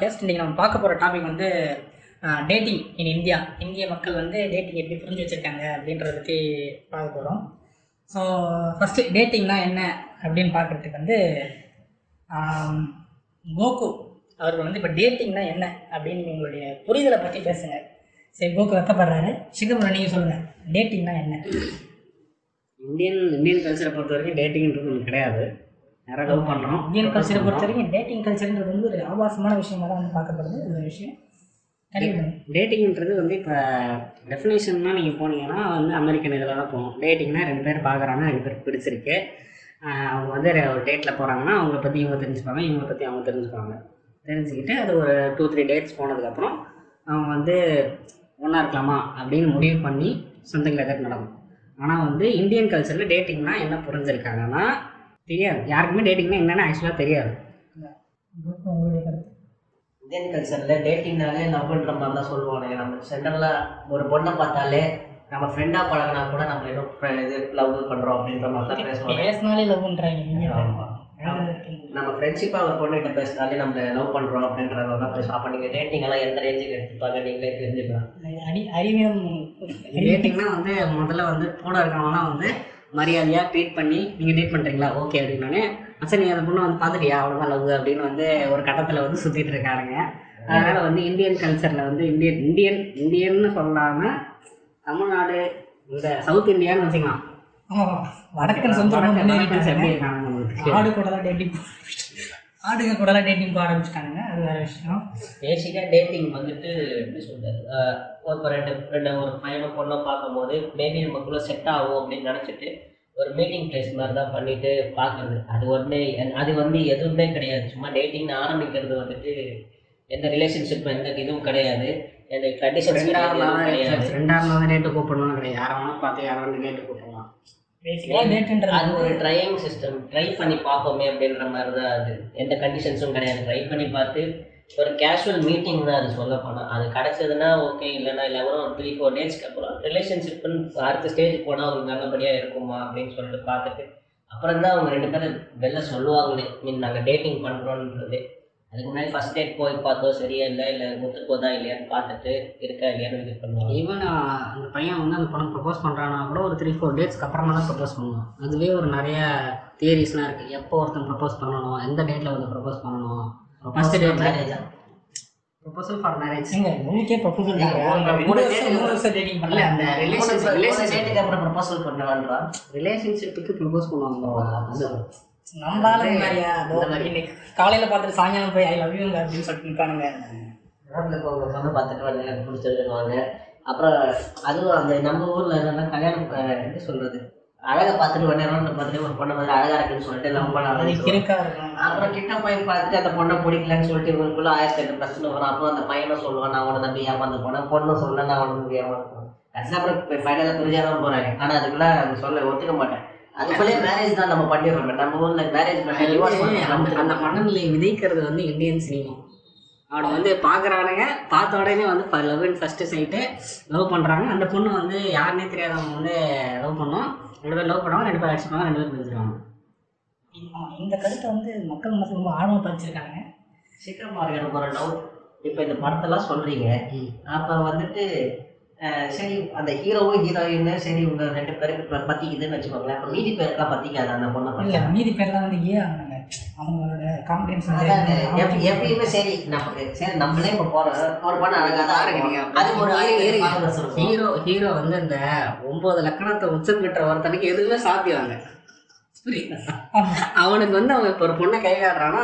Podcast இன்றைக்கி நம்ம பார்க்க போகிற டாபிக் வந்து டேட்டிங் இன் இந்தியா இந்திய மக்கள் வந்து டேட்டிங் எப்படி புரிஞ்சு வச்சுருக்காங்க அப்படின்றத பற்றி பார்க்க போகிறோம் ஸோ ஃபஸ்ட்டு டேட்டிங்னா என்ன அப்படின்னு பார்க்குறதுக்கு வந்து கோகு அவர்கள் வந்து இப்போ டேட்டிங்னா என்ன அப்படின்னு உங்களுடைய புரிதலை பற்றி பேசுங்க. சரி கோகு வெக்கப்படுறாரு. சிதம்பரம் நீங்கள் சொல்லுங்கள் டேட்டிங்னா என்ன? இந்தியன் இந்தியன் கல்ச்சரை பொறுத்த வரைக்கும் டேட்டிங்ன்றது ஒன்று கிடையாது. யாராவது லவ் பண்ணுறோம் இந்தியன் கல்ச்சரை பொறுத்த வரைக்கும் டேட்டிங் கல்ச்சர்ன்றது வந்து ஒரு ஆபாசமான விஷயமா தான் வந்து பார்க்கப்படுது. ஒரு விஷயம். டேட்டிங்ன்றது வந்து இப்போ டெஃபினேஷன்னா நீங்கள் போனீங்கன்னா வந்து அமெரிக்கன் இதில் தான் போகணும். டேட்டிங்னா ரெண்டு பேர் பார்க்குறாங்க ரெண்டு பேருக்கு பிடிச்சிருக்கு. அவங்க வந்து ஒரு டேட்டில் போகிறாங்கன்னா அவங்கள பற்றி இவங்க தெரிஞ்சுப்பாங்க இவங்களை பற்றி அவங்க தெரிஞ்சுப்பாங்க. தெரிஞ்சுக்கிட்டு அது ஒரு டூ த்ரீ டேட்ஸ் போனதுக்கப்புறம் அவங்க வந்து ஒன்றா இருக்கலாமா அப்படின்னு முடிவு பண்ணி சொந்தங்களை எதாவது நடக்கும். ஆனால் வந்து இந்தியன் கல்ச்சரில் டேட்டிங்னா என்ன புரிஞ்சிருக்காங்கன்னா தெரியாது. யாருக்குமே டேட்டிங்னா என்னென்னு ஆக்சுவலாக தெரியாது. இந்தியன் கல்ச்சரில் டேட்டிங்னாலே லவ்ன்ற மாதிரி தான் சொல்லுவாங்க நம்ம சென்ட்ரலாக ஒரு பொண்ணை பார்த்தாலே நம்ம ஃப்ரெண்டாக பழகினா கூட நம்ம ஏதோ இது லவ் பண்ணுறோம் அப்படின்ற மாதிரி தான் பேசுவாங்க பேசினாலே லவ்ன்றாங்க. நம்ம ஃப்ரெண்ட்ஷிப்பாக ஒரு பொண்ணுகிட்ட பேசினாலே நம்ம லவ் பண்ணுறோம் அப்படின்ற மாதிரி தான் பேசுவோம் அப்போ நீங்கள் டேட்டிங் எல்லாம் எந்த ரேஞ்சுக்கு எடுத்துப்பாங்க? நீங்களே தெரிஞ்சுக்கலாம். அடி அறிவியம் டேட்டிங்னா வந்து முதல்ல வந்து கூட இருக்கிறவங்கலாம் வந்து மரியாதையாக ட்ரீட் பண்ணி நீங்கள் டேட் பண்ணுறீங்களா ஓகே அப்படின்னோடனே சரி நீ அந்த பொண்ணை வந்து பார்த்துட்டியா? அவ்வளோதான் லவ் அப்படின்னு வந்து ஒரு கட்டத்தில் வந்து சுற்றிட்டு இருக்காருங்க அதனால் வந்து இந்தியன் கல்ச்சரில் வந்து இந்தியன் இந்தியன் இந்தியன்னு சொல்லாமல் தமிழ்நாடு இந்த சவுத் இந்தியான்னு வச்சுக்கலாம். வடக்கன் சொந்த எப்படி இருக்காங்க. ஆடுங்க கூட தான் டேட்டிங் போக ஆரம்பிச்சிட்டாங்க அது வேற விஷயம். பேசிக்காக டேட்டிங் வந்துட்டு எப்படி சொல்றது? ஆஹ் ஒரு ரெண்டு ரெண்டு ஒரு பையனை பொண்ணை பார்க்கும்போது மேபி நமக்குள்ள செட் ஆகும் அப்படின்னு நினச்சிட்டு ஒரு மீட்டிங் பிளேஸ் மாதிரி தான் பண்ணிட்டு பார்க்குறது. அது ஒன்று அது வந்து எதுவுமே கிடையாது. சும்மா டேட்டிங்னு ஆரம்பிக்கிறது வந்துட்டு எந்த ரிலேஷன்ஷிப் எந்த இதுவும் கிடையாது. எந்த கண்டிஷன்ஸ் ஃப்ரெண்டாக கிடையாது. ஃப்ரெண்டாக இருந்தால் டேட்டு கூப்பிடணும் கிடையாது. யாரை வேணால் பார்த்து யாரை வந்து டேட்டு கூப்பிடலாம். பேசிக்கலாக அது ஒரு ட்ரையிங் சிஸ்டம் ட்ரை பண்ணி பார்ப்போமே அப்படின்ற மாதிரி தான் அது. எந்த கண்டிஷன்ஸும் கிடையாது. ட்ரை பண்ணி பார்த்து ஒரு கேஷுவல் மீட்டிங் தான் அது சொல்ல போனால் அது கிடச்சதுன்னா ஓகே இல்லைன்னா இல்லை ஒரு த்ரீ ஃபோர் டேஸ்க்கு அப்புறம் ரிலேஷன்ஷிப்னு அடுத்த ஸ்டேஜ் போனால் அவங்களுக்கு நல்லபடியாக இருக்குமா அப்படின்னு சொல்லிட்டு பார்த்துட்டு அப்புறம் தான் அவங்க ரெண்டு பேரும் வெளில சொல்லுவாங்களே மீன் நாங்கள் டேட்டிங் பண்ணுறோன்றது அதுக்கு முன்னாடி ஃபஸ்ட் டேட் போய் பார்த்தோம் சரியா இல்லை இல்லை ஒத்து போதா இல்லையான்னு பார்த்துட்டு இருக்கா இல்லையான்னு இது பண்ணுவாங்க ஈவன் அந்த பையன் வந்து அந்த பொண்ணை ப்ரப்போஸ் பண்ணுறான்னா கூட ஒரு த்ரீ ஃபோர் டேட்ஸ்க்கு அப்புறமா தான் ப்ரப்போஸ் பண்ணுவான். அதுவே ஒரு நிறைய தியரிஸ்லாம் இருக்குது எப்போ ஒருத்தன் ப்ரப்போஸ் பண்ணணும் எந்த டேட்டில் வந்து ப்ரப்போஸ் பண்ணணும்? ஃபர்ஸ்ட் டேட்டில் மேரேஜ் ப்ரப்போசல் ஃபார் மேரேஜ் உங்களுக்கே ப்ரொபோசல் டேட்டிங் பண்ணல. அந்த ரிலேஷன்ஷிப் ரிலேஷன்ஷிப் டேட்டுக்கு அப்புறம் ப்ரப்போசல் பண்ணுவான்றான் ரிலேஷன்ஷிப்புக்கு ப்ரப்போஸ் பண்ணுவாங்க. நம்ம ஆளுங்க மாதிரியா அதோ இன்னைக்கு காலையில பார்த்துட்டு சாயங்காலம் போய் ஐ லவ் யூங்க அப்படின்னு சொல்லிட்டு பொண்ணு பார்த்துட்டு வந்து எனக்கு பிடிச்சிருக்குவாங்க அப்புறம் அதுவும் அந்த நம்ம ஊர்ல என்னன்னா கல்யாணம் எப்படி சொல்றது? அழகை பார்த்துட்டு உடனே பார்த்துட்டு ஒரு பொண்ணை வந்து அழகா இருக்குன்னு சொல்லிட்டு லவ் பண்ண அப்புறம் கிட்ட போய் பார்த்துட்டு அந்த பொண்ணை பிடிக்கலன்னு சொல்லிட்டு இவங்களுக்குள்ள ஆயிரத்தி எட்டு பிரச்சனை வரும். அப்புறம் அந்த பையனும் சொல்லுவான் நான் உன நம்பி ஏமாந்து போனேன். பொண்ணும் சொல்ல நான் உன நம்பி ஏமாந்து போனேன். கடைசியில் அப்புறம் ஃபைனலாக பிரிஞ்சாதான் போறாங்க. ஆனா அதுக்குள்ள அவங்க சொல்ல ஒத்துக்க மாட்டேன். அதுக்குள்ளே மேரேஜ் தான் நம்ம பண்ணிடுறோம் நம்ம ஊர்ல மேரேஜ் பண்ணி அந்த அந்த மனநிலை விதைக்கிறது வந்து இந்தியன் சினிமா அவனை வந்து பார்க்குறானுங்க பார்த்த உடனே வந்து love and first sight love பண்ணுறாங்க அந்த பொண்ணு வந்து யாருன்னே தெரியாதவங்க வந்து லவ் பண்ணோம் ரெண்டு பேர் லவ் பண்ணுவாங்க ரெண்டு பேர் அடிச்சுப்பாங்க ரெண்டு பேர் பிரிஞ்சிருவாங்க இந்த கருத்தை வந்து மக்கள் மனசு ரொம்ப ஆழமா பதிச்சிருக்காங்க. சீக்கிரமா இருக்கு எனக்கு ஒரு டவுட் இப்போ இந்த படத்தெல்லாம் சொல்றீங்க. அப்போ வந்துட்டு சரி அந்த ஹீரோவும் ஹீரோயினும் சரி உங்க ரெண்டு பேருக்கு பத்திக்குதுன்னு வச்சுக்கோங்களேன். அப்போ மீதி பேருக்குலாம் பத்திக்காது அந்த பொண்ணை இல்ல மீதி பேர்லாம் வந்து ஏன் அவங்களோட கான்ஃபிடன்ஸ் எப்பயுமே சரி நமக்கு சரி நம்மளே இப்போ போறோம். ஒரு பொண்ணு அழகா தான் இருக்கும். அது ஒரு. ஹீரோ ஹீரோ வந்து இந்த ஒன்பது லக்கணத்தை உச்சம் பெற்ற ஒருத்தனுக்கு எதுவுமே புரியுதா அவனுக்கு வந்து அவன் இப்போ ஒரு பொண்ணை கை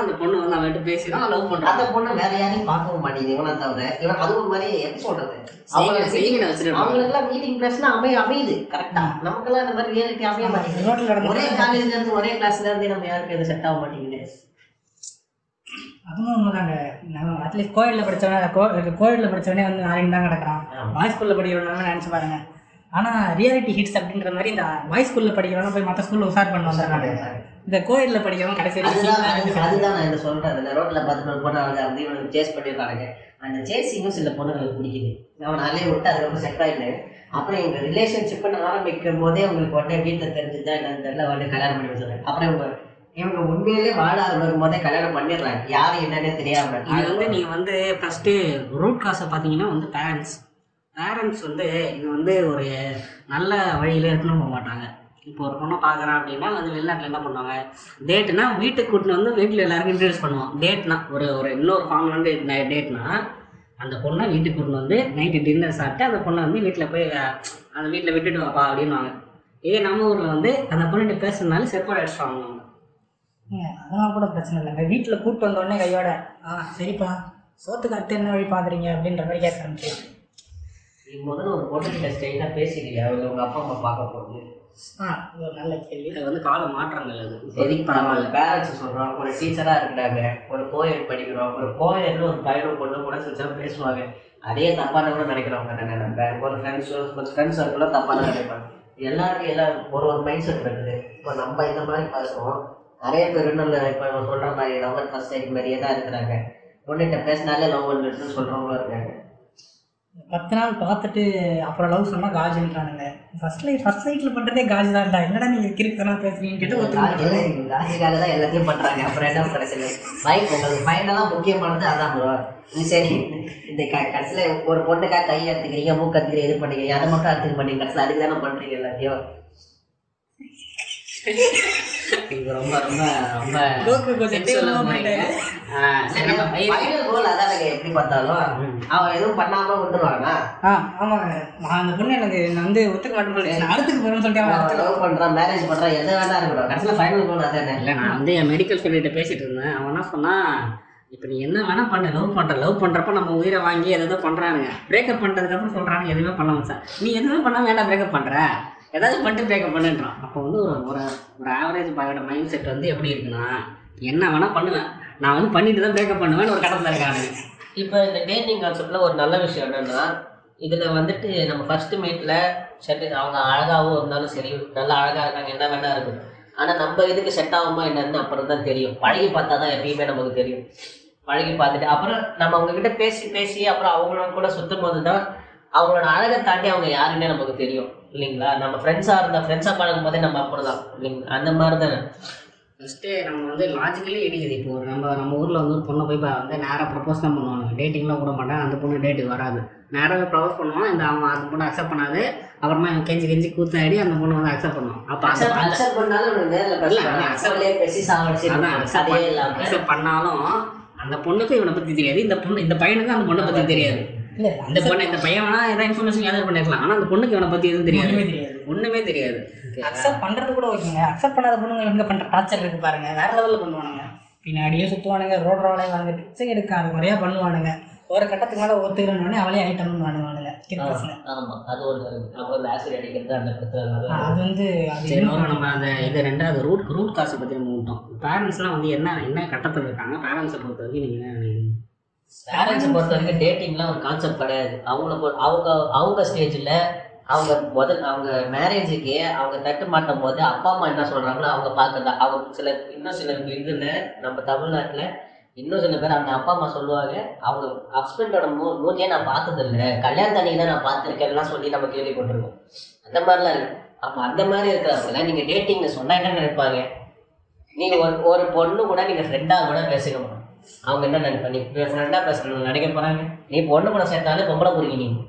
அந்த பொண்ணு வந்து அவன்கிட்ட பேசினா லவ் அந்த பண்ணுறான் பொண்ணு வேற யாரையும் பார்க்கவும் மாட்டேங்குது இவனை தவிர. இவன் அது ஒரு மாதிரி எப்படி சொல்றது? செய்யுங்க செய்யுங்க வச்சுருப்பாங்க அவங்களுக்குலாம் மீட்டிங் பிளேஸ்னா அமைய அமையுது கரெக்டா நமக்கெல்லாம் இந்த மாதிரி ரியாலிட்டி அமைய மாட்டேங்குது. ஒரே காலேஜ்ல இருந்து ஒரே கிளாஸ்ல இருந்து நம்ம யாருக்கு இது செட் ஆக மாட்டேங்குது. அதுவும் உண்மைதாங்க நம்ம அட்லீஸ்ட் கோயிலில் படித்தவனே கோ கோயிலில் படித்தவனே வந்து நாளைக்கு தான் கிடக்குறான். பாய்ஸ் ஸ்கூலில் படிக்கிறவங்க நினச்சி பாருங்க. ஆனால் ரியாலிட்டி ஹிட்ஸ் அப்படின்ற மாதிரி இந்த பாய்ஸ் ஸ்கூலில் படிக்கிறவங்க போய் மற்ற ஸ்கூலில் உசார் பண்ண வந்துடுறாங்க இந்த கோயிலில் படிக்கிறவங்க கடைசி அதுதான் அது- நான் இந்த சொல்றேன். இந்த ரோட்ல பார்த்து பொண்ணு அழகா இருந்து இவனுக்கு சேஸ் பண்ணிடுறாங்க அந்த சேசிங்கும் சில பொண்ணுங்களுக்கு பிடிக்குது. அவன் அலைய விட்டு அதுக்கப்புறம் செட் ஆயிட்டு அப்புறம் எங்க ரிலேஷன்ஷிப்னு ஆரம்பிக்கும் போதே உங்களுக்கு உடனே வீட்டில் தெரிஞ்சுதான் என்னன்னு தெரியல. உடனே கல்யாணம் பண்ணி வச்சுருங்க அப்புறம் இவங்க இவங்க உண்மையிலே வாழ வரும்போதே கல்யாணம் பண்ணிடுறாங்க. யாரு என்னன்னே தெரியாம. இது வந்து நீங்கள் வந்து ஃபஸ்ட்டு ரூட் காசை பார்த்தீங்கன்னா வந்து பேரண்ட்ஸ் பேரண்ட்ஸ் வந்து இது வந்து ஒரு நல்ல வழியில் இருக்குன்னு போக மாட்டாங்க. இப்போ ஒரு பொண்ணை பார்க்குறான் அப்படின்னா வந்து வெளிநாட்டில் என்ன பண்ணுவாங்க? டேட்னா வீட்டுக்கு கூட்டின்னு வந்து வீட்டில் எல்லாருக்கும் இன்ட்ரடியூஸ் பண்ணுவோம் டேட்னா ஒரு ஒரு இன்னொரு ஃபார்ம்லேருந்து டேட்னா அந்த பொண்ணை வீட்டுக்கு கூட்டின்னு வந்து நைட்டு டின்னர் சாப்பிட்டு அந்த பொண்ணை வந்து வீட்டில் போய் அந்த வீட்டில் விட்டுட்டு வாப்பா அப்படின்னுவாங்க. இதே நம்ம ஊரில் வந்து அந்த பொண்ணுகிட்ட பேசுறதுனால செருப்பாடு அடிச்சுட்டு வாங்குவாங்க அதெல்லாம் கூட பிரச்சனை இல்லைங்க வீட்டில் கூப்பிட்டு வந்தோடனே கையோட ஆ சரிப்பா சோத்துக்கு அடுத்து என்ன வழி பார்க்குறீங்க? அப்படின்ற மாதிரி கேட்க ஆரம்பிச்சிடும் முதல்ல ஒரு பொண்ணுகிட்ட ஸ்ட்ரெயிட்டாக பேசிடுங்க அவங்க உங்க அப்பா அம்மா பார்க்க போகுது ஆ இது ஒரு நல்ல கேள்வி. இது வந்து கால மாற்றங்கள் அது. எதுக்கு பரவாயில்ல பேரண்ட்ஸ் சொல்றோம். ஒரு டீச்சரா இருக்கிறாங்க. ஒரு கோயில் படிக்கிறோம். ஒரு கோயில்னு ஒரு பையனும் பொண்ணு கூட சில பேசுவாங்க. அதே தப்பான கூட நினைக்கிறவங்க என்ன நினைப்பேன் ஒரு ஃப்ரெண்ட்ஸ் ஒரு ஃப்ரெண்ட்ஸ் சர்க்கிளும் தப்பான நினைப்பாங்க. எல்லாருக்கும் எல்லாம் ஒரு ஒரு மைண்ட் செட் இருக்குது. இப்போ நம்ம இந்த மாதிரி பேசுவோம் நிறைய பேர் நல்ல இப்போ சொல்ற மாதிரி லவ் ஃபர்ஸ்ட் டைம் மாதிரியே தான் இருக்கிறாங்க. பொண்ணுகிட்ட பேசினாலே லவ் பண்ணுன்னு சொல்றவங்களும் இருக்காங்க. பத்து நாள் பார்த்துட்டு அப்புறம் லவ் சொன்னால் காஜுன்றானுங்க. ஃபர்ஸ்ட் லைட் ஃபர்ஸ்ட் நைட்டில் பண்ணுறதே காஜ் தான்டா என்னடா நீங்கள் கிறுக்குதெல்லாம் பேசுறீங்கன்னு கேட்டு ஒத்துக்கிட்டு ராஜிக்காக தான் எல்லாத்தையும் பண்றாங்க. அப்புறம் என்ன கடைசியில் லைஃப் உங்களுக்கு ஃபைனலாக முக்கியமானது அதான் ப்ரோ சரி. இந்த க கடைசியில் ஒரு பொண்ணுக்காக கை எடுத்துக்கிறீங்க மூக்கு எடுத்துக்கிறீங்க இது பண்ணிக்கிறீங்க அதை மட்டும் எடுத்துக்க மாட்டீங்க. கடைசியில் அதுக்கு தானே பண்ணுறீங்க எல்லாத்தையும் இது ரொம்ப ரொம்ப ரொம்ப கோக்கு கொஞ்சம் sensual ஆ தேவையில்லாம போறீங்க. பண்ணிட்டாரு. ஆ, கோல் அதானுங்க எப்படி பார்த்தாலும். அவன் எதுவும் பண்ணாம விட்டுருவானா ஆ ஆமாங்க. அந்த பொண்ணு எனக்கு நான் வந்து ஒத்துக்க மாட்டேன் அடுத்துக்கு போகிறேன்னு சொல்லிட்டு லவ் பண்றான் மேரேஜ் பண்றான் எது வேணா இருக்கட்டும். கடைசியில் ஃபைனல் கோல் அதானே. இல்லை நான் வந்து என் மெடிக்கல் ஃபீல்டிட்ட பேசிட்டு இருந்தேன். அவன் என்ன சொன்னா இப்போ நீ என்ன வேணா பண்ண லவ் பண்ற லவ் பண்றப்ப நம்ம உயிரை வாங்கி எதாவது பண்றானுங்க. பிரேக்கப் பண்ணதுக்கப்புறம் சொல்றாங்க எதுவுமே பண்ண சார் நீ எதுவுமே பண்ணாம வேண்டாம் பிரேக்கப் பண்ற. ஏதாவது பண்ணிட்டு பேக்கப் பண்ணுன்றான். அப்போ வந்து ஒரு ஒரு ஒரு ஆவரேஜ் பாயோட மைண்ட் செட் வந்து எப்படி இருக்குன்னா என்ன வேணால் பண்ணுவேன். நான் வந்து பண்ணிட்டு தான் பேக்கப் பண்ணுவேன்னு ஒரு கடத்தில் இருக்கானு இப்போ இந்த டேட்டிங் கான்செப்டில் ஒரு நல்ல விஷயம் என்னென்னா இதில் வந்துட்டு நம்ம ஃபஸ்ட்டு மீட்டில் செட்டு அவங்க அழகாகவும் இருந்தாலும் சரி நல்லா அழகாக இருக்காங்க என்ன வேணா இருக்கும் ஆனால் நம்ம இதுக்கு செட் ஆகுமா என்னன்னு அப்புறம் தான் தெரியும். பழகி பார்த்தா தான் எப்பயுமே நமக்கு தெரியும். பழகி பார்த்துட்டு அப்புறம் நம்ம அவங்கக்கிட்ட பேசி பேசி அப்புறம் அவங்களோட கூட சுற்றும் போது தான் அவங்களோட அழகை தாண்டி அவங்க யாருன்னே நமக்கு தெரியும். இல்லைங்களா? நம்ம ஃப்ரெண்ட்ஸாக இருந்தால் ஃப்ரெண்ட்ஸாக பழகும் போதே நம்ம அப்படிதான். இல்லைங்களா அந்த மாதிரி தானே ஃபஸ்ட்டு நம்ம வந்து லாஜிக்கலி இடிக்குது. இப்போ ஒரு நம்ம நம்ம ஊரில் வந்து ஒரு பொண்ணை போய் வந்து நேராக ப்ரப்போஸ் தான் பண்ணுவாங்க. டேட்டிங்லாம் கூட மாட்டாங்க அந்த பொண்ணு டேட்டுக்கு வராது. நேராகவே ப்ரப்போஸ் பண்ணுவான். இந்த அவன் அந்த பொண்ணு அக்செப்ட் பண்ணாது. அப்புறமா இவன் கெஞ்சி கெஞ்சி கூத்தாடி அந்த பொண்ணு வந்து அக்செப்ட் பண்ணுவான். அப்போ அக்செப்ட் பண்ணாலும் accept பண்ணாலும் அந்த பொண்ணுக்கு இவனை பற்றி தெரியாது. இந்த பொண்ணு இந்த பையனுக்கு அந்த பொண்ணை பற்றி தெரியாது. இல்லை இந்த பொண்ணு இந்த பையன் வேணா ஏதாவது இன்ஃபர்மேஷன் கேதர் பண்ணிருக்கலாம். ஆனால் அந்த பொண்ணுக்கு இவனை பற்றி எதுவும் தெரியாது. தெரியாது. ஒன்றுமே தெரியாது. அக்செப்ட் பண்ணுறது கூட ஓகேங்க அக்செப்ட் பண்ணாத பொண்ணுங்க எங்கே பண்ணுற டார்ச்சர் இருக்கு பாருங்க. வேற லெவலில் பண்ணுவானுங்க. பின்னாடியே சுற்றுவானுங்க ரோட் ரோலையும் வாங்க பிச்சை எடுக்காது முறையா பண்ணுவானுங்க. ஒரு கட்டத்துக்கு மேலே ஒத்துக்கிறோன்னு அவளே ஐட்டம் பண்ணுவானுங்க கிரிக்கெட்ஸில் ஆமாம் அது ஒரு அப்புறம் ஆசிட் அடிக்கிறது அந்த பிரச்சனை அது வந்து சரி நம்ம அந்த இது ரெண்டாவது ரூட் ரூட் காசை பற்றி நம்ம விட்டோம் பேரண்ட்ஸ்லாம் வந்து என்ன என்ன கட்டத்தில் இருக்காங்க? பேரண்ட்ஸை பொறுத்த வரைக்கும் நீங்கள் என்ன நினைக்கிறீங்க? பேரண்ட்ஸை பொறுத்த வரைக்கும் டேட்டிங்லாம் ஒரு கான்செப்ட் கிடையாது. அவங்கள அவங்க அவங்க ஸ்டேஜில் அவங்க முதல் அவங்க மேரேஜுக்கு அவங்க தட்டு மாட்டும் போது அப்பா அம்மா என்ன சொல்கிறாங்களோ அவங்க பார்க்கறதா. அவங்க சில இன்னும் சில இதில் நம்ம தமிழ்நாட்டில் இன்னும் சில பேர் அந்த அப்பா அம்மா சொல்லுவாங்க அவங்க ஹஸ்பண்டோட மூ மூஞ்சியே நான் பார்த்ததில்ல. கல்யாணம் அன்னைக்கு தான் நான் பார்த்துருக்கேன்லாம் சொல்லி நம்ம கேள்விப்பட்டிருக்கோம். அந்த மாதிரிலாம் இருக்கு. அப்போ அந்த மாதிரி இருக்கிறவங்கள நீங்கள் டேட்டிங்கில் சொன்னால் என்ன நினைப்பாங்க? நீங்கள் ஒரு ஒரு பொண்ணு கூட நீங்கள் ஃப்ரெண்டாக கூட பேசிக்க முடியும். அவங்க என்ன நினைப்பா? நீ ஃப்ரெண்டாக பேசணும் நினைக்க போகிறாங்க நீ பொண்ணு கூட சேர்த்தாலே பொம்பளை புரியும்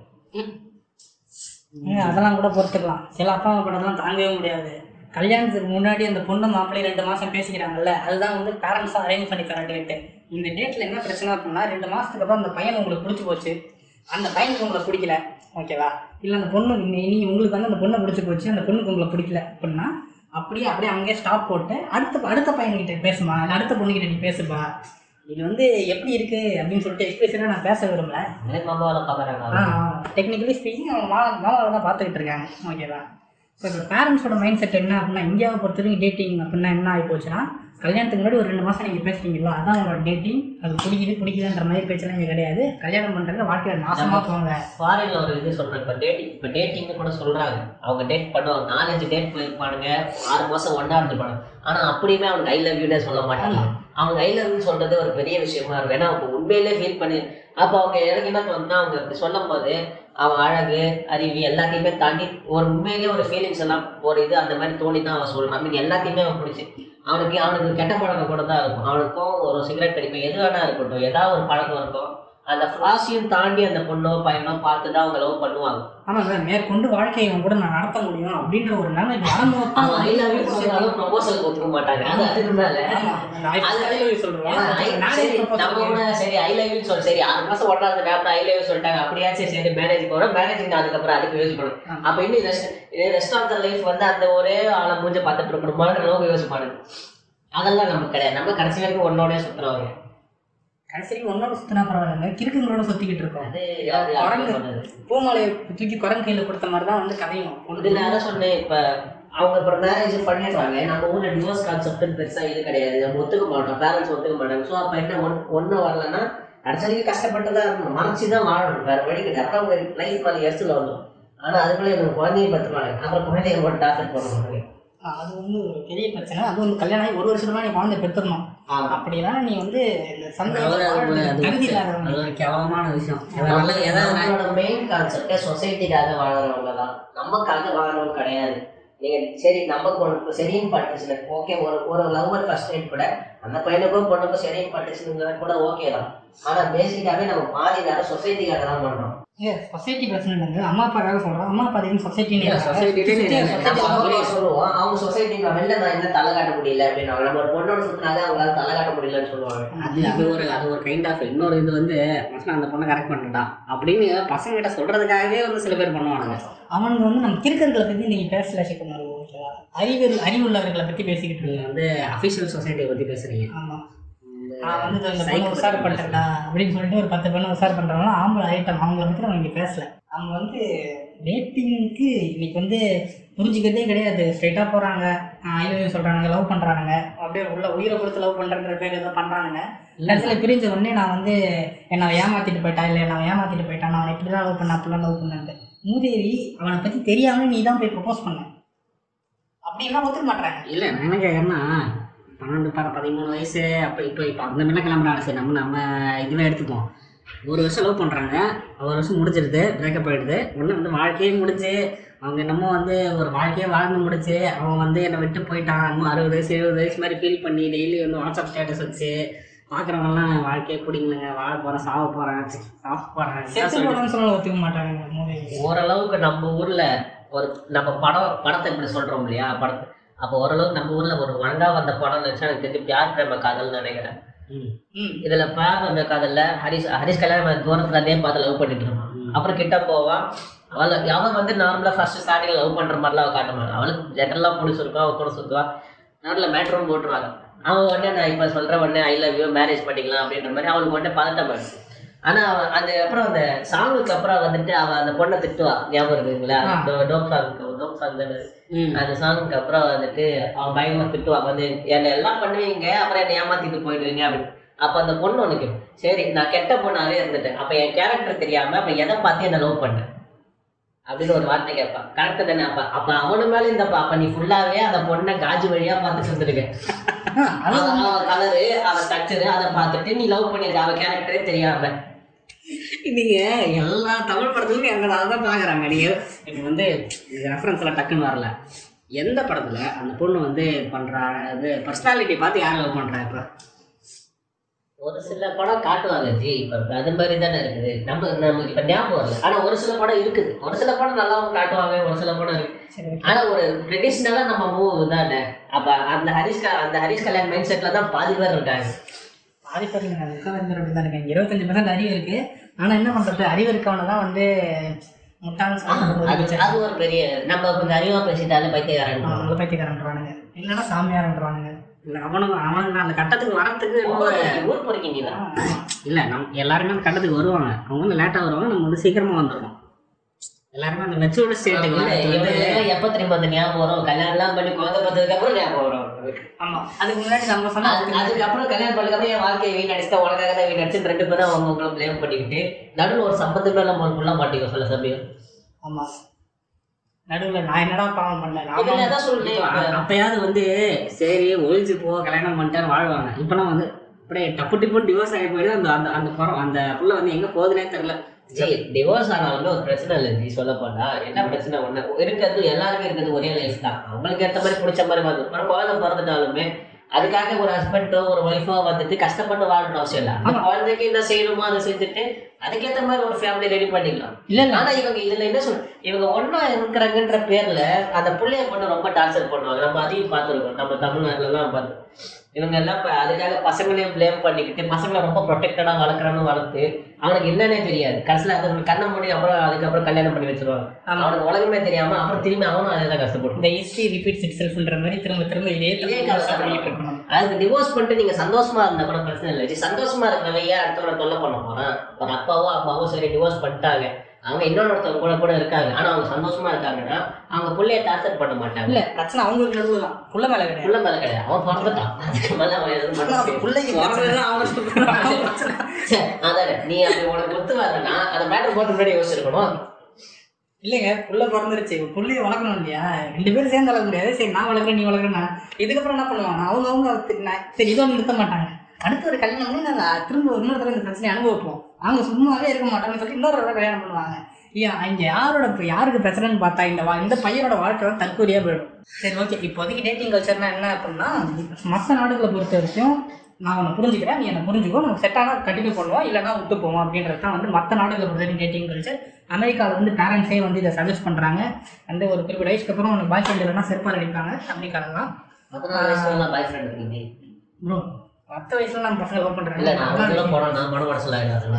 நீ. அதெல்லாம் கூட பொறுத்துக்கலாம். சில அப்பா அம்மா படம்லாம் தாங்கவே முடியாது. கல்யாணத்துக்கு முன்னாடி அந்த பொண்ணு மாப்பிள்ளை ரெண்டு மாசம் பேசிக்கிறாங்கல்ல அதுதான் வந்து பேரண்ட்ஸாக அரேஞ்ச் பண்ணி தர டேட்டு இந்த டேட்ல என்ன பிரச்சனை அப்படின்னா ரெண்டு மாசத்துக்கு அப்புறம் அந்த பையன் உங்களுக்கு பிடிச்சி போச்சு. அந்த பையனுக்கு உங்களை பிடிக்கல. ஓகேவா? இல்லை அந்த பொண்ணு நீ- நீ உங்களுக்கு வந்து அந்த பொண்ணை பிடிச்சி போச்சு அந்த பொண்ணுக்கு உங்களை பிடிக்கல அப்படின்னா அப்படியே அப்படியே அங்கேயே ஸ்டாப் போட்டு அடுத்த அடுத்த பையன்கிட்ட பேசுமா? இல்லை அடுத்த பொண்ணுகிட்ட நீ பேசுப்பா? இது வந்து எப்படி இருக்கு அப்படின்னு சொல்லிட்டு எக்ஸ்பிரஷனாக நான் பேச விரும்பல. எனக்கு மாமாவை பார்க்குறாங்க டெக்னிக்கலி ஸ்பீக்கிங் அவங்க மாமா மாமாவை தான் பார்த்துக்கிட்டு இருக்காங்க. ஓகேவா ஸோ இப்போ பேரண்ட்ஸோட மைண்ட் செட் என்ன அப்படின்னா இந்தியாவை பொறுத்த வரைக்கும் டேட்டிங் அப்படின்னா என்ன ஆகி போச்சுன்னா கல்யாணத்துக்கு முன்னாடி ஒரு ரெண்டு மாதம் நீங்கள் பேசுறீங்களா அதான் உங்களோட டேட்டிங் அது பிடிக்குது பிடிக்குதுன்ற மாதிரி பேச்செல்லாம் இங்கே கிடையாது. கல்யாணம் பண்ணுறது வாழ்க்கையில் நாசமாக போவாங்க ஃபாரின்ல ஒரு இது சொல்றேன் இப்போ டேட்டிங் இப்போ டேட்டிங்னு கூட சொல்றாங்க. அவங்க டேட் பண்ணுவாங்க நாலஞ்சு டேட் போயிருப்பானுங்க ஆறு மாசம் ஒன்றா இருந்துருப்பாங்க ஆனா அப்படியுமே அவனுக்கு ஐ லவ் சொல்ல மாட்டாங்க. அவங்க ஐ லவ் சொல்றது ஒரு பெரிய விஷயமா இருக்கும். ஏன்னா அவங்க உண்மையிலே ஃபீல் பண்ணி அப்போ அவங்க எனக்கு என்ன அவங்க அப்படி சொல்லும் போது அவன் அழகு அறிவு எல்லாத்தையுமே தாண்டி ஒரு உண்மையிலேயே ஒரு ஃபீலிங்ஸ் எல்லாம் ஒரு இது அந்த மாதிரி தோணி தான் அவன் சொல்கிறான் மீன் எல்லாத்தையுமே அவன் பிடிச்சி. அவனுக்கு அவனுக்கு கெட்ட பழக்கம் கூட தான் இருக்கும். அவனுக்கும் ஒரு சிகரெட் கடிக்கும் எது வேணா இருக்கட்டும் ஏதாவது ஒரு பழக்கம் இருக்கும். அந்த ஃப்ளாஸையும் தாண்டி அந்த பொண்ணோ பையனோ பார்த்து தான் அவங்க லவ் பண்ணுவாங்க. ஆமா சார் மேற்கொண்டு வாழ்க்கையை கூட நான் நடத்த முடியும் அப்படின்ற ஒரு நிலைமை வரும்போது அவன் ஐ லவ் யூ சொன்னாலும் ப்ரொபோசல் ஒத்துக்க மாட்டாங்க. அது அதுக்கு மேல ஆமா, அந்த I- அது- I love you சொல்றோம். ஏன்னா, I- நானே சரி, propose நம்ம. கூட சரி ஐ லவ் யூ சொல் சரி ஆறு மாசம் ஒன்றாவது நேரம் ஐ லவ் யூ சொல்லிட்டாங்க. அப்படியாச்சும் சரி மேரேஜ் போறோம். மேரேஜ் அதுக்கப்புறம் அதுக்கு பண்ணும். அப்ப இன்னும் ரெஸ்ட் ஆஃப் த லைஃப் வந்து அந்த ஒரே ஆளை மூஞ்ச பார்த்துட்டு இருக்கணுமான அளவுக்கு யோசிப்பானுங்க. அதெல்லாம் நமக்கு கிடையாது. நம்ம கடைசி வரைக்கும் ஒன்னோடய சுத்துறவங்க. கடைசி ஒன்னோட சுத்தினா பரவாயில்லைங்க. கிறுக்குங்களோட சுத்திக்கிட்டு இருக்கோம். குரங்கு. பூமாலையை தூக்கி குரங்கு கையில கொடுத்த மாதிரி தான் வந்து கதையும் இதுல அதான் சொன்னேன் இப்ப அவங்க அப்புறம் மேரேஜ் பண்ணிடுறாங்க நம்ம ஊர்ல டிவோர்ஸ் கான்செப்ட் பெருசா இது கிடையாது. நம்ம ஒத்துக்க மாட்டோம். பேரண்ட்ஸ் ஒத்துக்க மாட்டாங்க. ஸோ அப்ப என்ன ஒன் ஒன்றும் வரலன்னா கடைசி வரைக்கும் கஷ்டப்பட்டு தான் இருக்கணும். மறைச்சு தான் வாழணும். வேற வழி கிடையாது. அப்புறம் அவங்க லைஃப் மேலே எரிச்சல் வரணும் ஆனா அதுக்குள்ள எனக்கு குழந்தைய பத்துவாங்க அப்புறம் குழந்தைய போட்டு டார்ச்சர் பண்ண மாட்டாங்க அது வந்து ஒரு பெரிய பிரச்சனை. அது வந்து கல்யாணம் ஆகி ஒரு வருஷத்துல நீ குழந்தை பெற்றுடணும். அப்படின்னா நீ வந்து கேவலமான விஷயம். நம்மளோட மெயின் கான்செப்டே சொசைட்டிக்காக வாழ்றவங்க தான். நமக்காக வாழ்றவங்க கிடையாது. நீங்க சரி நமக்கு ஒன்று சரின்னு பட்டுச்சுன்னு ஓகே ஒரு ஒரு லவ்வர் ஃபர்ஸ்ட் நைட் கூட அந்த பையனுக்கும் பொண்ணுக்கும் சரின்னு பட்டுச்சுன்னு கூட ஓகே தான். ஆனா பேசிக்காவே நம்ம பாதி நேரம் சொசைட்டிக்காக தான் பண்றோம். சொசைட்டி பிரச்சனை இல்லைங்க அம்மா அப்பாக்காக சொல்றோம் அம்மா அப்பா அதுன்னு சொசைட்டி இல்ல, society லே இல்ல. நம்ம அவங்க சொல்லுவோம் அவங்க சொசைட்டி வெளில நான் என்ன தலை காட்ட முடியல அப்படின்னு நம்ம ஒரு பொண்ணோட சுத்தினாலே அவங்களால தலை காட்ட முடியலன்னு சொல்லுவாங்க. அது அது ஒரு அது ஒரு கைண்ட் ஆஃப் இன்னொரு இது வந்து மச்சான் அந்த பொண்ணை கரெக்ட் பண்ணிட்டான் அப்படின்னு பசங்க கிட்ட சொல்றதுக்காகவே வந்து சில பேர் பண்ணுவானுங்க. அவனுங்க வந்து நம்ம கிறுக்கர்களை பத்தி நீங்க பேசல சிக்கணும் அறிவு அறிவுள்ளவர்களை பத்தி பேசிக்கிட்டு இருக்கோம். வந்து அஃபிஷியல் சொசைட்டியை பத்தி பேசுறீங்க. ஆமா. இந்த நான் வந்து இந்த பொண்ணு உசார். பண்ணிட்டேன்டா அப்படின்னு சொல்லிட்டு ஒரு பத்து பொண்ணு உசார் பண்றாங்கன்னா ஆம்பளை ஐட்டம் அவங்கள பத்தி நம்ம இங்க பேசல. அவங்க வந்து டேட்டிங்க்கு இன்னைக்கு வந்து புரிஞ்சுக்கிறதே கிடையாது. ஸ்ட்ரைட்டா போறாங்க. ஐயோ சொல்றாங்க லவ் பண்றானுங்க. அப்படியே உள்ள உயிரை கொடுத்து லவ் பண்றன்ற பேர் ஏதோ பண்றானுங்க. கடைசியில் பிரிஞ்ச உடனே நான் வந்து என்னை ஏமாத்திட்டு போயிட்டா இல்லை நான் ஏமாத்திட்டு போயிட்டான் நான் அவனை இப்படி தான் லவ் பண்ண அப்படிலாம் லவ் பண்ணேன் மூதேவி அவனை பத்தி தெரியாம நீ தான் போய் ப்ரப்போஸ் பண்ண. அப்படின்னா ஒத்துக்க மாட்டாங்க இல்ல நான் என்ன கேட்கறேன்னா பன்னெண்டு ப பதிமூணு வயசு அப்போ இப்போ இப்போ அந்த மாதிரிலாம் கிளம்புறாங்க. சரி நம்ம நம்ம இதுவே எடுத்துப்போம் ஒரு வருஷம் லவ் பண்ணுறாங்க ஒரு வருஷம் முடிஞ்சிருது பிரேக்கப் ஆகிடுது ஒன்று வந்து வாழ்க்கையே முடிஞ்சு அவங்க என்னமோ வந்து ஒரு வாழ்க்கையே வாழ்ந்து முடிச்சு அவன் வந்து என்னை விட்டு போயிட்டான். இன்னும் அறுபது வயசு எழுபது வயசு மாதிரி ஃபீல் பண்ணி டெய்லி வந்து வாட்ஸ்அப் ஸ்டேட்டஸ் வச்சு பார்க்குறவங்கலாம் வாழ்க்கையே பிடிக்கலங்க வாழ போகிறேன் சாவ போகிறேன் செத்து போகிறேன் ஒத்துக்க மாட்டாங்க ஓரளவுக்கு நம்ம ஊர்ல ஒரு நம்ம படம் படத்தை இப்படி சொல்றோம் இல்லையா? படத்தை அப்போ ஓரளவுக்கு நம்ம ஊர்ல ஒரு ஒழுங்கா வந்த படம் நினைச்சா எனக்கு தெரிஞ்சு பியார் பிரேம காதல்னு நினைக்கிறேன். இதுல பியார் பிரேம காதல்ல ஹரிஷ் ஹரிஷ் கல்யாணம் தூரத்துல இருந்தே பார்த்து லவ் பண்ணிட்டு இருப்பான். அப்புறம் கிட்ட போவான் அவளை அவன் வந்து நார்மலா ஃபர்ஸ்ட் ஸ்டார்டிங்ல லவ் பண்ற மாதிரிலாம் அவ காட்ட மாட்டான் அவளுக்கு ஜென்ரலா பிடிச்சிருக்கும் அவ கூட சுத்துவா நடுவில் மேட்ரும் போட்டுருவாங்க. அவன் உடனே நான் இப்ப சொல்ற உடனே ஐ லவ் யூ மேரேஜ் பண்ணிக்கலாம் அப்படின்ற மாதிரி அவளுக்கு உடனே பதட்டம் ஆயிடுச்சு. ஆனா அவன் அந்த அப்புறம் அந்த சாங்குக்கு அப்புறம் வந்துட்டு அவ அந்த பொண்ணை திட்டுவா. ஞாபகம் இருக்குங்களா. டோப் சாங் டோப் சாங் தானே அந்த சாங்குக்கு அப்புறம் வந்துட்டு அவன் பயங்கரமா திட்டுவாங்க வந்து என்னை எல்லாம் பண்ணுவீங்க அப்புறம் என்னை ஏமாத்திட்டு போயிடுவீங்க அப்படின்னு. அப்ப அந்த பொண்ணு உனக்கு சரி நான் கெட்ட பொண்ணாவே இருந்துட்டேன். அப்ப என் கேரக்டர் தெரியாம அப்ப எதை பார்த்து என்ன லவ் பண்ண? அப்படின்னு ஒரு வார்த்தை கேட்பான். கரெக்ட் தானே? அப்ப அப்ப அவனு மேல இந்த அப்ப நீ ஃபுல்லாவே அந்த பொண்ணை காஜு வழியா பார்த்துட்டு இருந்திருக்க. அவன் கலரு அவன் ஸ்ட்ரக்சரு அதை பார்த்துட்டு நீ லவ் பண்ணிருக்க. அவன் கேரக்டரே தெரியாம. நீங்க எல்லா தமிழ் படத்துலையும் எங்க அதை தான் பாக்குறாங்க? நீங்க இப்போ வந்து ரெஃபரன்ஸ்ல டக்குன்னு வரல. எந்த படத்துல அந்த பொண்ணு வந்து பண்றா? அது பர்சனாலிட்டி பார்த்து யார் லவ் பண்றா இப்போ? ஒரு சில படம் காட்டுவாங்க ஜி. இப்ப அது மாதிரி தானே இருக்குது. நம்ம நமக்கு இப்ப ஞாபகம் வரல. ஆனா ஒரு சில படம் இருக்குது. ஒரு சில படம் நல்லாவும் காட்டுவாங்க ஒரு சில படம் இருக்கு. சரி ஆனா ஒரு ட்ரெடிஷ்னலா நம்ம மூவ் தானே. அப்ப அந்த ஹரிஷ் அந்த ஹரிஷ் கல்யாண் மைண்ட் செட்ல தான் பாதி பேர் இருக்காங்க. இல்லைங்க முக்கால்வாசி அப்படி தான் இருக்காங்க இருபத்தஞ்சு பர்சன்ட் அறிவு இருக்கு. ஆனா என்ன பண்றது? அறிவு இருக்கவனை தான் வந்து முட்டாள்னு அது ஒரு பெரிய நம்ம கொஞ்சம் அறிவா பேசிட்டாலே பைத்தியக்காரன். அவங்கள பைத்தியக்காரன்றானுங்க. இல்லைன்னா சாமியார்ன்றானுங்க. இல்ல அவனுக்கு அவனுக்கு அந்த கட்டத்துக்கு வரத்துக்கு இன்னொரு ஊர் பொறுக்கி நீ தான் இல்ல நம் எல்லாருமே அந்த கட்டத்துக்கு வருவாங்க. அவங்க வந்து லேட்டா வருவாங்க நம்ம வந்து சீக்கிரமா வந்துடுவோம் எல்லாருமே அந்த மெச்சூர்டு ஸ்டேட்டுக்கு எப்ப திரும்ப அந்த ஞாபகம் வரும்? கல்யாணம் எல்லாம் பண்ணி குழந்தை பார்த்ததுக்கு அப்புறம் ஞாபகம் வரும் ஆமா அதுக்கு முன்னாடி நம்ம சொன்னா அது- அதுக்கப்புறம் கல்யாணம் பண்ணதுக்கப்புறம் என் வாழ்க்கையை வீணடிச்சுட்டா உனக்காக தான் வீணடிச்சு ரெண்டு பேரும் அவங்க உங்களை ப்ளேம் பண்ணிக்கிட்டு நடுவில் ஒரு சம்பந்தமே ஒரு புள்ள மாட்டிக்கோ சொல்ல சமயம். ஆமா. நடுவுல நான் என்னடா பாவம் தான் சொல்றேன் அப்பயாவது வந்து சரி ஒழிஞ்சு போ கல்யாணம் பண்ணிட்டாரு வாழ்வாங்க. இப்பெல்லாம் வந்து அப்படியே டப்பு டிப்புன்னு டிவோர்ஸ் ஆகி போயிடுது. அந்த அந்த அந்த அந்த புள்ள வந்து எங்க போகுதுனே தெரியல. டிவோர்ஸ் ஆனாலுமே ஒரு பிரச்சனை இல்லை ஜி சொல்ல போனா என்ன பிரச்சனை? ஒண்ணு இருக்கிறது எல்லாருக்கும் இருக்கிறது ஒரே லைஃப் தான். அவங்களுக்கு ஏற்ற மாதிரி பிடிச்ச மாதிரி வந்து நம்ம குழந்தை பிறந்துட்டாலுமே அதுக்காக ஒரு ஹஸ்பண்டோ ஒரு ஒய்ஃபோ வந்துட்டு கஷ்டப்பட்டு வாழணும் அவசியம் இல்லை. அந்த. குழந்தைக்கு என்ன செய்யணுமோ அதை செஞ்சுட்டு அதுக்கேற்ற மாதிரி ஒரு ஃபேமிலி ரெடி பண்ணிக்கலாம். இல்ல ஆனா இவங்க இதுல என்ன சொல் இவங்க ஒண்ணா இருக்கிறாங்கன்ற பேர்ல அந்த பிள்ளைய பொண்ணு ரொம்ப டார்ச்சர் பண்ணுவாங்க. நம்ம அதையும் பார்த்துருக்கோம். நம்ம தமிழ்நாட்டுல எல்லாம் பார்த்து இவங்க எல்லாம் இப்ப அதுக்காக பசங்களையும் ப்ளேம் பண்ணிக்கிட்டு பசங்களை ரொம்ப ப்ரொடெக்டடா வளர்க்குறான்னு வளர்த்து அவனுக்கு என்னன்னே தெரியாது. கடைசியில் அது கண்ணை மூடி அப்புறம் அதுக்கப்புறம் கல்யாணம் பண்ணி வச்சிருவாங்க. அவனுக்கு உலகமே தெரியாம அப்புறம் திரும்பி அவனும் அதே தான் கஷ்டப்படும். இந்த ஹிஸ்டரி ரிப்பீட்ஸ் இட் செல்ஃப்ன்ற மாதிரி திரும்ப திரும்ப இதே இதே அதுக்கு டிவோர்ஸ் பண்ணிட்டு நீங்க சந்தோஷமா இருந்தா கூட பிரச்சனை இல்லை. சந்தோஷமா இருக்கிறவன் ஏன் அடுத்தவனை தொல்லை பண்ண போறான்? ஒரு அப்பாவோ அம்மாவோ சரி டிவோர்ஸ் பண்ணிட்டாங்க. அவங்க இன்னொருத்தவங்க கூட கூட இருக்காங்க. ஆனா அவங்க சந்தோஷமா இருக்காங்கன்னா அவங்க பிள்ளைய டார்ச்சர் பண்ண மாட்டாங்க. இல்ல பிரச்சனை அவங்களுக்கு நடுவுல தான். புள்ள மேல கிடையாது. புள்ள மேல கிடையாது. அவன் பிறந்துட்டான் அதுக்கு மேல அவன் எதுவும் பண்ண. பிள்ளைக்கு அவங்க அதானே. நீ அப்படி உனக்கு ஒத்து வரலன்னா அந்த மேட்டர் போட்டு முன்னாடி யோசிச்சிருக்கணும். இல்லைங்க புள்ள பிறந்துருச்சு. புள்ளைய வளர்க்கணும் இல்லையா? ரெண்டு பேரும் சேர்ந்து வளர்க்க முடியாது. சரி நான் வளர்க்குறேன் நீ வளர்க்குறேன் நான். இதுக்கப்புறம் என்ன பண்ணுவாங்க அவங்க அவங்க நான் இதோட நிறுத்த மாட்டாங்க. அடுத்த ஒரு கல்யாணம் நாங்கள் திரும்ப இன்னொரு தடவை இந்த பிரச்சனையை அனுபவிப்போம். அவங்க சும்மாவே இருக்க மாட்டாங்கன்னு சொல்லி இன்னொரு கல்யாணம் பண்ணுவாங்க. ஏன் இங்க யாரோட இப்ப யாருக்கு பிரச்சனைன்னு பார்த்தா இந்த வா இந்த பையனோட வாழ்க்கை தான் தற்கொலையா போயிடும். சரி ஓகே இப்போதைக்கு டேட்டிங் கல்ச்சர்னா என்ன அப்படின்னா மற்ற நாடுகளை பொறுத்த வரைக்கும் நான் உன்னை புரிஞ்சுக்கிறேன். நீ என்னை புரிஞ்சுக்கோ. நம்ம செட் ஆனால் கண்டினியூ பண்ணுவோம் இல்லைனா விட்டு போவோம் அப்படின்றது தான் வந்து மற்ற நாடுகளை பொறுத்த வரைக்கும் டேட்டிங் கல்ச்சர் அமெரிக்காவில் வந்து பேரண்ட்ஸே வந்து இதை சஜஸ்ட் பண்ணுறாங்க அந்த ஒரு குறிப்பிட்ட வயசுக்கு அப்புறம் உனக்கு பாய் ஃப்ரெண்ட் இல்லைனா செருப்பால் அடிப்பாங்க. இருக்கீங்க ப்ரோ பத்து வயசுல நம்ம பசங்க லவ் இல்ல நான் அவங்களும் போனோம் நான் மன உடச்சல் ஆயிடும்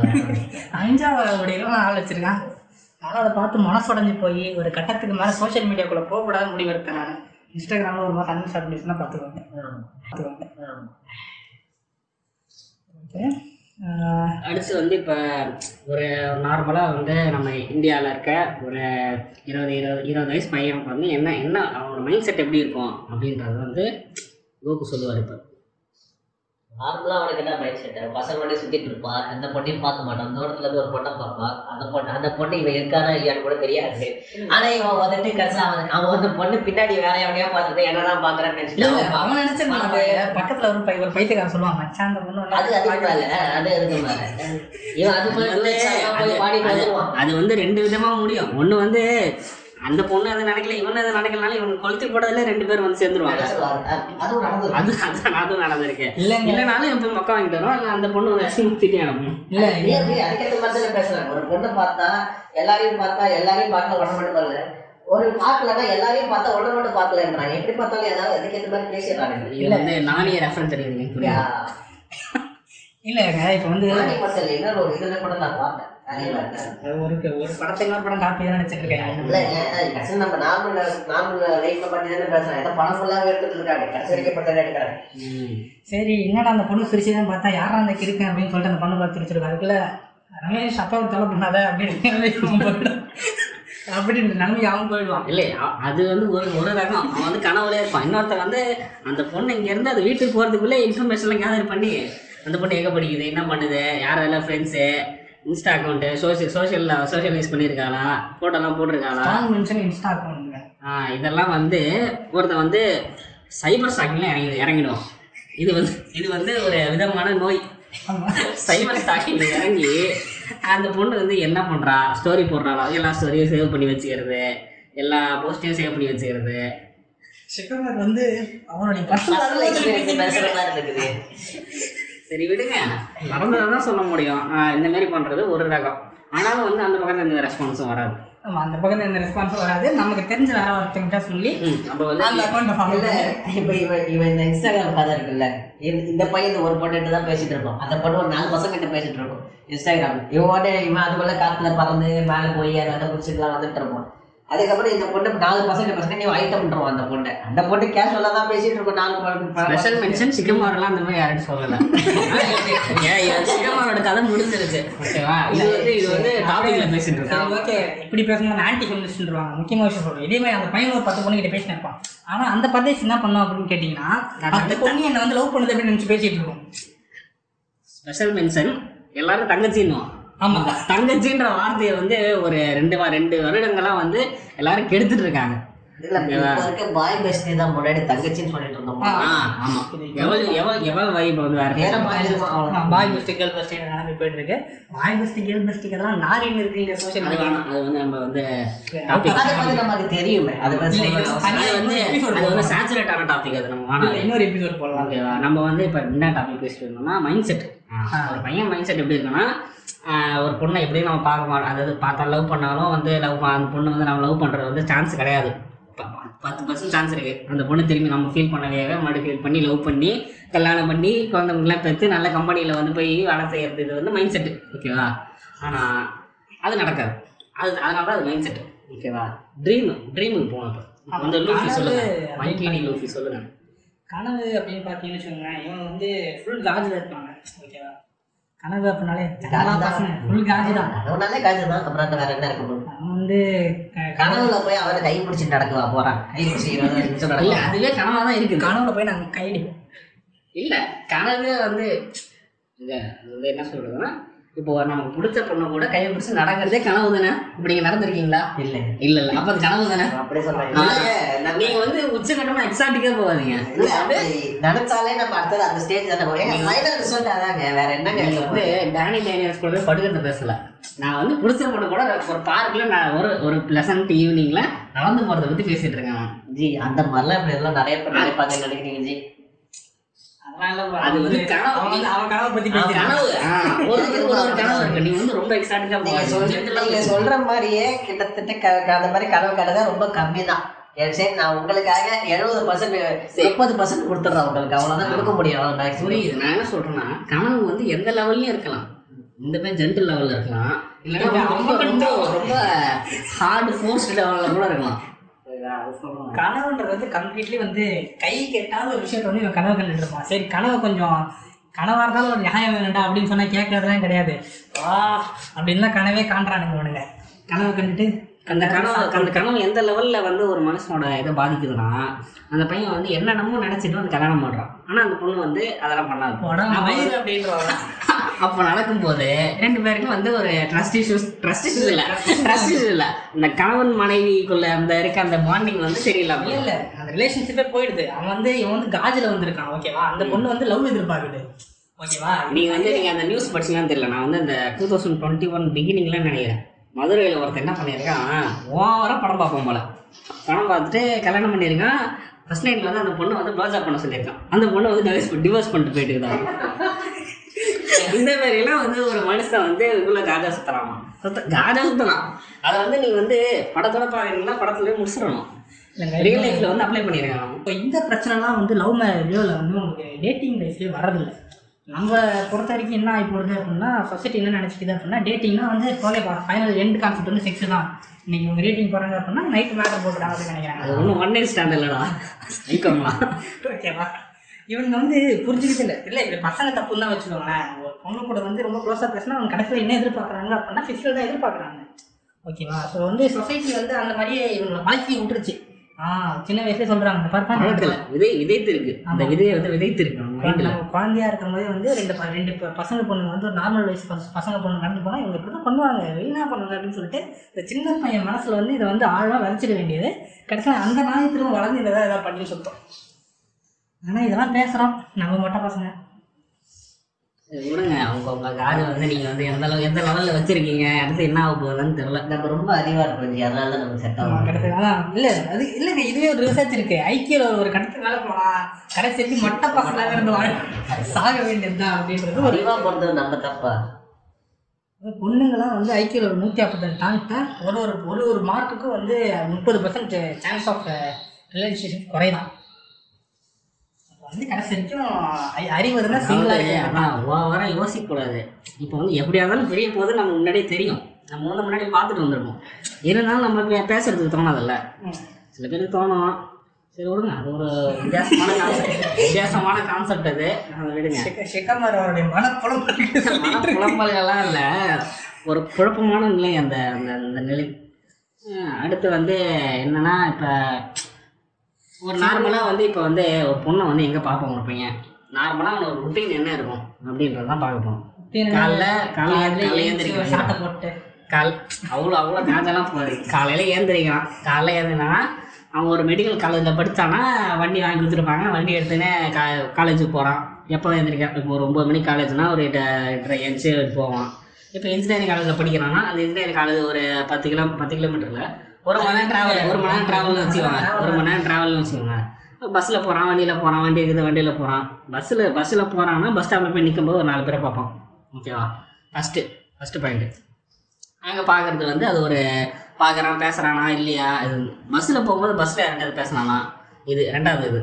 அஞ்சாவது நான் ஆள் வச்சிருக்கேன். அதனால் அதை பார்த்து மனசுடைஞ்சு போய் ஒரு கட்டத்துக்கு மேலே சோஷியல் மீடியாக்குள்ளே போகக்கூடாது முடிவெடுத்தேன் நான். இன்ஸ்டாகிராமில் ஒரு மாதிரி பார்த்துக்கோங்க பார்த்துக்கோங்க ஓகே. அடுத்து வந்து இப்போ ஒரு நார்மலாக வந்து நம்ம இந்தியாவில் இருக்க ஒரு இருபது இருபது இருபது வயசு பையனுக்கு வந்து என்ன என்ன அவனோட மைண்ட் செட் எப்படி இருக்கும் அப்படின்றது வந்து கோகு சொல்லுவார் இப்போ. நார்மலா அவனுக்கு என்ன மைண்ட் செட் பசங்களோட சுத்திட்டு இருப்பா. எந்த பொண்ணையும் பார்க்க மாட்டான். தூரத்துல இருந்து ஒரு பொண்ணை பார்ப்பா. அந்த பொண்ணு அந்த பொண்ணு இவன் இருக்கானா இல்லையான்னு கூட தெரியாது. ஆனா இவன் வந்துட்டு கடைசியில் அவன் அவன் வந்து பொண்ணு பின்னாடி வேற எவனையா பார்த்துட்டு என்னதான் பாக்குறான்னு இல்ல, நினைச்சிட்டு அவன் நினைச்சிருந்தான் பக்கத்துல ஒரு பை ஒரு பைத்தியக்காரன் சொல்லுவான் மச்சான் அந்த பொண்ணு அது அதுக்கு மேல அது அதுக்கு மேல இவன் அது அது- வந்து ரெண்டு விதமா முடியும். ஒண்ணு வந்து அந்த பொண்ணு அதை நினைக்கல இவன் அதை நினைக்கலனால இவன் கொளுத்தி போட்டதுல ரெண்டு பேரும் வந்து சேர்ந்துருவாங்க. அது அது அதுவும் நடந்திருக்கு. இல்லைங்க. இல்லைனாலும் இவன் போய் மக்கா வாங்கிட்டு வரும் இல்ல அந்த பொண்ணு வந்து திட்டி அனுப்பும் இல்ல இல்ல, இல்ல, அதுக்கேத்த மாதிரி தானே பேசுறேன் ஒரு பொண்ணை பார்த்தா எல்லாரையும் பார்த்தா எல்லாரையும் பார்க்கல உடனே மட்டும் வரல ஒரு பார்க்கலன்னா எல்லாரையும் பார்த்தா உடனே மட்டும் பார்க்கலன்றாங்க. எப்படி பார்த்தாலும் ஏதாவது அதுக்கேத்த மாதிரி பேசிடுறாங்க. இது வந்து நானே ரெஃபரன்ஸ் புரியுது. இல்லங்க இப்ப வந்து இல்லை இன்னொரு ஒரு இதுல கூட நான் பார்த்தேன். ஒரு ஒரு படத்துக்கு ஒரு படம் காப்பி தான் கடைசி நம்ம நார்மல் நார்மல் லைஃப்ல பத்தி தானே பேசுறோம். ஏதோ பணம் ஃபுல்லாக எடுத்துட்டு இருக்காங்க கடைசி வரைக்கும் பட்டதை எடுக்கிறாங்க ம். சரி என்னடா அந்த பொண்ணு சிரிச்சுதான் பார்த்தா யாரா அந்த கிருக்கேன் அப்படின்னு சொல்லிட்டு அந்த பொண்ணு பார்த்து சிரிச்சிருக்கா. அதுக்குள்ள ரமேஷ் அப்பா தொலை பண்ணாத அப்படின்னு. அப்படின்னு நம்பி அவன் போயிடுவான். இல்லை அ- அது வந்து ஒரு ஒரு ரகம். அவன் வந்து கனவுலே இருப்பான். இன்னொருத்தன் வந்து அந்த பொண்ணு இங்க இருந்து அது வீட்டுக்கு போறதுக்குள்ளே இன்ஃபர்மேஷன்லாம் கேதர் பண்ணி அந்த பொண்ணு எங்க படிக்குது என்ன பண்ணுது யார் எல்லாம் friends Insta account social socialise பண்ணியிருக்காளா ஃபோட்டோலாம் போட்டிருக்காளா? மென்ஷன் இன்ஸ்டா அக்கௌண்ட் ஆ, இதெல்லாம் வந்து ஒருத்தன் வந்து சைபர் ஸ்டாக்கிங்ல இறங்கி இறங்கிடுவான் இது வந்து இது வந்து ஒரு விதமான நோய். சைபர் ஸ்டாக்கிங்ல இறங்கி அந்த பொண்ணு வந்து என்ன பண்றா? ஸ்டோரி போடுறாளா? எல்லா ஸ்டோரியும் சேவ் பண்ணி வச்சுக்கிறது. எல்லா போஸ்டையும் சேவ் பண்ணி வச்சுக்கிறது. சிக்கமர் வந்து அவனுடைய பர்சனல் பேசுற மாதிரி இருக்குது. சரி விடுங்க. நடந்ததை தான் சொல்ல முடியும். இந்த மாதிரி பண்றது ஒரு ரகம். ஆனாலும் வந்து அந்த பக்கத்துல எந்த ரெஸ்பான்ஸும் வராது. ஆமா அந்த பக்கத்துல எந்த ரெஸ்பான்ஸும் வராது. நமக்கு தெரிஞ்ச வேற ஒருத்தங்கிட்ட சொல்லி நம்ம வந்து அந்த இல்ல இப்ப இவன் இவன் இந்த இன்ஸ்டாகிராம் கதை இருக்குல்ல. இந்த- இந்த பையன் இந்த ஒரு பொண்ணு தான் பேசிட்டு இருப்பான் அந்த பொண்ணு ஒரு நாலு பசங்க கிட்ட பேசிட்டு இருக்கும். இன்ஸ்டாகிராம் இவன் இவன் அதுக்குள்ள காத்துல பறந்து மேல போய் அதை குடிச்சிட்டுலாம் வந்துட்டு இருப்பான். அதுக்கப்புறம் இந்த பொண்ணு நாலு பசங்க பசங்க நீ ஐட்டம்ன்றவான் அந்த பொண்ணு. அந்த பொண்ணு கேஷுவலா தான் பேசிட்டு இருக்கும். நாலு ஸ்பெஷல் மென்ஷன் சிக்கமாரெல்லாம் அந்த மாதிரி யாரும் சொல்லல. சிக்கமாரோட கதை முடிஞ்சிருச்சு. ஓகேவா? இது வந்து இது வந்து டாபிக்ல பேசிட்டு இருக்கோம். ஓகே. இப்படி பேசணும் ஆன்டி ஃபெமினிஸ்ட்ருவாங்க முக்கியமான விஷயம் சொல்றேன் இதே மாதிரி அந்த பையன் ஒரு பத்து பொண்ணு கிட்ட பேசினு இருப்பான். ஆனா அந்த பர்தேஸ் என்ன பண்ணோம் அப்படின்னு கேட்டீங்கன்னா அந்த பொண்ணு என்ன வந்து லவ் பண்ணுது அப்படின்னு நினைச்சு பேசிட்டு இருக்கோம். ஸ்பெஷல் மென்ஷன் எல்லாரும் தங்கச்சின்னுவோம் ஆமா தங்கச்சின்ற வார்த்தையை வந்து ஒரு ரெண்டு ரெண்டு வருடங்களா வந்து எல்லாரும் கெடுத்துட்டு இருக்காங்க. பாய் பெஸ்டி தான் முன்னாடி தங்கச்சின்னு சொல்லிட்டு இருந்தோம். ஆமா. எவ்வளவு எவ்வளவு எவ்வளவு வைப் வந்து வேற வேற அவ்வளவுதான். பாய் பெஸ்ட் கேர்ள் பெஸ்ட் போயிட்டு இருக்கு பாய் பெஸ்ட் கேர்ள் பெஸ்ட் அதெல்லாம் நாரின்னு இருக்கு இந்த சோஷியல் அது மீடியா வேணாம் அது வந்து நம்ம வந்து டாபிக் அது வந்து நமக்கு தெரியுமே. அது வந்து அது வந்து சேச்சுரேட் ஆன டாபிக் அது நம்ம வேணாம் இன்னொரு எபிசோட் போடலாம். ஓகேவா நம்ம வந்து இப்போ என்ன டாபிக் பேசிட்டு இருந்தோம்னா மைண்ட் செட் ஒரு பையன் மைண்ட் செட் எப்படி இருக்குன்னா ஒரு பொண்ணை எப்படி நம்ம பார்க்க மாட்டோம். அதாவது பார்த்தா லவ் பண்ணாலும் வந்து லவ் அந்த பொண்ணு வந்து நம்ம லவ் பண்ணுறது வந்து சான்ஸ் கிடையாது. பத்து பர்சன்ட் சான்ஸ் இருக்கு. அந்த பொண்ணு திரும்பி நம்ம ஃபீல் பண்ணவே மறுபடியும் ஃபீல் பண்ணி லவ் பண்ணி கல்யாணம் பண்ணி குழந்தைங்களாம் பெற்று நல்ல கம்பெனியில் வந்து போய் வேலை செய்யறது இது வந்து மைண்ட் செட்டு ஓகேவா ஆனால் அது நடக்காது. அது அதனால தான் அது மைண்ட் செட்டு ஓகேவா ட்ரீம் ட்ரீமுக்கு போகணும் இப்போ. வந்து லூஃபி சொல்லுங்க மைக்கினி லூஃபி சொல்லுங்க கனவு அப்படின்னு பார்த்தீங்கன்னு வச்சுக்கோங்களேன் இவங்க வந்து ஃபுல் காஜில் இருப்பாங்க ஓகேவா கனவு அப்படின்னாலே பசங்க. ஃபுல் காஜி தான். காசு தான். அப்புறம் வேற என்ன இருக்க அவன் வந்து கனவுல போய் அவரை கை பிடிச்சிட்டு நடக்குவா? போறான் கை பிடிச்சி இல்ல அதுவே கனவா தான் கனவுல போய் நாங்கள் கையடிப்போம் இல்ல கனவே வந்து என்ன சொல்றதுன்னா இப்போ நமக்கு பிடிச்ச பொண்ணு கூட கையை பிடிச்சி நடக்கிறதே கனவு தானே? இப்படி நீங்க நடந்திருக்கீங்களா? இல்ல. இல்ல இல்ல. அப்ப அது கனவு தானே? அப்படியே. சொல்றாங்க நீங்க வந்து உச்சகட்டமா எக்ஸாட்டிக்கா அப்படி நினைச்சாலே நம்ம அடுத்தது அந்த ஸ்டேஜ் தானே போவோம். அதாங்க. வேற என்னங்க வந்து டேனி டேனியல்ஸ் கூட படுக்கிறத பேசல. நான் வந்து பிடிச்ச பொண்ணு கூட ஒரு பார்க்ல நான் ஒரு ஒரு பிளசன்ட் ஈவினிங்ல நடந்து போறத பத்தி பேசிட்டு இருக்கேன். ஜி அந்த மாதிரிலாம் இப்படி எல்லாம் நிறைய பேர் நினைப்பாங்க நினைக்கிறீங்க ஜி. அது வந்து கனவு. அவன் கனவை கனவு ஒருத்தருக்கு ஒரு ஒரு கனவு இருக்கு. நீங்க வந்து ரொம்ப எக்ஸாட்டிக்கா நீங்க சொல்ற மாதிரியே கிட்டத்தட்ட அந்த மாதிரி கனவு கண்டதா ரொம்ப கம்மி தான் சரி நான் உங்களுக்காக எழுபது பர்சன்ட் முப்பது பர்சன்ட் கொடுத்துட்றேன் உங்களுக்கு. அவ்வளவுதான் கொடுக்க முடியும் மேக்ஸிமம் புரியுது. நான் என்ன சொல்றேன்னா கனவு வந்து எந்த லெவல்லயும் இருக்கலாம். இந்த மாதிரி ஜென்டல் லெவல்ல இருக்கலாம். இல்லைன்னா ரொம்ப ரொம்ப ரொம்ப ஹார்ட் ஃபோர்ஸ் லெவல்ல கூட இருக்கலாம். கனவுன்றது வந்து கம்ப்ளீட்லி வந்து கை கெட்டாத ஒரு விஷயத்த வந்து இவன் கனவு கண்டுட்டு இருப்பான். சரி கனவு கொஞ்சம் கனவா இருந்தாலும் ஒரு நியாயம் வேணும்டா அப்படின்னு சொன்னா கேட்கறதுலாம் கிடையாது. வா அப்படின்லாம் கனவே காண்றானுங்க இவனுங்க. கனவு கண்டுட்டு அந்த கனவு அந்த கனவு எந்த லெவல்ல வந்து ஒரு மனுஷனோட இதை பாதிக்குதுன்னா அந்த பையன் வந்து என்னென்னமோ நினைச்சிட்டு வந்து கல்யாணம் பண்றான். ஆனா அந்த பொண்ணு வந்து அதெல்லாம் பண்ணாது. போடா அப்ப நடக்கும்போது ரெண்டு பேருக்கும் வந்து ஒரு ட்ரஸ்ட் இஷ்யூஸ் ட்ரஸ்ட் இஷ்யூஸ் இல்லை. ட்ரஸ்ட் இஷ்யூஸ் இல்லை. இந்த கணவன் மனைவிக்குள்ள அந்த இருக்க அந்த பாண்டிங் வந்து சரியில்லாம இல்ல அந்த ரிலேஷன்ஷிப்பே போயிடுது. அவன் வந்து இவன் வந்து காஜில் வந்திருக்கான் ஓகேவா அந்த பொண்ணு வந்து லவ் எதிர்பார்க்குது. ஓகேவா நீங்க வந்து நீங்க அந்த நியூஸ் படிச்சீங்கன்னு தெரியல. நான் வந்து இந்த டூ தௌசண்ட் டுவெண்ட்டி ஒன் பிகினிங்ல நினைக்கிறேன். மதுரையில் ஒருத்தன் என்ன பண்ணியிருக்கான்? ஓவரா படம் பார்ப்போம் போல. படம் பார்த்துட்டு கல்யாணம் பண்ணியிருக்கான். ஃபர்ஸ்ட் நைட்ல வந்து அந்த பொண்ணு வந்து ப்ளோஜா பண்ண சொல்லியிருக்கான். அந்த பொண்ணு வந்து டிவைஸ் டிவோர்ஸ் பண்ணிட்டு போயிட்டு இருக்காங்க இந்த மாதிரிலாம் வந்து ஒரு மனுஷன் வந்து இதுக்குள்ள காஜா சுத்தலாமா சுத்த காஜா சுத்தலாம். அதை வந்து நீங்க வந்து படத்தோட பாக்குறீங்கன்னா படத்துலயே முடிச்சிடணும். ரியல் லைஃப்ல வந்து அப்ளை பண்ணியிருக்காங்க இப்போ இந்த பிரச்சனைலாம் வந்து லவ் மேரேஜோ இல்லை வந்து உங்களுக்கு டேட்டிங் லைஃப்லேயோ வரதில்லை நம்ம பொறுத்த வரைக்கும் என்ன ஆகி போடுது அப்படின்னா சொசைட்டி என்ன நினச்சிக்குது அப்படின்னா டேட்டிங்னா வந்து ஓகே ஃபைனல் எண்ட் கான்செப்ட் வந்து செக்ஸ் தான். இன்னைக்கு இவங்க ரேட்டிங் போகிறாங்க அப்படின்னா நைட் மேட்டர் போட்டுறாங்க நினைக்கிறாங்க. அது ஒன்றும் ஒன் நைட் ஸ்டாண்ட் இல்லடா. ஓகேவா இவனுங்க வந்து புரிஞ்சுக்கிட்டு இல்லை. இல்லை இது பசங்க தப்புன்னு தான் வச்சுக்கோங்களேன். ஒரு பொண்ணு கூட வந்து ரொம்ப க்ளோஸாக பேசினா அவங்க கடைசியில் என்ன எதிர்பார்க்குறாங்க அப்படின்னா ஃபிஃப்டில் தான் எதிர்பார்க்குறாங்க. ஓகேவா ஸோ வந்து சொசைட்டி வந்து அந்த மாதிரியே இவங்களை பழக்கி விட்டுருச்சு. சின்ன வயசுலேயே சொல்கிறாங்க பழக்கல பார்ப்பேன் விதை விதைத்து இருக்கு அந்த விதையை வந்து விதைத்து நம்ம குழந்தையா இருக்கும் போதே வந்து ரெண்டு ப- ரெண்டு பசங்க பொண்ணுங்க வந்து ஒரு நார்மல் வயசு பச- பசங்க பொண்ணு நடந்து போனால் இவங்க இப்படி தான் பண்ணுவாங்க. வீணா பண்ணுவாங்க அப்படின்னு சொல்லிட்டு இந்த சின்ன பையன் மனசுல வந்து இதை வந்து ஆழமாக விதைச்சிட வேண்டியது. கடைசியில் அந்த நாய் திரும்ப வளர்ந்து இதை தான் ஏதாவது பண்ணி சுத்தம் ஆனால் இதெல்லாம் பேசுகிறோம் நம்ம மொட்டை பசங்க. விடுங்க அவங்க உங்க காது வந்து நீங்க வந்து எந்த அளவு எந்த லெவல்ல வச்சிருக்கீங்க? அடுத்து என்ன ஆக போகுதுன்னு தெரியல. நம்ம ரொம்ப அறிவா இருக்கோம் ஜி அதனால தான் நமக்கு செட் ஆகும். கடைசி அதான் இல்லை அது இல்லைங்க. இதுவே ஒரு ரிசர்ச் இருக்கு. ஐக்கியில் ஒரு கடத்துக்கு மேலே போனால் கடைசி வரைக்கும் மொட்டை பசங்களாக இருந்து வாழ சாக வேண்டியது தான் அப்படின்றது ஒரு அறிவா பிறந்தது நம்ம தப்பா? பொண்ணுங்களாம் வந்து ஐக்கியில் ஒரு நூற்றி ஐம்பத்தஞ்சு தாண்டிட்டா ஒரு ஒரு ஒரு ஒரு மார்க்குக்கும் வந்து முப்பது பர்சன்ட் சான்ஸ் ஆஃப் ரிலேஷன்ஷிப் குறைதான். வந்து கடைசி வரைக்கும் அறிவு இருந்தால் சிங்கிளாக அதாவது, அதான் ஓவரா யோசிக்க கூடாது இப்போ வந்து எப்படியா இருந்தாலும் பெரிய போது நம்ம முன்னாடியே தெரியும். நம்ம வந்து முன்னாடி பார்த்துட்டு வந்திருப்போம். இருந்தாலும் நம்ம பேசுறதுக்கு தோணாதுல்ல. சில பேருக்கு தோணும். சரி விடுங்க அது ஒரு வித்தியாசமான கான்செப்ட் வித்தியாசமான கான்செப்ட் அது. அதை விடுங்க. ஷிகமர் அவருடைய மனப்புலம் மனக்குழம்பல்கள்லாம் இல்லை. ஒரு குழப்பமான நிலை அந்த அந்த அந்த நிலை. அடுத்து வந்து என்னன்னா இப்போ ஒரு நார்மலாக வந்து இப்போ வந்து ஒரு பொண்ணை வந்து எங்கே பார்ப்போம் ஒரு பையன் நார்மலாக அவனோட ஒரு ருட்டீன் என்ன இருக்கும் அப்படின்றது தான் பார்க்க போகிறோம் காலைல காலையில காலையில ஏந்திரிக்க சாட்டை போட்டு. கால் அவ்வளோ அவ்வளோ காஜெல்லாம் போகுது. காலையில் ஏந்திரிக்கிறான். காலையில் ஏந்தினா அவன் ஒரு மெடிக்கல் காலேஜில் படித்தானா வண்டி வாங்கி கொடுத்துருப்பாங்க. வண்டி எடுத்துன்னு கா காலேஜுக்கு போகிறான் எப்போ எழுந்திரிக்க இப்போ ஒரு ஒம்பது மணிக்கு காலேஜ்னா ஒரு எட்டு எட்டரை எஞ்சி போவான். இப்போ இன்ஜினியரிங் காலேஜில் படிக்கிறான்னா அந்த இன்ஜினியரிங் காலேஜ் ஒரு பத்து கிலோ பத்து கிலோமீட்டரில் ஒரு மணி நேரம் ட்ராவல் ஒரு மணி நேரம் ட்ராவல்னு வச்சுக்கோங்க. ஒரு மணி நேரம் ட்ராவல்னு வச்சுக்கோங்க. பஸ்ஸில் போகிறான் வண்டியில் போகிறான் வண்டி இருக்குது வண்டியில் போகிறான் பஸ்ஸில் பஸ்ஸில் போகிறான்னா பஸ் ஸ்டாப்பில் போய் நிற்கும்போது ஒரு நாலு பேரை பார்ப்போம் ஓகேவா ஃபஸ்ட்டு ஃபஸ்ட்டு பாயிண்ட்டு அங்கே பார்க்குறது வந்து அது ஒரு பார்க்குறான் பேசுகிறானா இல்லையா? இது பஸ்ஸில் போகும்போது பஸ்ஸில் ரெண்டாவது பேசுனானா? இது ரெண்டாவது இது.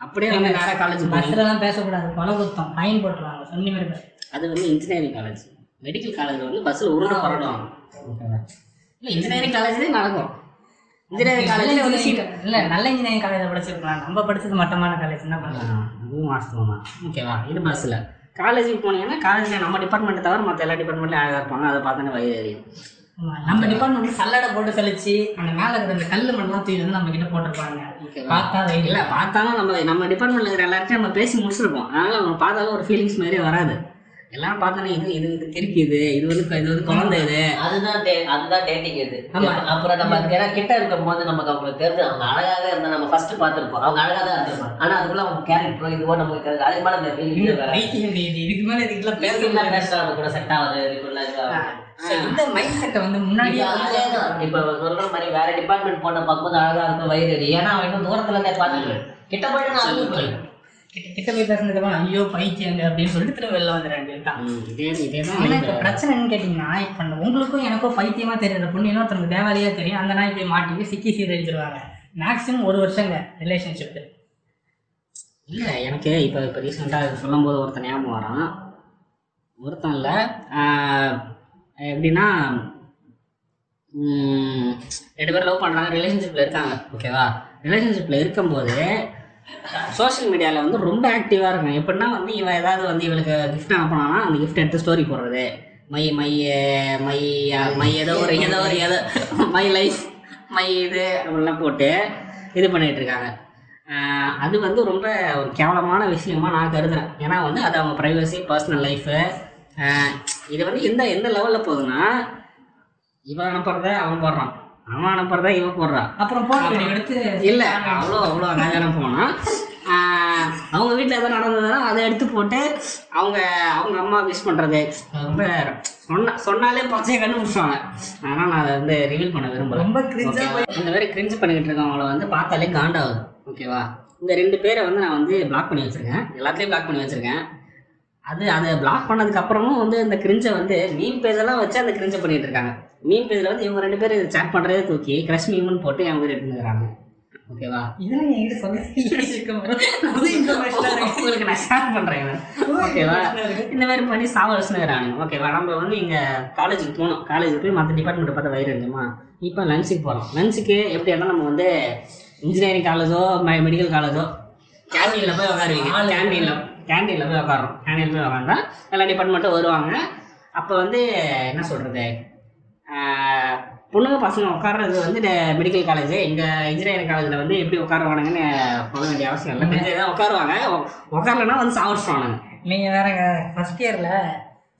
அப்படியே வந்து நேராக காலேஜ் பஸ்லலாம் பேசக்கூடாது. கொலை குத்தம். ஃபைன் போட்டுருவாங்க. சொன்ன மாதிரி அது வந்து இன்ஜினியரிங் காலேஜ் மெடிக்கல் காலேஜில் வந்து பஸ்ஸில் உருண்டு பரடுவாங்க. ஓகேவா இன்ஜினியரிங் காலேஜ்லேயே நடக்கும். இன்ஜினியரிங் காலேஜில் வந்து சீட் இல்ல நல்ல இன்ஜினியரிங் காலேஜ் படிச்சிருக்கலாம். நம்ம படிச்சது மட்டமான காலேஜ் என்ன பண்ணலாம் அதுவும் வாஸ்தவம் தான். ஓகேவா இது பஸ்ஸில் காலேஜுக்கு போனீங்கன்னா காலேஜில் நம்ம டிபார்ட்மெண்ட்டை தவிர மற்ற எல்லா டிபார்ட்மெண்ட்லையும் அழகாக இருப்பாங்க. அதை பார்த்தோன்னே வயிறு எரியும். நம்ம டிபார்ட்மெண்ட் சல்லடை போட்டு சலிச்சு அந்த மேல இருக்கிற அந்த கல்லு மட்டும் தூக்கி வந்து நம்ம கிட்ட போட்டிருப்பாங்க. பார்த்தா இல்லை பார்த்தாலும் நம்ம நம்ம டிபார்ட்மெண்ட்ல இருக்கிற எல்லார்ட்டையும் நம்ம பேசி முடிச்சிருப்போம். அதனால நம்ம பார்த்தாலும் ஒரு ஃபீலிங்ஸ் மாதிரியே வராது. எல்லாரும் பார்த்தோன்னே இது இது கிறுக்கிது இது வந்து இது வந்து குழந்தை இது. அதுதான் டே- அதுதான் டேட்டிங் இது. அப்புறம் நம்ம ஏன்னா கிட்ட இருக்கும் போது நமக்கு அவங்களுக்கு தெரிஞ்சு அவங்க அழகாக இருந்தா நம்ம ஃபர்ஸ்ட் பார்த்திருப்போம். அவங்க அழகா தான் இருந்திருப்பாங்க. ஆனா அதுக்குள்ள அவங்க கேரக்டரோ இதுவோ நமக்கு தெரிஞ்சு அதுக்கு மேல அந்த. இதுக்கு மேல இதுக்குலாம் பேச பேசலாம் பேசுறாங்க கூட செட் ஆகுது இதுக்குள்ள இந்த மைண்ட் செட்டை வந்து முன்னாடியே இப்ப சொல்ற மாதிரி வேற டிபார்ட்மெண்ட் போன பார்க்கும்போது அழகா இருக்கும் வயிறு. ஏன்னா அவன் இன்னும் தூரத்துல இருந்தே பார்த்துட்டு கிட்ட போயிட்டு நான் போய் பேசுனதுக்கு ஐயோ பைத்தியங்க அப்படின்னு சொல்லிட்டு திரும்ப வெளில வந்துடுறேன் தான். ம், இதே இதே ஏன்னா தான் இப்போ பிரச்சனை என்னன்னு கேட்டிங்கன்னா இப்போ உங்களுக்கும் எனக்கும் பைத்தியமா தெரியுற பொண்ணு இன்னொருத்தவங்க தேவாலியா தெரியும். அந்த நாய் போய் மாட்டி சிக்கி சீரழிச்சிருவாங்க மேக்ஸிமம் ஒரு வருஷங்க ரிலேஷன்ஷிப் இல்லை எனக்கு இப்போ இப்போ ரீசெண்டாக சொல்லும்போது ஒருத்தன் ஞாபகம் வரான். ஒருத்தன் இல்லை. எப்படின்னா ரெண்டு பேரும் லவ் பண்ணுறாங்க ரிலேஷன்ஷிப்பில் இருக்காங்க. ஓகேவா ரிலேஷன்ஷிப்பில் இருக்கும்போது சோஷியல் மீடியாவில் வந்து ரொம்ப ஆக்டிவாக இருக்கும் எப்படின்னா வந்து இவன் ஏதாவது வந்து இவளுக்கு கிஃப்ட் அனுப்பினானா அந்த கிஃப்ட் எடுத்து ஸ்டோரி போடுறது. மை மை மை மை ஏதோ ஒரு ஏதோ ஒரு ஏதோ மை லைஃப் மை இது அப்படிலாம் போட்டு இது பண்ணிகிட்ருக்காங்க இருக்காங்க. அது வந்து ரொம்ப ஒரு கேவலமான விஷயமா நான் கருதுறேன். ஏன்னா வந்து அது அவங்க ப்ரைவசி பர்சனல் லைஃபு இது வந்து எந்த எந்த லெவலில் போகுதுன்னா இவன் அனுப்புறத அவன் போடுறான். அவன் அனுப்புறத இவன் போடுறான். அப்புறம் வீடியோ எடுத்து இல்லை அவ்வளோ அவ்வளோ அனாச்சாரம் போனால் அவங்க வீட்டில் எதாவது நடந்ததுன்னா அதை எடுத்து போட்டு அவங்க அவங்க அம்மா விஷ் பண்ணுறது ரொம்ப சொன்ன சொன்னாலே பச்சையை கண்டுபிடிச்சிடுவாங்க ஆனால் நான் அதை வந்து ரிவீல் பண்ண விரும்பல. ரொம்ப கிரிஞ்சா ஓகேவா? இந்த மாதிரி கிரிஞ்சு பண்ணிக்கிட்டு இருக்கவங்கள வந்து பார்த்தாலே காண்டாகுது. ஓகேவா? இந்த ரெண்டு பேரை வந்து நான் வந்து பிளாக் பண்ணி வச்சிருக்கேன். எல்லாத்தையும் பிளாக் பண்ணி வச்சிருக்கேன். அது அதை பிளாக் பண்ணதுக்கு அப்புறமும் வந்து இந்த கிரிஞ்சை வந்து மீன் பேஜெல்லாம் வச்சு அந்த கிரிஞ்சை பண்ணிட்டு இருக்காங்க. மீன் பேஜில் வந்து இவங்க ரெண்டு பேரும் சேட் பண்ணுறதே தூக்கி கிரஷ் மீம்னு போட்டு வீடு எடுத்துக்கிறாங்க ஓகேவா இதெல்லாம் என்கிட்ட சொல்ல உங்களுக்கு நான் ஷேர் பண்ணுறேன் ஓகேவா இந்த மாதிரி பண்ணி சாவடிச்சுனுறாங்க ஓகேவா நம்ம வந்து இங்கே காலேஜுக்கு போகணும் காலேஜுக்கு போய் மற்ற டிபார்ட்மெண்ட்டை பார்த்தா வயிறு இருக்குமா இப்போ லஞ்சுக்கு போகிறோம் லஞ்சுக்கு எப்படி இருந்தாலும் நம்ம வந்து இன்ஜினியரிங் காலேஜோ மெடிக்கல் காலேஜோ கேண்டீனில் போய் உட்காருவீங்க கேண்டீனில் கேண்டீனில் போய் உட்காரோம் கேண்டீனில் போய் உட்காந்தா எல்லா டிபார்ட்மெண்ட்டும் வருவாங்க. அப்போ வந்து என்ன சொல்கிறது பொண்ணுங்க பசங்க உட்கார்றது வந்து மெடிக்கல் காலேஜ் எங்கள் இன்ஜினியரிங் காலேஜில் வந்து எப்படி உட்காருவானுங்கன்னு சொல்ல வேண்டிய அவசியம் இல்லை. தான் உட்காருவாங்க. உட்காரலைன்னா வந்து சாவடிச்சிடுவானுங்க நீங்க வேறங்க ஃபர்ஸ்ட் இயர்ல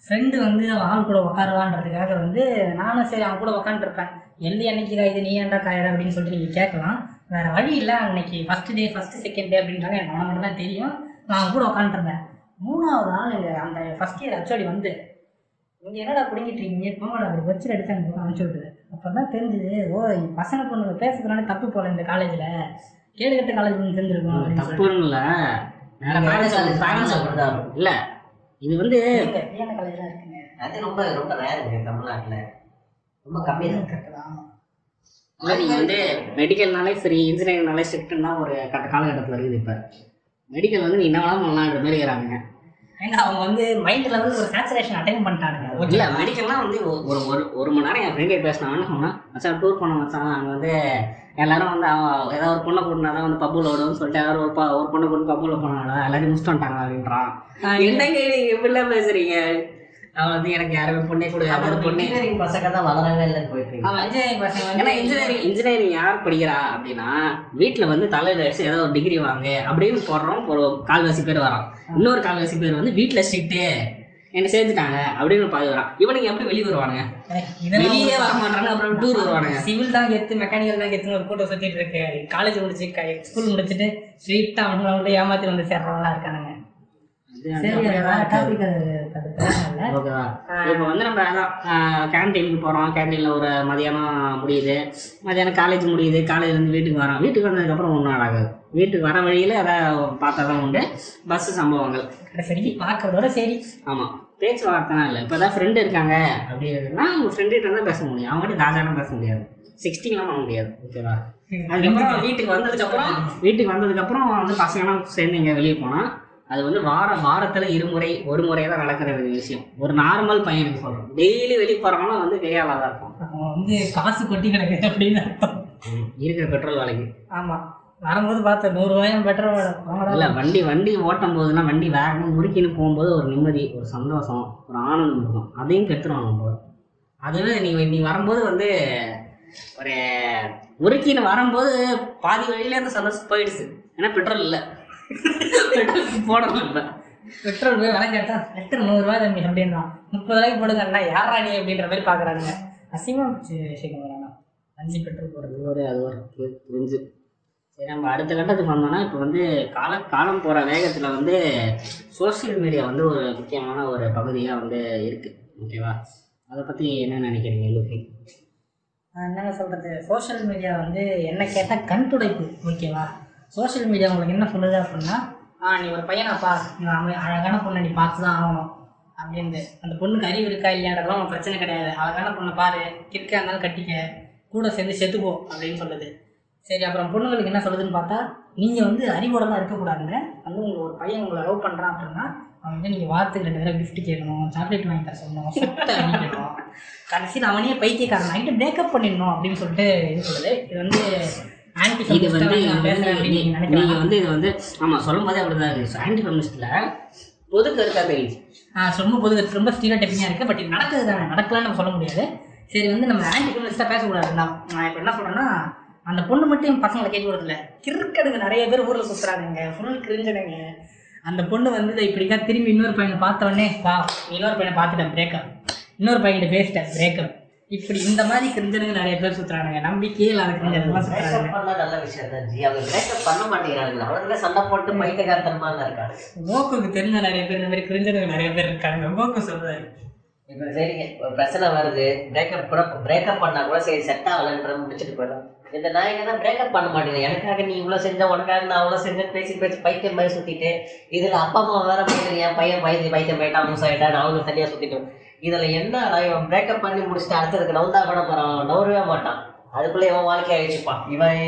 ஃப்ரெண்டு வந்து அவன் ஆள் கூட உட்காருவான்றதுக்காக வந்து நானும் சரி அவன் கூட உட்காந்துருப்பேன் எழுதி அன்னைக்கு இது நீ ஏன்டா காயடா அப்படின்னு சொல்லிட்டு நீங்கள் கேட்கலாம். வேற வழி இல்லை அன்னைக்கு first day first second day அப்படின்றாங்க. எனக்கு அவனை மட்டும் தான் தெரியும். நான் அவன் கூட உட்காந்துருந்தேன் மூணாவது நாள் அந்த ஃபர்ஸ்ட் இயர் அச்சோடி வந்து இங்கே என்னடா பிடிங்கிட்டு இருக்கீங்க? போங்கடா அப்படி வச்சு அனுப்பி அனுப்பிச்சு விட்டுது அப்போ தான் தெரிஞ்சுது ஓ பசங்க பொண்ணுங்க பேசுறதுனால தப்பு போல இந்த காலேஜில். கேடு கட்ட காலேஜ் தெரிஞ்சிருக்கும் அப்படின்னு சொல்லிட்டு. தப்புன்னு இல்லை வேற பேரண்ட்ஸ் பேரண்ட்ஸ் அப்படிதான் இருக்கும். இல்லை இது வந்து ஃப்ரீயான காலேஜ்லாம் இருக்குங்க. அது ரொம்ப ரொம்ப ரேருங்க தமிழ்நாட்டுல. ரொம்ப கம்மி தான் கரெக்ட் தான். இல்லை நீங்கள் வந்து மெடிக்கல்னாலே சரி இன்ஜினியரிங்னாலே ஸ்ட்ரிக்ட்னா ஒரு கட்ட காலகட்டத்தில் இருக்குது இப்போ. மெடிக்கல் வந்து நீ என்ன வேணாலும் பண்ணலான்ற மாதிரி இருக்கிறாங்க. ஏங்க அவங்க வந்து மைண்ட் லெவலுக்கு ஒரு சேச்சுரேஷன் அட்டைன் பண்ணிட்டானுங்க. இல்லை மெடிக்கல்லாம் வந்து ஒரு ஒரு ஒரு மணி நேரம் என் ஃப்ரெண்டே பேசினான்னு சொன்னான் மச்சான் டூர் போன மச்சான். அங்கே வந்து எல்லாரும் வந்து அவன் ஏதாவது ஒரு பொண்ணை கூட்டினா தான் வந்து பப்புல விடுவோம்னு சொல்லிட்டு யாரும் ஒரு ஒரு பொண்ணை கூட்டு பப்புல போனாங்களா? எல்லாரையும் முடிச்சுட்டு வந்துட்டாங்க அப்படின்றான். என்னங்க நீங்க இப்படிலாம் பேசுறீங்க? அவன் வந்து எனக்கு யாருமே பொண்ணே கொடுக்காத ஒரு பொண்ணு. இன்ஜினியரிங் பசங்க தான் வளராங்க இல்லைன்னு அவன் இன்ஜினியரிங் பசங்க ஏன்னா இன்ஜினியரிங் இன்ஜினியரிங் யார் படிக்கிறா அப்படின்னா வீட்டில் வந்து தலையில் அடிச்சு ஏதோ ஒரு டிகிரி வாங்க அப்படின்னு போடுறோம். ஒரு கால்வாசி பேர் வரான் இன்னொரு கால்வாசி பேர் வந்து வீட்டில் ஸ்ட்ரிக்ட்டு என்ன சேர்த்துட்டாங்க அப்படின்னு பாதி வரான் இவனுக்கு எப்படி வெளியே வருவானுங்க? வெளியே வர மாட்டானுங்க அப்புறம் டூர் வருவானுங்க. சிவில் தான் கெத்து மெக்கானிக்கல் தான் கெத்துன்னு ஒரு கூட்டம் சுத்திட்டு இருக்கு. காலேஜ் முடிச்சு ஸ்கூல் முடிச்சுட்டு ஸ்ட்ரீட்டா அவங்கள வந்து ஏமாத்தி வந்து சேர்றவங்களா இருக்கானுங்க. டாபிக் அது அது தேவையில்ல ஓகேவா இப்போ வந்து நம்ம அதான் கேன்டீனுக்கு போகிறோம் கேன்டீனில் ஒரு மதியானம் முடியுது. மதியானம் காலேஜ் முடியுது. காலேஜ்லேருந்து வீட்டுக்கு வரோம். வீட்டுக்கு வந்ததுக்கப்புறம் ஒன்றும் ஆகாது. வீட்டுக்கு வர வழியில் எதாவது பார்த்தா தான் உண்டு. பஸ்ஸு சம்பவங்கள். சரி பார்க்கறதோட சரி. ஆமாம் பேச்சுவார்த்தைலாம் இல்லை. இப்போ தான் ஃப்ரெண்டு இருக்காங்க அப்படின்னா உங்கள் ஃப்ரெண்டுகிட்ட தான் பேச முடியும். அவங்ககிட்ட தாஜாலாம் பேச முடியாது. சிக்ஸ்டின்லாம் பண்ண முடியாது. ஓகேவா? அதுக்கப்புறம் வீட்டுக்கு வந்ததுக்கப்புறம் வீட்டுக்கு வந்ததுக்கப்புறம் வந்து பசங்கலாம் சேர்ந்து இங்கே வெளியே போனால் அது வந்து வார வாரத்தில் இருமுறை ஒரு முறை தான் நடக்கிற ஒரு விஷயம். ஒரு நார்மல் பையனுக்கு சொல்கிறோம் டெய்லி வெளியே போகிறவங்களும் வந்து கையால் தான் இருக்கும் அவன் வந்து காசு கொட்டி கிடக்கு அப்படின்னு அர்த்தம். இருக்கிற பெட்ரோல் விலைக்கு. ஆமா. வரும்போது பார்த்தேன் நூறுரூவாயும் பெட்ரோல் இல்லை வண்டி வண்டி ஓட்டும் போதுலாம் வண்டி வேகமாக முறுக்கின்னு போகும்போது ஒரு நிம்மதி ஒரு சந்தோஷம் ஒரு ஆனந்தம் இருக்கும். அதையும் கெடுத்துருவாங்க நம்ம அதுவே நீ நீ வரும்போது வந்து ஒரு முறுக்கின்னு வரும்போது பாதி வழியில அந்த சந்தோஷம் போயிடுச்சு. ஏன்னா பெட்ரோல் இல்லை. போடணும் பெட்ரோல் போய் விலை கேட்டா லிட்டர் நூறுரூவா தம்பி அப்படின்றான் முப்பது ரூபாய்க்கு போடுங்க அண்ணா யாரா நீ அப்படின்ற மாதிரி பார்க்குறாங்க அசிங்கமா போச்சு விஷயம் அஞ்சு பெட்ரோல் போடுறது. அது ஒரு அது ஒரு புரிஞ்சு சரி நம்ம அடுத்த கட்டத்துக்கு வந்தோம்னா இப்போ வந்து கால காலம் போகிற வேகத்தில் வந்து சோஷியல் மீடியா வந்து ஒரு முக்கியமான ஒரு பகுதியாக வந்து இருக்குது ஓகேவா அதை பற்றி என்ன நினைக்கிறீங்க லூஃபி என்னங்க சொல்கிறது சோஷியல் மீடியா வந்து என்ன கேட்டால் கண் துடைப்பு ஓகேவா சோஷியல் மீடியா உங்களுக்கு என்ன சொல்லுது அப்படின்னா ஆ நீ ஒரு பையனாப்பா நீ அழகான பொண்ணை நீ பார்த்து தான் ஆகணும். அப்படின்னு அந்த பொண்ணுக்கு அறிவு இருக்கா இல்லையான்றதுலாம் உனக்கு பிரச்சனை கிடையாது. அழகான பொண்ணை பாரு. கிற்கா இருந்தாலும் கட்டிக்க. கூட சேர்ந்து செத்துப்போ அப்படின்னு சொல்லுது. சரி அப்புறம் பொண்ணுங்களுக்கு என்ன சொல்லுதுன்னு பார்த்தா நீங்கள் வந்து அறிவோட தான் இருக்கக்கூடாதுங்க வந்து உங்களுக்கு ஒரு பையன் உங்களை லவ் பண்ணுறான் அப்படின்னா அவன் வந்து நீங்கள் வார்த்தைக்கு ரெண்டு தடவை கிஃப்ட் கேட்கணும். சாக்லேட் வாங்கி தர சொல்லணும். சொத்தை அடிக்கணும் கடைசியில் அவனையே பைத்தியக்காரன் ஆகிட்டு மேக்கப் பண்ணிடணும் அப்படின்னு சொல்லிட்டு இது சொல்லுது. இது வந்து இது வந்து நீங்கள் வந்து இது வந்து ஆமாம் சொல்லும் போதே அப்படி தான் இருக்குது ஆன்டி ஃபெமினிஸ்டில் பொது கருத்தாக தெரியுது. ரொம்ப பொது ரொம்ப ஸ்டீரியோ டைப்பிங்காக இருக்குது பட் இது நடக்குது தானே நடக்கலாம்னு நம்ம சொல்ல முடியாது. சரி வந்து நம்ம ஆன்டி ஃபெமினிஸ்ட்டாக பேசக்கூடாது. நான் இப்போ என்ன சொல்கிறேன்னா அந்த பொண்ணு மட்டும் என் பசங்களை கேட்க விடுறதில்ல. கிறுக்கடுங்க நிறைய பேர் ஊரில் சுற்றுறாங்க ஃபுல் கிரிஞ்சனுங்க அந்த பொண்ணு வந்து இப்படிக்கா திரும்பி இன்னொரு பையனை பார்த்த உடனே வா இன்னொரு பையனை பார்த்துட்டேன் பிரேக்கப் இன்னொரு பையன்கிட்ட பேசிட்டேன் பிரேக்கப் இப்படி இந்த மாதிரி கிரிஞ்சனுங்க நிறைய பேர் சுற்றுறானுங்க நம்பிக்கையே இல்லாத கிரிஞ்சனுங்களாம் பண்ணா நல்ல விஷயம் தான் ஜி அவங்க பிரேக்கப் பண்ண மாட்டேங்கிறாங்க அவனுங்களே சண்டை போட்டு பைத்தியகாரத்தனமா தான் இருக்காங்க கோகுக்கு தெரிஞ்ச நிறைய பேர் இந்த மாதிரி கிரிஞ்சனுங்க நிறைய பேர் இருக்காங்க. கோகு சொல்றாரு. இப்போ சரிங்க ஒரு பிரச்சனை வருது. பிரேக்கப் கூட பிரேக்கப் பண்ணா கூட சரி செட் ஆகலன்ற முடிச்சுட்டு போயிடும். இந்த நாயங்க தான் பிரேக்கப் பண்ண மாட்டேங்குது. எனக்காக நீ இவ்வளோ செஞ்ச உனக்காக நான் அவ்வளோ செஞ்சேன் பேசி பேசி பைத்தியம் மாதிரி சுற்றிட்டு இதில் அப்பா அம்மா வேற போயிட்டு என் பையன் பைத்தியம் பைத்தியம் போயிட்டான் மூஸ் ஆகிட்டான் அவனுக்கு தனியாக சுற்றிட்டோம் இதில் என்ன இவன் பிரேக்கப் பண்ணி முடிச்சுட்டு அடுத்ததுக்கு நவுந்தா கூட போகிறான் நவரவே மாட்டான். அதுக்குள்ளே இவன் வாழ்க்கையை அழிச்சுப்பான். இவன்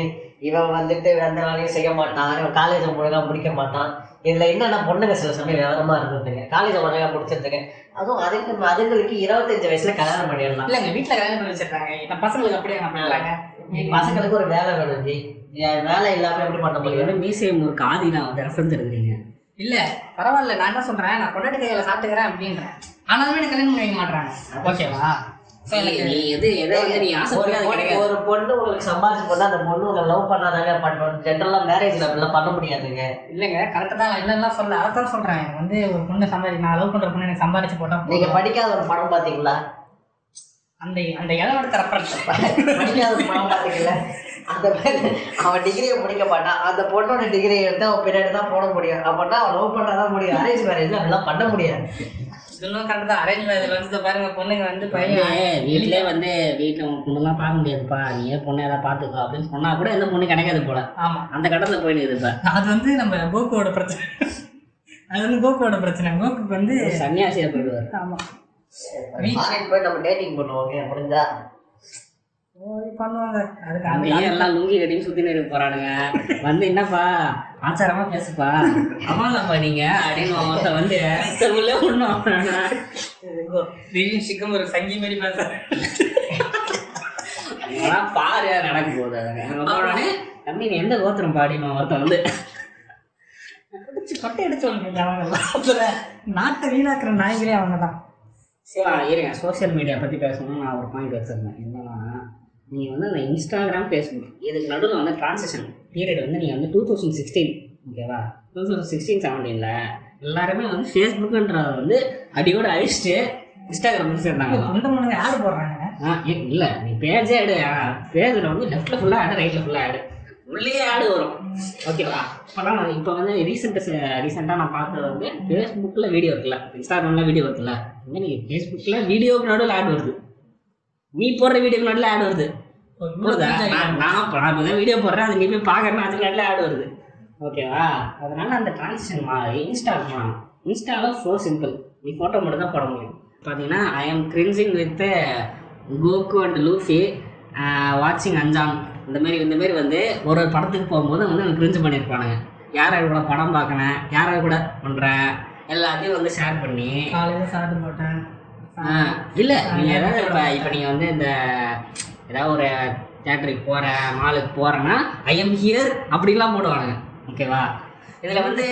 இவன் வந்துட்டு எந்த வேலையும் செய்ய மாட்டான். இவன் காலேஜை ஒழுங்கா முடிக்க மாட்டான். இதில் என்னென்ன பொண்ணுங்க சில சமயம் விவரமாக இருந்ததுங்க? காலேஜை ஒழுங்கா முடிச்சிருந்துங்க அதுவும் அதுக்கு அதுங்களுக்கு இருபத்தஞ்சு வயசுல கல்யாணம் பண்ணிடலாம். இல்லைங்க வீட்டில் கல்யாணம் பண்ணி வச்சிருக்காங்க. நம்ம பசங்களுக்கு அப்படியே என்ன பண்ணுறாங்க பசங்களுக்கு ஒரு வேலை வேணும் ஜி. வேலை இல்லாம எப்படி பண்ண முடியும்? மீசையம் ஒரு காதி நான் வந்து ரெஃபரன்ஸ் எடுக்கிறீங்க இல்லை பரவாயில்ல நான் என்ன சொல்கிறேன் நான் பொண்டாட்டி கையில் சாப்பிட்டுக்கிறேன் அப்படின்றேன். ஆனாலுமே எனக்கு கல்யாணம் பண்ணி வைக்க மாட்டாங்க ஓகேவா? ஒரு பொண்ணு- உங்களுக்கு சம்பாதிச்சு போனா அந்த பொண்ணு உங்களை லவ் பண்ணாதாங்க பண்ணணும் ஜென்ரலா மேரேஜ்ல அப்படிலாம் பண்ண முடியாதுங்க. இல்லைங்க கரெக்டாக தான். இல்லைன்னா சொல்ல அதைத்தான் சொல்கிறேன் எனக்கு வந்து ஒரு பொண்ணு சம்பாதி நான் லவ் பண்ணுற பொண்ணு எனக்கு சம்பாதிச்சு போட்டால் நீங்க. படிக்காத ஒரு படம் பாத்தீங்களா? அந்த அந்த இடம் எடுத்த ரெஃபரன்ஸ் படிக்காத ஒரு படம் பாத்தீங்களா? அந்த அவன் டிகிரியை முடிக்க மாட்டான் அந்த பொண்ணோட டிகிரியை எடுத்து அவன் பின்னாடி தான் போட முடியும். அப்படின்னா அவன் லவ் பண்ணாதான் முடியும். அரேஞ்ச் மேரேஜ்ல அப்படிலாம் பண்ண முடியாது. இதெல்லாம் கரெக்ட் தான் அரேஞ்ச் மேரேஜில் வந்து பாருங்க பொண்ணுங்க வந்து பையன் வீட்டிலே வந்து வீட்டில் உன் பொண்ணுலாம் பார்க்க முடியாதுப்பா. நீயே பொண்ணை ஏதாவது பார்த்துக்கோ அப்படின்னு சொன்னா கூட எந்த பொண்ணு கிடைக்காது போல. ஆமாம் அந்த கட்டத்தில் போயிடுது இப்போ அது வந்து நம்ம கோகுவோட பிரச்சனை. அது வந்து கோகுவோட பிரச்சனை. கோகுக்கு வந்து சன்னியாசியாக போயிடுவார். ஆமாம் ஃபாரின் போய் நம்ம டேட்டிங் பண்ணுவோங்க முடிஞ்சா? பண்ணுவாங்க. அதுக்கு ஏன் எல்லாம் லுங்கி கட்டின்னு சுற்றி நிறுத்தி போகிறானுங்க வந்து என்னப்பா? ஆச்சாரமா பேசுப்பா. அம்மாதாப்பா நீங்க அப்படின்னு ஒருத்தன் வந்து உள்ளே திடீர்னு சிக்கம் ஒரு சங்கி மாதிரி பேசுறேன். பாரு நடக்க போகுது போனோடனே தம்பி நீ எந்த கோத்திரம் பாடினோம் ஒருத்தன் வந்து கொட்டை ஒன்று அவங்க நாட்டை வீணாக்குற நாய்களே அவங்க தான். சரி இருங்க. சோஷியல் மீடியா பற்றி பேசணும்னு நான் ஒரு பாயிண்ட் வச்சுருந்தேன். நீங்கள் வந்து அந்த இன்ஸ்டாகிராம் ஃபேஸ்புக் இதுக்கு நடுவில் வந்து ட்ரான்சாக்ஷன் பீரியட் வந்து நீங்கள் வந்து டூ தௌசண்ட் சிக்ஸ்டீன் ஓகேவா டூ தௌசண்ட் சிக்ஸ்டீன் செவன்டீனில் எல்லாருமே வந்து ஃபேஸ்புக்குன்றத வந்து அடியோட அழிச்சிட்டு இன்ஸ்டாகிராம் வந்து சேர்ந்தாங்க. இந்த மூணுங்க ஆடு போடுறாங்க? ஆ இல்ல நீ பேஜே ஆடு பேஜில் வந்து லெஃப்ட்ல ஃபுல்லாக ஆடு ரைட்ல ஃபுல்லாக ஆடு உள்ளே ஆடு வரும். ஓகேவா இப்போலாம் இப்போ வந்து ரீசெண்ட் ரீசெண்டாக நான் பார்த்தது வந்து ஃபேஸ்புக்கில் வீடியோ இருக்குல்ல. இன்ஸ்டாகிராமில் வீடியோ இருக்குல்ல. இந்த நீ ஃபேஸ்புக்கில் வீடியோக்கு நடுவில் ஆட் வருது. நீ போடுற வீடியோக்கு நடுவில் ஆட் வருது. புரியுதா நான் நான் இப்போ வீடியோ போடுறேன் அது நீ போய் பார்க்குறேன் அதுக்கு நடுவில் ஆட் வருது. ஓகேவா அதனால அந்த டிரான்சிஷன் மாறி இன்ஸ்டா இன்ஸ்டாவில் ஸோ சிம்பிள் நீ ஃபோட்டோ மட்டும் தான் போட முடியும். பார்த்தீங்கன்னா I am cringing with Goku and Luffy வாட்சிங் அஞ்சாம் இந்த மாதிரி இந்த மாதிரி வந்து ஒரு ஒரு படத்துக்கு போகும்போது வந்து எனக்கு கிரிஞ்சு பண்ணியிருப்பானுங்க யார் யார் கூட படம் பார்க்கணும்? யார் யார் கூட பண்ணுறேன் எல்லாத்தையும் வந்து ஷேர் பண்ணி காலையில சாப்பிட்டு போட்டேன் இல்ல நீங்க ஏதாவது இப்ப இப்ப நீங்க வந்து இந்த ஏதாவது ஒரு தேட்டருக்கு போகிற மாலுக்கு போறேன்னா ஐ எம் ஹியர் அப்படிலாம் போடுவானுங்க. ஓகேவா? இதில் வந்து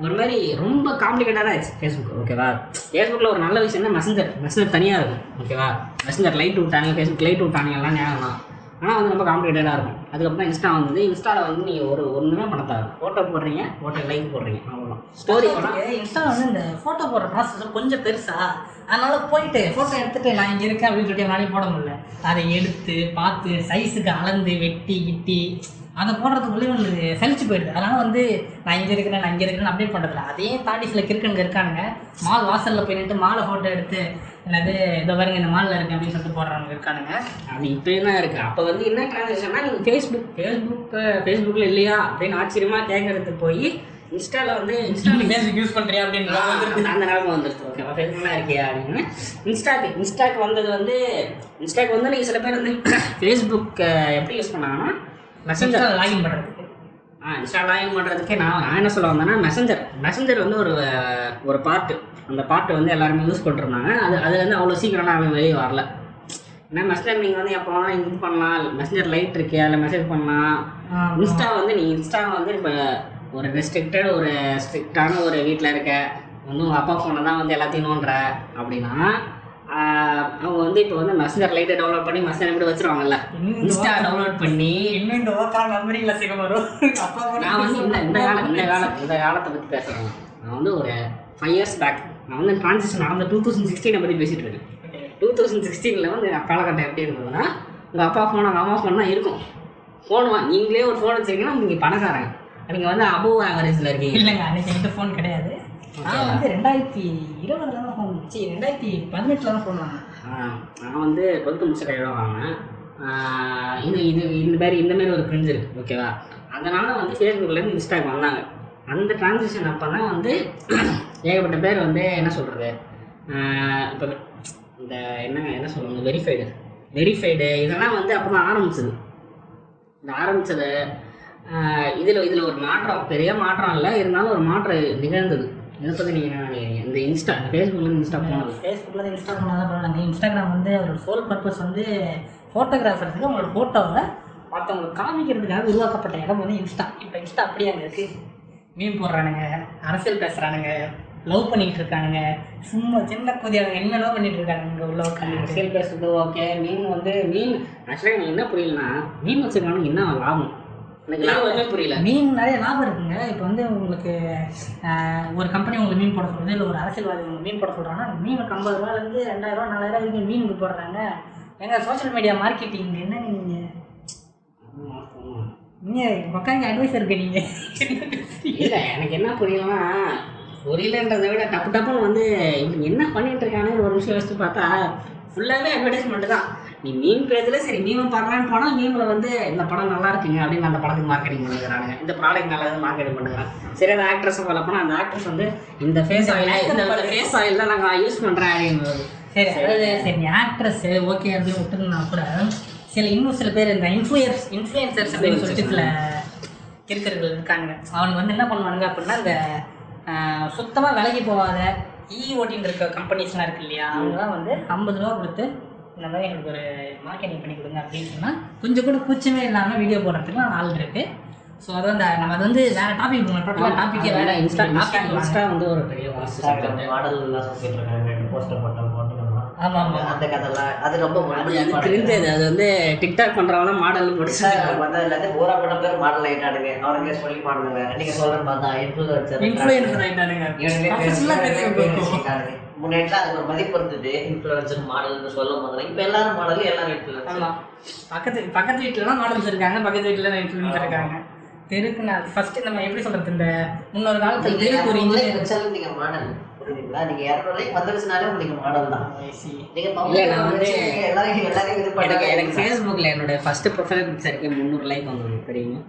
ஒரு மாதிரி ரொம்ப காம்ப்ளிகேட்டடாக ஆச்சு ஃபேஸ்புக் ஓகேவா? ஃபேஸ்புக்கில் ஒரு நல்ல விஷயம்னா மெசஞ்சர் மெசஞ்சர் தனியாக இருக்கும் ஓகேவா? மெசஞ்சர் லைட் விட்டானுங்க ஃபேஸ்புக் லைட் விட்டானுங்கலாம் எல்லாம் ஞாபகம் தான் ஆனால் வந்து ரொம்ப காம்ப்ளிகேட்டடாக இருக்கும். அதுக்கப்புறம் இன்ஸ்டா வந்தது. இன்ஸ்டாவில் வந்து நீங்கள் ஒரு ஒன்றுமே பண்ண தேவை ஃபோட்டோ போடுறீங்க ஃபோட்டோ லைக் போடுறீங்க. அவ்வளோதான் ஸ்டோரி போனால் இன்ஸ்டா வந்து இந்த ஃபோட்டோ போடுற ப்ராசஸ் கொஞ்சம் பெருசா. அதனால போயிட்டு ஃபோட்டோ எடுத்துட்டு நான் இங்கே இருக்கேன் அப்படின்னு சொல்லிட்டு நாளைக்கு போட முடியல. அதை எடுத்து பார்த்து சைஸுக்கு அளந்து வெட்டி கிட்டி அதை போடுறதுக்குள்ளே உங்களுக்கு சலிச்சு போயிடுது. அதனால வந்து நான் இங்கே இருக்கிறேன் நான் இங்கே இருக்கிறேன்னு அப்டேட் பண்ணுறதில்ல அதையும் தாண்டி சில கிறுக்கனுங்க இருக்கானுங்க. மால் வாசலில் போய் நின்று மாலை ஃபோட்டோ எடுத்து என்னது இதை பாருங்க இந்த மாலில் இருக்கேன் அப்படின்னு சொல்லிட்டு போடுறவங்க இருக்கானுங்க. அது இப்போ என்ன இருக்குது அப்போ வந்து என்ன ட்ரான்சாக்ஷன்னா நீங்கள் ஃபேஸ்புக் ஃபேஸ்புக் ஃபேஸ்புக்கில் இல்லையா அப்படின்னு ஆச்சரியமாக கேட்கறதுக்கு போய் இன்ஸ்டாவில் வந்து இன்ஸ்டாவில் ஃபேஸ்புக் யூஸ் பண்ணுறியா அப்படின்னு அந்த நிலமை வந்துருச்சு. ஓகேவா ஃபேஸ்புக்கில் இருக்கியா அப்படின்னு. இன்ஸ்டாக்கு இன்ஸ்டாக்கு வந்தது வந்து இன்ஸ்டாக்கு வந்து நீங்கள் சில பேர் வந்து ஃபேஸ்புக் எப்படி யூஸ் பண்ணாங்கன்னா மெசஞ்சர் லாகின் பண்ணுறதுக்கு ஆ இன்ஸ்டா லாகின் பண்ணுறதுக்கே நான் நான் என்ன சொல்ல வந்தேன்னா மெசஞ்சர் மெசஞ்சர் வந்து ஒரு ஒரு பார்ட்டு அந்த பார்ட்டு வந்து எல்லாருமே யூஸ் பண்ணிருந்தாங்க. அது அது வந்து அவ்வளோ சீக்கிரம்லாம் அவன் வெளியே வரல. ஏன்னா மெசஞ்சர் நீங்கள் வந்து எப்போ வேணாலும் இது பண்ணலாம். மெசஞ்சர் லைட் இருக்கு அதில் மெசேஜ் பண்ணலாம். இன்ஸ்டா வந்து நீ இன்ஸ்டா வந்து இப்போ ஒரு ரெஸ்ட்ரிக்டட் ஒரு ஸ்ட்ரிக்டான ஒரு வீட்டில் இருக்க. வந்து உங்கள் அப்பா ஃபோனை தான் வந்து எல்லாத்தையும் நோண்டுற. அப்படின்னா அவங்க வந்து இப்போ வந்து மெசஞ்சர் லைட்டை டவுன்லோட் பண்ணி மெசஞ்சர் எப்படி வச்சிருவாங்கல்ல. இன்ஸ்டா டவுன்லோட் பண்ணி நம்புறீங்களா சிகமரும் அப்பா நான் வந்து இந்த இந்த காலம் இந்த காலம் இந்த காலத்தை பற்றி பேசுகிறேன் நான் வந்து ஒரு ஃபைவ் இயர்ஸ் பேக் நான் வந்து ட்ரான்சிஷன் நடந்த டூ தௌசண்ட் சிக்ஸ்டீனை பற்றி பேசிகிட்டு இருக்கேன். டூ தௌசண்ட் சிக்ஸ்டீனில் வந்து காலகட்டம் எப்படி இருந்ததுன்னா உங்கள் அப்பா ஃபோன் உங்கள் அம்மா ஃபோன் தான் இருக்கும். ஃபோன் வா நீங்களே ஒரு ஃபோன் வச்சிருக்கீங்கன்னா நீங்கள் பணக்காரங்க. நீங்கள் வந்து அபோவ் ஆவரேஜில் இருக்கீங்க. இல்லைங்க அன்னைக்கு என்கிட்ட ஃபோன் கிடையாது. நான் வந்து ரெண்டாயிரத்தி இருபதுல தான் ஃபோன் சரி ரெண்டாயிரத்தி பதினெட்டில் தான் ஃபோன் வாங்கினேன். நான் வந்து டுவெல்த்து முடிச்ச கையோட வாங்கினேன். இது இது இந்த மாதிரி இந்த மாதிரி ஒரு பிரிஞ்சு இருக்குது ஓகேவா அதனால் வந்து ஃபேஸ்புக்லேருந்து இன்ஸ்டாக்கு வந்தாங்க. அந்த டிரான்சிஷன் அப்போ தான் வந்து ஏகப்பட்ட பேர் வந்து என்ன சொல்கிறது இப்போ இந்த என்ன என்ன சொல்லுவாங்க வெரிஃபைடு வெரிஃபைடு இதெல்லாம் வந்து அப்போ தான் ஆரம்பிச்சது. இந்த ஆரம்பித்தது இதில் இதில் ஒரு மாற்றம் பெரிய மாற்றம் இல்லை இருந்தாலும் ஒரு மாற்றம் நிகழ்ந்தது. இதை பற்றி நீங்கள் என்ன நினைக்கிறீங்க? இந்த இன்ஸ்டா ஃபேஸ்புக்லேருந்து இன்ஸ்டா போனது. ஃபேஸ்புக்கில் இன்ஸ்டா பண்ணால் தான் பரவாயில்லைங்க இன்ஸ்டாகிராம் வந்து அவரோட சோல் பர்பஸ் வந்து ஃபோட்டோகிராஃபர்ஸுக்கு அவங்களோட ஃபோட்டோவை மற்றவங்களுக்கு காமிக்கிறதுக்காக உருவாக்கப்பட்ட இடம் வந்து இன்ஸ்டா இப்போ இன்ஸ்டா அப்படியே அங்கே இருக்குது மீன் போடுறானுங்க அரசியல் பேசுகிறானுங்க லவ் பண்ணிட்டு இருக்கானுங்க சும்மா சின்ன குதியானுங்க என்னென்னோ பண்ணிட்டு இருக்காங்க இங்கே உள்ள உட்காந்து அரசியல் பேசுறது ஓகே மீன் வந்து மீன் ஆக்சுவலாக எனக்கு என்ன புரியலனா மீன் வச்சுருக்கானுங்க என்ன லாபம்? மீன் நிறைய லாபம் இருக்குங்க. இப்போ வந்து உங்களுக்கு ஒரு கம்பெனி உங்களுக்கு மீன் போட சொல்லுது இல்லை ஒரு அரசியல்வாதி உங்களுக்கு மீன் போட சொல்கிறாங்கன்னா மீனுக்கு ஐம்பது ரூபாலேருந்து ரெண்டாயிரம் ரூபா நாலாயிரம் வரைக்கும் மீனுக்கு போடுறாங்க. எங்க சோஷியல் மீடியா மார்க்கெட்டிங் என்னங்க நீங்கள் நீங்கள் உட்காந்து அட்வைஸ் இருக்கு நீங்கள் இல்ல எனக்கு என்ன புரியலன்னா புரியலன்றதை விட டப்பு டப்புன்னு வந்து என்ன பண்ணிட்டு இருக்கானு ஒரு நிமிஷம் யோசிச்சு பார்த்தா ஃபுல்லாகவே அட்வர்டைஸ்மெண்ட் தான். நீ மீன் பேஜில் சரி மீன் பார்க்கலான்னு போனால் மீனில் வந்து இந்த படம் நல்லா இருக்குங்க அப்படின்னு அந்த படத்துக்கு மார்க்கெட்டிங் பண்ணுறாங்க இந்த ப்ராடக்ட் நல்லா மார்க்கெட்டிங் பண்ணுறாங்க சரி அந்த ஆக்ட்ரஸ் ஃபாலோ பண்ணால் அந்த ஆக்ட்ரஸ் வந்து இந்த ஃபேஸ் ஆயில் இந்த ஃபேஸ் ஆயில் தான் நாங்கள் யூஸ் பண்ணுறேன் அப்படிங்கிறது சரி அதாவது சரி ஆக்ட்ரஸ் ஓகே அப்படின்னு விட்டுருந்தா கூட சில இன்னும் சில பேர் இந்த இன்ஃப்ளூயர்ஸ் இன்ஃப்ளூயன்சர்ஸ் அப்படின்னு சொல்லிட்டு சில இருக்காங்க அவனுக்கு வந்து என்ன பண்ணுவானுங்க அப்படின்னா இந்த சுத்தமாக விலைக்கு போகாத இ ஓட்டின்னு இருக்க கம்பெனிஸ்லாம் இருக்கு இல்லையா அவங்கலாம் வந்து ஐம்பது ரூபா கொடுத்து இந்த மாதிரி எங்களுக்கு ஒரு மார்க்கெட்டிங் பண்ணி கொடுங்க அப்படின்னு சொன்னால் கொஞ்சம் கூட கூச்சமே இல்லாமல் வீடியோ போடுறதுக்கு ஆள் இருக்கு. ஸோ அது வந்து நம்ம அது வந்து வேற டாபிக் டோட்டலாக டாப்பிக்கே வேற இன்ஸ்டா இன்ஸ்டா வந்து ஒரு பெரிய வாஸ்து மாடல் எல்லாம் சுற்றிட்டு இருக்காங்க போஸ்டர் போட்டோம். போட்டுக்கலாம் ஆமா ஆமா அந்த கதைலாம். அது ரொம்ப அது தெரிஞ்சது அது வந்து டிக்டாக் பண்றவங்க மாடல் முடிச்சு இல்லாத ஊரா கூட பேர் மாடல் ஆயிட்டானுங்க. அவனுங்க சொல்லி மாடல நீங்க சொல்ற மாதிரி தான். இன்ஃப்ளூயன்சர் முன்னாடிலாம் அதுக்கு ஒரு மதிப்பு இருந்தது. இன்ஃபுளுசர் மாடல்னு சொல்லும் போது இப்போ எல்லாரும் மாடல் எல்லாரும் இன்ஃபுளுசர் ஆமா. பக்கத்து பக்கத்து வீட்டுலலாம் மாடல்ஸ் இருக்காங்க. பக்கத்து வீட்டுல இன்ஃப்ளூயன்சர் இருக்காங்க. தெருக்கு நான் ஃபர்ஸ்ட் நம்ம எப்படி சொல்றது? இந்த முன்னொரு காலத்துல தெருக்கு ஒரு இன்ஜினியர் நீங்க மாடல் புரியுதுங்களா? நீங்க இரநூறுவாய்க்கு வந்துருச்சுனாலே உங்களுக்கு மாடல் தான். நீங்க இல்ல, public நான் வந்து வச்சு எல்லாரையும் எல்லாரையும் இது எனக்கு பண்ணாங்க எனக்கு ஃபேஸ்புக்கில் என்னோட ஃபர்ஸ்ட் ப்ரொஃபைல் பிக்சர் இருக்கு முந்நூறு லைக் வந்தது தெரியுமா?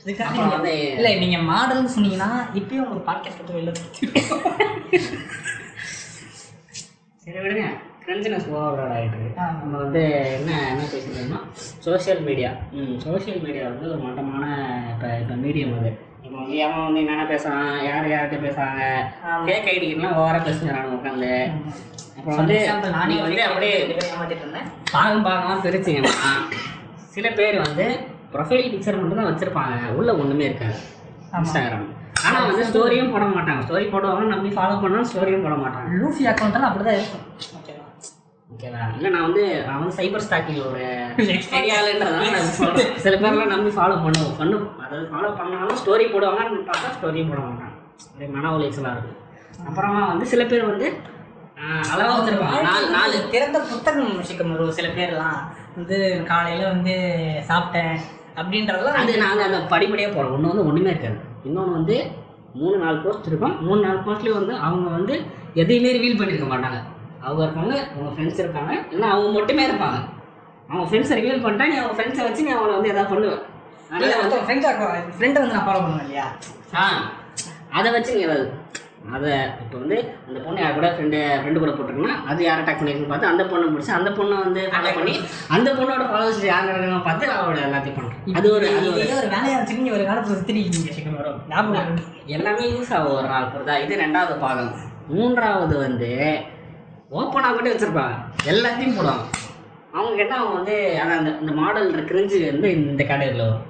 அதுக்காக வந்து இல்ல நீங்க மாடல்னு சொன்னீங்கன்னா இப்பயும் உங்களுக்கு பாட்காஸ்ட் எடுத்து வெளில சரி விடுங்க. கிரன்ச்சினஸ் ஓவர்லோட் ஆகிட்டு. நம்ம வந்து என்ன என்ன பேசுகிறோம்னா சோஷியல் மீடியா ம் சோஷியல் மீடியா வந்து ஒரு மட்டமான இப்போ இப்போ மீடியம் அது. இப்போ வந்து அவன் வந்து என்னென்ன பேசுகிறான் யார் யார்கிட்ட பேசுகிறாங்க ஆமா. கேக் ஐடிக்கலாம் ஓவராக பேசுகிறாங்க உட்காந்து. அப்புறம் வந்து நானே நீ வந்து அப்படியே பாகம் பாகமாக பிரிச்சிங்கன்னா சில பேர் வந்து ப்ரொஃபைல் பிக்சர் மட்டும் தான் வச்சுருப்பாங்க. உள்ள ஒன்றுமே இருக்காது. இன்ஸ்டாகிராம் ஆனால் வந்து ஸ்டோரியும் போட மாட்டாங்க. ஸ்டோரி போடுவாங்க நம்பி ஃபாலோ பண்ணால் ஸ்டோரியும் போட மாட்டாங்க. லூஃபி அக்கௌண்ட்லாம் அப்படிதான் இருக்கும். ஓகேவா? இல்லை நான் வந்து நான் வந்து சைபர் நான் சொல்றேன். சில பேர்லாம் நம்பி ஃபாலோ பண்ணுவோம் பண்ணு அதாவது ஃபாலோ பண்ணாலும் ஸ்டோரி போடுவாங்கன்னு பார்த்தா ஸ்டோரியும் போட மாட்டாங்க மன உளைச்சலாக இருக்கும் அப்புறமா வந்து சில பேர் வந்து ஆஹ், அளவா வச்சிருப்பாங்க. நாலு நாலு. திறந்த புத்தகம் வச்சுக்கணும் ஒரு சில பேர்லாம் வந்து காலையில வந்து சாப்பிட்டேன் அப்படின்றதெல்லாம் அது நாங்கள் அந்த படிப்படியாக போகிறோம் ஒன்று வந்து ஒன்றுமே இருக்காது. இன்னொன்று வந்து மூணு நாலு போஸ்ட் இருக்கும். மூணு நாலு போஸ்ட்லேயும் வந்து அவங்க வந்து எதையுமே ரிவீல் பண்ணியிருக்க மாட்டாங்க. அவங்க இருப்பாங்க அவங்க ஃப்ரெண்ட்ஸ் இருப்பாங்க இல்லை அவங்க மட்டுமே இருப்பாங்க. அவங்க ஃப்ரெண்ட்ஸை ரிவீல் பண்ணிட்டா நீ அவங்க ஃப்ரெண்ட்ஸை வச்சு நீ அவங்கள வந்து எதாவது பண்ணுவேன் அதனால வந்து ஃப்ரெண்ட் ஃப்ரெண்டை வந்து நான் ஃபாலோ பண்ணுவேன் இல்லையா? ஆ அதை வச்சு நீ ஏதாவது அதை இப்போ வந்து அந்த பொண்ணு யார் கூட ஃப்ரெண்டு ஃப்ரெண்டு கூட போட்டிருக்குன்னா அது யார் அட்டாக் பண்ணியிருக்குன்னு பார்த்து அந்த பொண்ணை பிடிச்சி அந்த பொண்ணை வந்து ஃபாலோ பண்ணி அந்த பொண்ணோட ஃபாலோவர்ஸ் யார் பார்த்து அவளோட எல்லாத்தையும் பண்ணுறேன் அது ஒரு அது ஒரு இதே ஒரு வேலையை வச்சுக்கி ஒரு காலத்துல சுத்திரிக்கீங்க சிக்கன் வரும். ஞாபகம். எல்லாமே யூஸ் ஆகும் ஒரு நாள் பொறுத்தா இது ரெண்டாவது பாகம். மூன்றாவது வந்து ஓப்பனாக கூட வச்சுருப்பாங்க எல்லாத்தையும் போடுவாங்க அவங்க கேட்டால் அவங்க வந்து அதான் அந்த இந்த மாடல் கிரிஞ்சு வந்து இந்த வரும்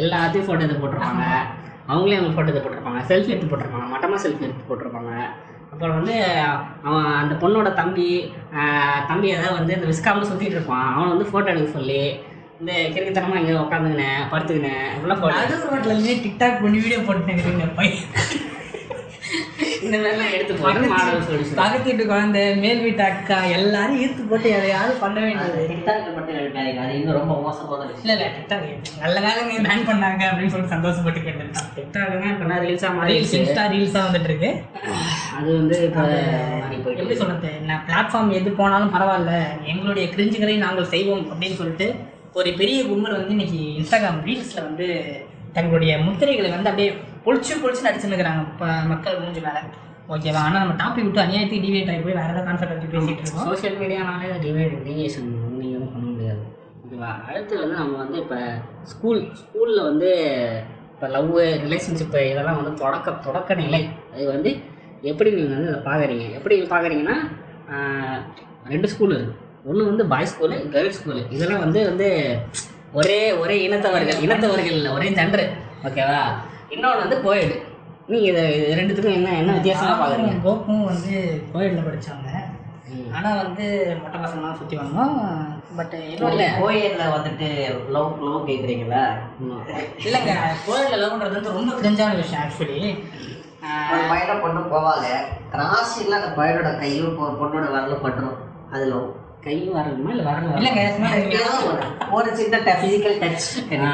எல்லாத்தையும் ஃபோட்டோ எடுத்து போட்டிருப்பாங்க. அவங்களே அவங்க ஃபோட்டோ எடுத்து போட்டிருப்பாங்க. செல்ஃபி எடுத்து போட்டிருப்பாங்க. மட்டமாக செல்ஃபி எடுத்து போட்டிருப்பாங்க. அப்புறம் வந்து அவன் அந்த பொண்ணோட தம்பி தம்பி ஏதாவது வந்து இந்த விஸ்காமல் சுற்றிட்டு இருப்பான். அவனை வந்து ஃபோட்டோ எடுக்க சொல்லி இந்த கிறுக்குத்தனமாக இங்கே உட்காந்துக்கினேன் படுத்துக்கினேன் அப்படிலாம் ஃபோட்டோ ரோட்ல இருந்து டிக்டாக் பண்ணி வீடியோ போட்டுருக்கீங்க பையன். இந்த மாதிரிலாம் எடுத்து போட்டு மாடல் பக்கத்து வீட்டு குழந்தை மேல் வீட்டு அக்கா எல்லாரும் ஈர்த்து போட்டு எதையாவது பண்ண வேண்டியது. டிக்டாக்ல மட்டும் இருக்காங்க அது இன்னும் ரொம்ப மோசமான இல்ல இல்ல டிக்டாக் நல்ல வேலை நீங்க பேன் பண்ணாங்க அப்படின்னு சொல்லி சந்தோஷப்பட்டு கேட்டுருக்கான் டிக்டாக்னா இப்போ நான் ரீல்ஸாக ரீல்ஸ் மாறிடுச்சு இன்ஸ்டா ரீல்ஸா வந்துட்டு இருக்கு. அது வந்து இப்போ எப்படி சொல்றது? நான் பிளாட்ஃபார்ம் எது போனாலும் பரவாயில்ல. எங்களுடைய கிரிஞ்சுகளை நாங்கள் செய்வோம் அப்படின்னு சொல்லிட்டு ஒரு பெரிய கும்பல் வந்து இன்னைக்கு இன்ஸ்டாகிராம் ரீல்ஸ்ல வந்து தங்களுடைய முத்திரைகளை வந்து அப்படியே பொழிச்சு பொழிச்சு நடிச்சுருக்கிறாங்க இப்போ மக்கள் மூஞ்சி மேலே. ஓகேவா ஆனால் நம்ம டாபிக் விட்டு அநியாயத்துக்கு டிவேட் ஆகி போய் வேறு ஏதாவது கான்செப்ட் பற்றி பேசிகிட்டு இருக்கோம். சோஷியல் மீடியானாலே டிவேட் டிவியேஷன் நீங்கள் பண்ண முடியாது. ஓகேவா அடுத்து வந்து நம்ம வந்து இப்போ ஸ்கூல் ஸ்கூலில் வந்து இப்போ லவ் ரிலேஷன்ஷிப்பு இதெல்லாம் வந்து தொடக்க தொடக்க நிலை. அது வந்து எப்படி நீங்கள் வந்து அதை பார்க்குறீங்க எப்படி பார்க்குறீங்கன்னா ரெண்டு ஸ்கூல் இருக்குது ஒன்று வந்து பாய்ஸ் ஸ்கூலு கேர்ள்ஸ் ஸ்கூலு இதெல்லாம் வந்து வந்து ஒரே ஒரே இனத்தவர்கள் இனத்தவர்கள் இல்லை ஒரே ஜென்ரு ஓகேவா இன்னொன்று வந்து கோயடு நீங்கள் இதை இது ரெண்டுத்துக்கும் என்ன என்ன வித்தியாசமாக பார்க்குறீங்க கோப்பும் வந்து கோயிலில் படிச்சாங்க. ம். ஆனா வந்து மொட்டை பசங்களாம் சுற்றி வந்தோம். பட் இல்ல. கோயில்ல வந்துட்டு லவ் லவ் கேக்குறீங்களா? ஆமா. இல்லைங்க கோயிலில் லவ்ன்றது வந்து ரொம்ப கிரிஞ்சான விஷயம் ஆக்சுவலி பையனை பொண்ணு போவாங்க. கிராசில் அந்த பையனோட கையும் பொ- பொண்ணோட வரலும் பட்டுரும். அது லவ். கை வரணுமா இல்லை வரணும் இல்லைங்க சும்மா ஒரு சின்ன ஃபிசிக்கல் டச்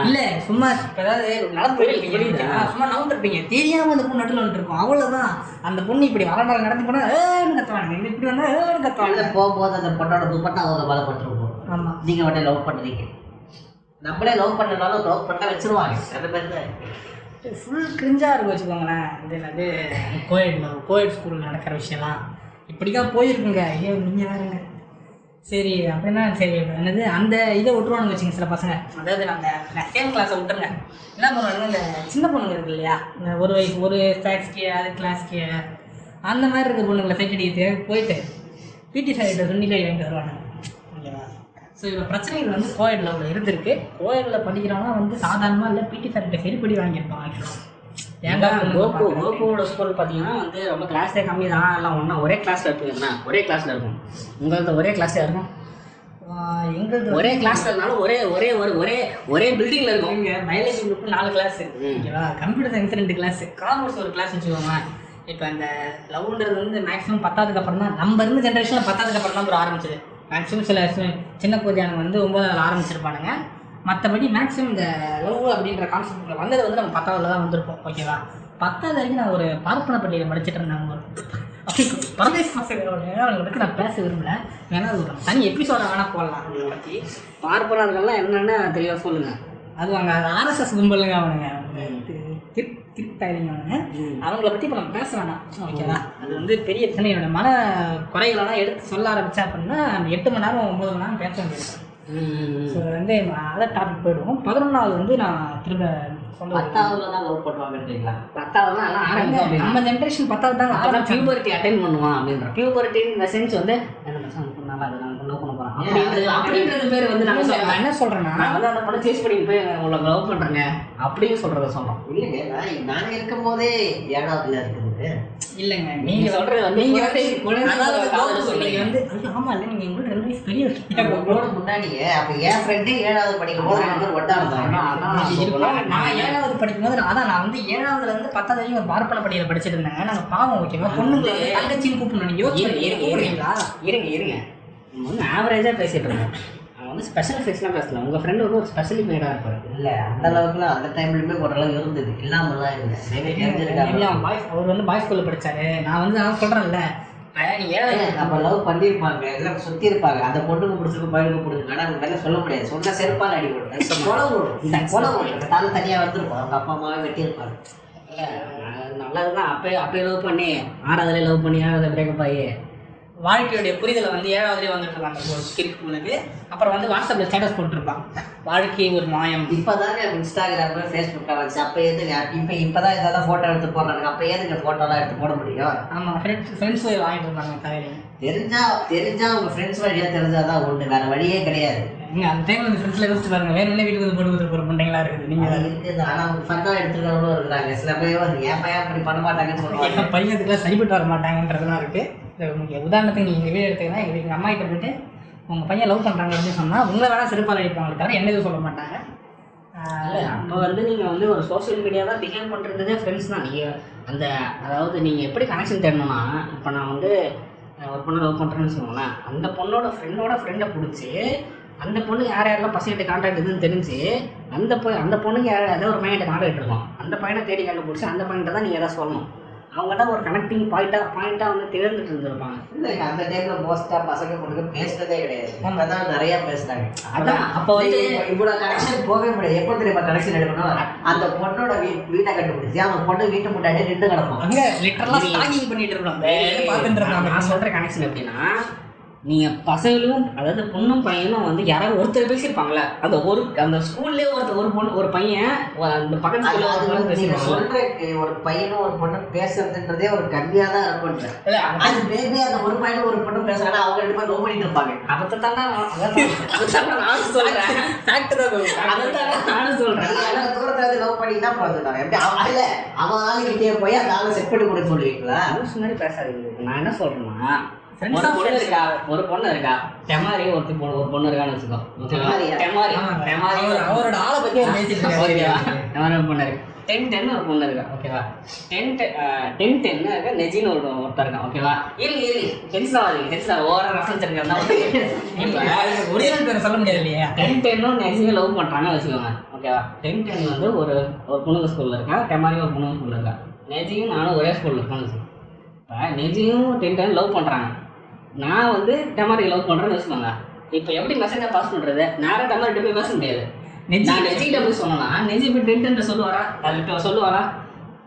இல்ல சும்மா இப்ப ஏதாவது நடந்து சும்மா நவுந்திருப்பீங்க. தெரியாம அந்த பொண்ணு நடுவில் வந்துருக்கும் அவ்வளவுதான். அந்த பொண்ணு இப்படி வர நேரம் நடந்து போனா ஏன்னு கத்துவாங்க இப்படி வந்தா ஏன்னு கத்துவாங்க போகும்போது அந்த பொண்ணோட துப்பட்டா அவங்க மேல பட்டுருக்கும் ஆமா. நீங்க உடனே லவ் பண்ணுறீங்க நம்மளே லவ் பண்ணனாலும் லவ் பண்ண வச்சிருவாங்க. அந்த மாதிரி தான் ஃபுல் கிரிஞ்சா இருக்கு வச்சுக்கோங்களேன். இது என்னது கோயட்ல கோயட் ஸ்கூல்ல நடக்கிற விஷயம்லாம். இப்படிதான் போயிருக்குங்க. ஐயோ நீங்க வேறுங்க சரி அப்படின்னா சரி என்னது அந்த இதை விட்டுருவானு வச்சுங்க சில பசங்க. அதாவது அந்த சேம் கிளாஸை விட்டுருங்க. என்ன பண்ணுவாங்க இந்த சின்ன பொண்ணுங்க இருக்கு இல்லையா? இந்த ஒரு வயசு ஒரு ஸ்டாட்ஸ்க்கு அது கிளாஸ்க்கு அந்த மாதிரி இருக்க பொண்ணுங்களை சைட் அடிக்கிறதுக்காக போயிட்டு பிடி சார்கிட்ட சொன்னிலே வாங்கிட்டு வருவானுங்க. ஓகேவா? ஸோ இவ்வளோ பிரச்சனைகள் வந்து கோயடில் அவ்வளோ இருந்திருக்கு கோயடில் படிக்கிறவங்க வந்து சாதாரணமாக இல்லை பிடி சார்கிட்ட சரிப்படி வாங்கியிருப்பாங்க ஆக்சுவலாக கோகு? கோகுவோட ஸ்கூல் பார்த்தீங்கன்னா வந்து ரொம்ப கிளாஸே கம்மி தான். எல்லாம் ஒன்றா ஒரே கிளாஸில் இருப்பீங்கன்னா ஒரே கிளாஸில் இருக்கும். உங்களது ஒரே கிளாஸில் இருக்கும்? எங்களது ஒரே கிளாஸ்ல இருந்தாலும் ஒரே ஒரே ஒரு ஒரே ஒரே பில்டிங்ல இருக்கும். இங்க பயாலஜி குரூப் நாலு கிளாஸ். ஓகேவா? கம்ப்யூட்டர் சயின்ஸ் ரெண்டு கிளாஸ் காமர்ஸ் ஒரு கிளாஸ் வச்சுக்கோங்க இப்போ இந்த லவ்ன்றது வந்து மேக்ஸிமம் பத்தாவதுக்கு அப்புறம் தான். நம்ம இருந்த ஜென்ரேஷனில் பத்தாவதுக்கு அப்புறம் தான் ப்ரோ ஆரம்பிச்சது. மேக்ஸிமம் சில சின்ன பூஜானங்க வந்து ஒன்பதாவது ஆரம்பிச்சிருப்பானுங்க. மற்றபடி மேக்ஸிமம் இந்த லவ் அப்படின்ற கான்செப்ட் வந்தது வந்து நம்ம பத்தாவதுல தான் வந்திருப்போம் ஓகேவா பத்தாவது வரைக்கும் நான் ஒரு பார்ப்பன பள்ளியில் படிச்சுட்டு இருந்தேன் அப்படி பரதேஷ் பசங்களோட அவங்களை பற்றி நான் பேச விரும்பல. வேணா அது ஒரு தனி எபிசோட வேணா போடலாம் அதை பற்றி பார்ப்பனர்கள்லாம் என்னன்னு தெளிவாக சொல்லுங்க? அது அங்கே ஆர்எஸ்எஸ் கும்பலுங்க அவனுங்க. அவங்கள பற்றி இப்போ நம்ம பேச வேணாம். ஓகேவா அது வந்து பெரிய பிரச்சனை என்னோட மன குறைகளெல்லாம் எடுத்து சொல்ல ஆரம்பிச்சா அப்படின்னா எட்டு மணி நேரம் ஒம்பது மணி நேரம் பேச வேண்டியது. ஸோ வந்து அதர் டாபிக் போயிடுவோம். பதினொன்றாவது வந்து நான் திரும்ப பத்தாவதுல தான் லவ் பண்ணுவாங்கன்றீங்களா பத்தாவது தான் நம்ம ஜென்ரேஷன் பத்தாவது ஆரம்பிச்சாங்க. பியூபரிட்டி அட்டைன் பண்ணுவான் அப்படின்ற. பியூபரிட்டி இந்த சென்ஸ் வந்து உனக்கு நல்லா இது நான் லவ் பண்ண போறேன் அப்படின்றது அப்படின்றது பேர் வந்து சொல்றேன் என்ன சொல்றேன்னா நான் வந்து அந்த சேஸ் பண்ணி போய் உங்களை லவ் பண்றேங்க. அப்படின்னு சொல்றத சொல்றோம் இல்லைங்க நான் நாங்க இருக்கும் போதே ஏழாவதுல இருக்குது இல்லைங்க நீங்க நீங்க சொல்றது வந்து நீங்க வந்து நீங்க. வந்து ஆமா இல்லை நீங்க எங்களோட ரெண்டு வயசு பெரிய உங்களோட முன்னாடியே அப்ப என் ஃப்ரெண்டே ஏழாவது படிக்கும் போது ரெண்டு பேரும் ஒட்டா இருந்தாங்க அதான் இருக்கும். நான் ஏழாவது படிக்கும்போது நான் அதான் நான் வந்து ஏழாவதுல இருந்து பத்தாவது வரைக்கும் ஒரு பார்ப்பன படியில படிச்சிட்டு இருந்தேங்க நாங்க பாவம் ஓகேவா? பொண்ணுங்களை வந்து தங்கச்சின்னு கூப்பிடணும் நீங்க யோசிச்சு இருங்க, இருங்க இருங்க. நம்ம வந்து ஆவரேஜாக பேசிட்டு இருக்கோம் அவன் வந்து ஸ்பெஷல் எஃபெக்ட்ஸ்லாம் பேசல. உங்க ஃப்ரெண்டு வந்து ஒரு ஸ்பெஷலி மேடாக இருப்பாரு. இல்ல அந்த அளவுக்குலாம் அந்த டைம்லயுமே ஓரளவு இருந்தது. இல்லாமலாம் இல்லை. நிறைய தெரிஞ்சிருக்காங்க. இல்ல, அவன் பாய்ஸ் அவர் வந்து பாய்ஸ் ஸ்கூல்ல படிச்சாரு. நான் வந்து நான் ஏழாவது நம்ம லவ் பண்ணியிருப்பாங்க. எல்லாம் சுத்தி இருப்பாங்க அந்த பொண்ணுக்கு பிடிச்சிருக்கு பையனுக்கு பிடிச்சிருக்கு ஆனா நம்ம சொல்ல முடியாது. சொன்னா செருப்பால் அடி இந்த கொலை விடும் இந்த கொலை விடும் இந்த தலை தனியா வந்திருக்கும். அவங்க அப்பா அம்மாவே வெட்டியிருப்பாங்க. நல்லது தான் அப்பயே அப்பயே லவ் பண்ணி ஆறாவதுல லவ் பண்ணி ஆறாவது பிரேக்கப் ஆகி வாழ்க்கையுடைய புரிதலை வந்து ஏழாவதுலேயே இருக்காங்க ஒரு கிரிக்கு உள்ளது அப்புறம் வந்து வாட்ஸ்அப்ல ஸ்டேட்டஸ் போட்டுருப்பான் வாழ்க்கை ஒரு மாயம். இப்பதாங்க இன்ஸ்டாகிராம் ஃபேஸ்புக்கில் வந்துச்சு. அப்போ எதுங்க? இப்போ இப்பதான் இதெல்லாம் போட்டோ எடுத்து போடுறாங்க அப்போ எதுங்க போட்டோலாம் எடுத்து போட முடியும்? ஆமா ஃப்ரெண்ட்ஸ் ஃப்ரெண்ட்ஸ் வாங்கிட்டு இருந்தாங்க காலையில தெரிஞ்சா தெரிஞ்சா உங்க ஃப்ரெண்ட்ஸ் வழியா தெரிஞ்சாதான் உண்டு. வேற வழியே கிடையாது. நீங்க அந்த டைம்ல அந்த ஃப்ரெண்ட்ஸ்ல யோசிச்சு பாருங்க. வேற என்ன வீட்டுக்கு வந்து போட்டு கொடுத்து போற பண்றீங்களா இருக்குது? நீங்க அது இருக்குது. ஆனா அவங்க ஃபன்னா எடுத்துக்கிறவங்களும் இருக்கிறாங்க சில பேர் வந்து ஏன் பையன் அப்படி பண்ண மாட்டாங்கன்னு சொல்லுவாங்க. பையன் இதுக்கெல்லாம் சரிப்பட்டு வர மாட்டாங்கன்றதுலாம் இருக்கு. இது உங்களுக்கு உதாரணத்துக்கு நீங்கள் வீடு எடுத்தீங்கன்னா எங்கள் எங்க அம்மா கிட்ட போயிட்டு உங்கள் பையன் லவ் பண்ணுறாங்க அப்படின்னு சொன்னால் உங்களை வேணால் சிறப்பாக அழைப்பாங்க தவிர என்ன எதுவும் சொல்ல மாட்டாங்க. அப்போ வந்து நீங்கள் வந்து ஒரு சோஷியல் மீடியா தான் பிஹேவ் பண்ணுறதுக்கே ஃப்ரெண்ட்ஸ் தான். நீங்கள் அந்த அதாவது நீங்கள் எப்படி கனெக்ஷன் தேடணும்னா இப்போ நான் வந்து ஒரு பொண்ணை லவ் பண்ணுறேன்னு சொல்லுவேன் அந்த பொண்ணோட ஃப்ரெண்டோட ஃப்ரெண்டை பிடிச்சி அந்த பொண்ணுக்கு யார் யாரெல்லாம் பசங்கிட்ட கான்டாக்ட் இருக்குன்னு தெரிஞ்சு அந்த பொ அந்த பொண்ணுக்கு யார் ஏதோ ஒரு பையன்கிட்ட கான்டாக்ட் இருக்கும் அந்த பையனை தேடி கண்டுபிடிச்சி அந்த பையன்கிட்ட தான் நீங்கள் எதாவது சொல்லணும். அவங்க தான் ஒரு கனெக்டிங் பாயிண்ட்டாக பாயிண்ட்டாக வந்து தேர்ந்துட்டு இருந்திருப்பாங்க. இல்லைங்க அந்த டைம்ல மோஸ்டா பசங்க பொண்ணுங்க பேசுனதே கிடையாது. இப்பதான் நிறைய பேசுறாங்க. அதான் அப்போ வந்து இவ்வளவு கனெக்ஷன் போகவே முடியாது. எப்போ தெரியுமா கனெக்ஷன் எடுக்கணும் அந்த பொண்ணோட வீ வீட்டை கண்டுபிடிச்சு. அவன் பொண்ணு வீட்டு முன்னாடி நின்று கிடக்கும் அங்க லிட்டரலா ஸ்டாகிங் பண்ணிட்டு இருக்கோம் நான் சொல்ற கனெக்ஷன் எப்படின்னா நீங்க பசங்களும் அதாவது பொண்ணும் பையனும் வந்து யாராவது ஒருத்தர் பேசியிருப்பாங்கல்ல அந்த ஒரு அந்த ஸ்கூல்லே ஒருத்தர் ஒரு பொண்ணு ஒரு பையன் அந்த பக்கத்து அது ஸ்கூல்ல அது வந்து பேசியிருப்பாங்க ஒரு பையனும் ஒரு பொண்ணும் பேசுறதுன்றதே ஒரு கம்மியா தான் இருக்கும்ன்ற இல்ல, அது மேபி அந்த ஒரு பையனும் ஒரு பொண்ணும் பேசுறாங்க அவங்க ரெண்டு பேரும் லவ் பண்ணிட்டு இருப்பாங்க. அதைத்தான் நான் அதைத்தான் நானும் தான் அது. அதைத்தான் நானும் நீங்க தூரத்துல இருந்து லவ் பண்ணி தான் பிறந்துட்டாங்க எப்படி இல்ல அவன் ஆளுகிட்டே போய் அந்த ஆளை செட் பண்ணி கொடுக்க சொல்லுவீங்களா? மாதிரி பேசாதீங்க. நான் என்ன Friends ஒரு பொண்ணு. இருக்கா? ஒரு பொண்ணு இருக்கா? டெமாரி பொண்ணு ஒரு பொண்ணு இருக்கான்னு வச்சுக்கோ? டெமாரி அவரோட ஆளை பத்தி ஓகேவா? டெமாரி ஒரு பொண்ணு இருக்கு. டென் டென் ஒரு பொண்ணு இருக்கா? ஓகேவா? டென் டென் டென் இருக்க. நெஜின்னு ஒரு ஒருத்தர் இருக்கான். ஓகேவா? இருங்க இருங்க டென்ஷன் ஆகாதீங்க டென்ஷன் ஓவரா ரெஃபரன்ஸ் எடுக்கிறதா ஒரிஜினல் பேரை சொல்ல முடியாது இல்லையா? டென் டென்னும் நெஜியும் லவ் பண்ணுறாங்கன்னு வச்சுக்கோங்க. ஓகேவா? டென் டென் வந்து ஒரு ஒரு பொண்ணுங்க ஸ்கூலில் இருக்கா? டெமாரி ஒரு பொண்ணுங்க ஸ்கூலில் இருக்கா? நெஜியும் நானும் ஒரே ஸ்கூலில் இருக்கோம்னு வச்சுக்கோங்க இப்போ நெஜியும் டென் டென் லவ் பண்ணுறாங்க நான் வந்து டெமாரி லவ் பண்ணுறேன்னு வச்சுக்கோங்க. இப்போ எப்படி மெசேஜை பாஸ் பண்ணுறது நேராக டெமாரிட்ட போய் பேச முடியாது. நெஜி நான் நெஜிகிட்ட போய் சொன்னா நெஜி போய் டென் டென் சொல்லுவாரா? அதுகிட்ட சொல்லுவாரா?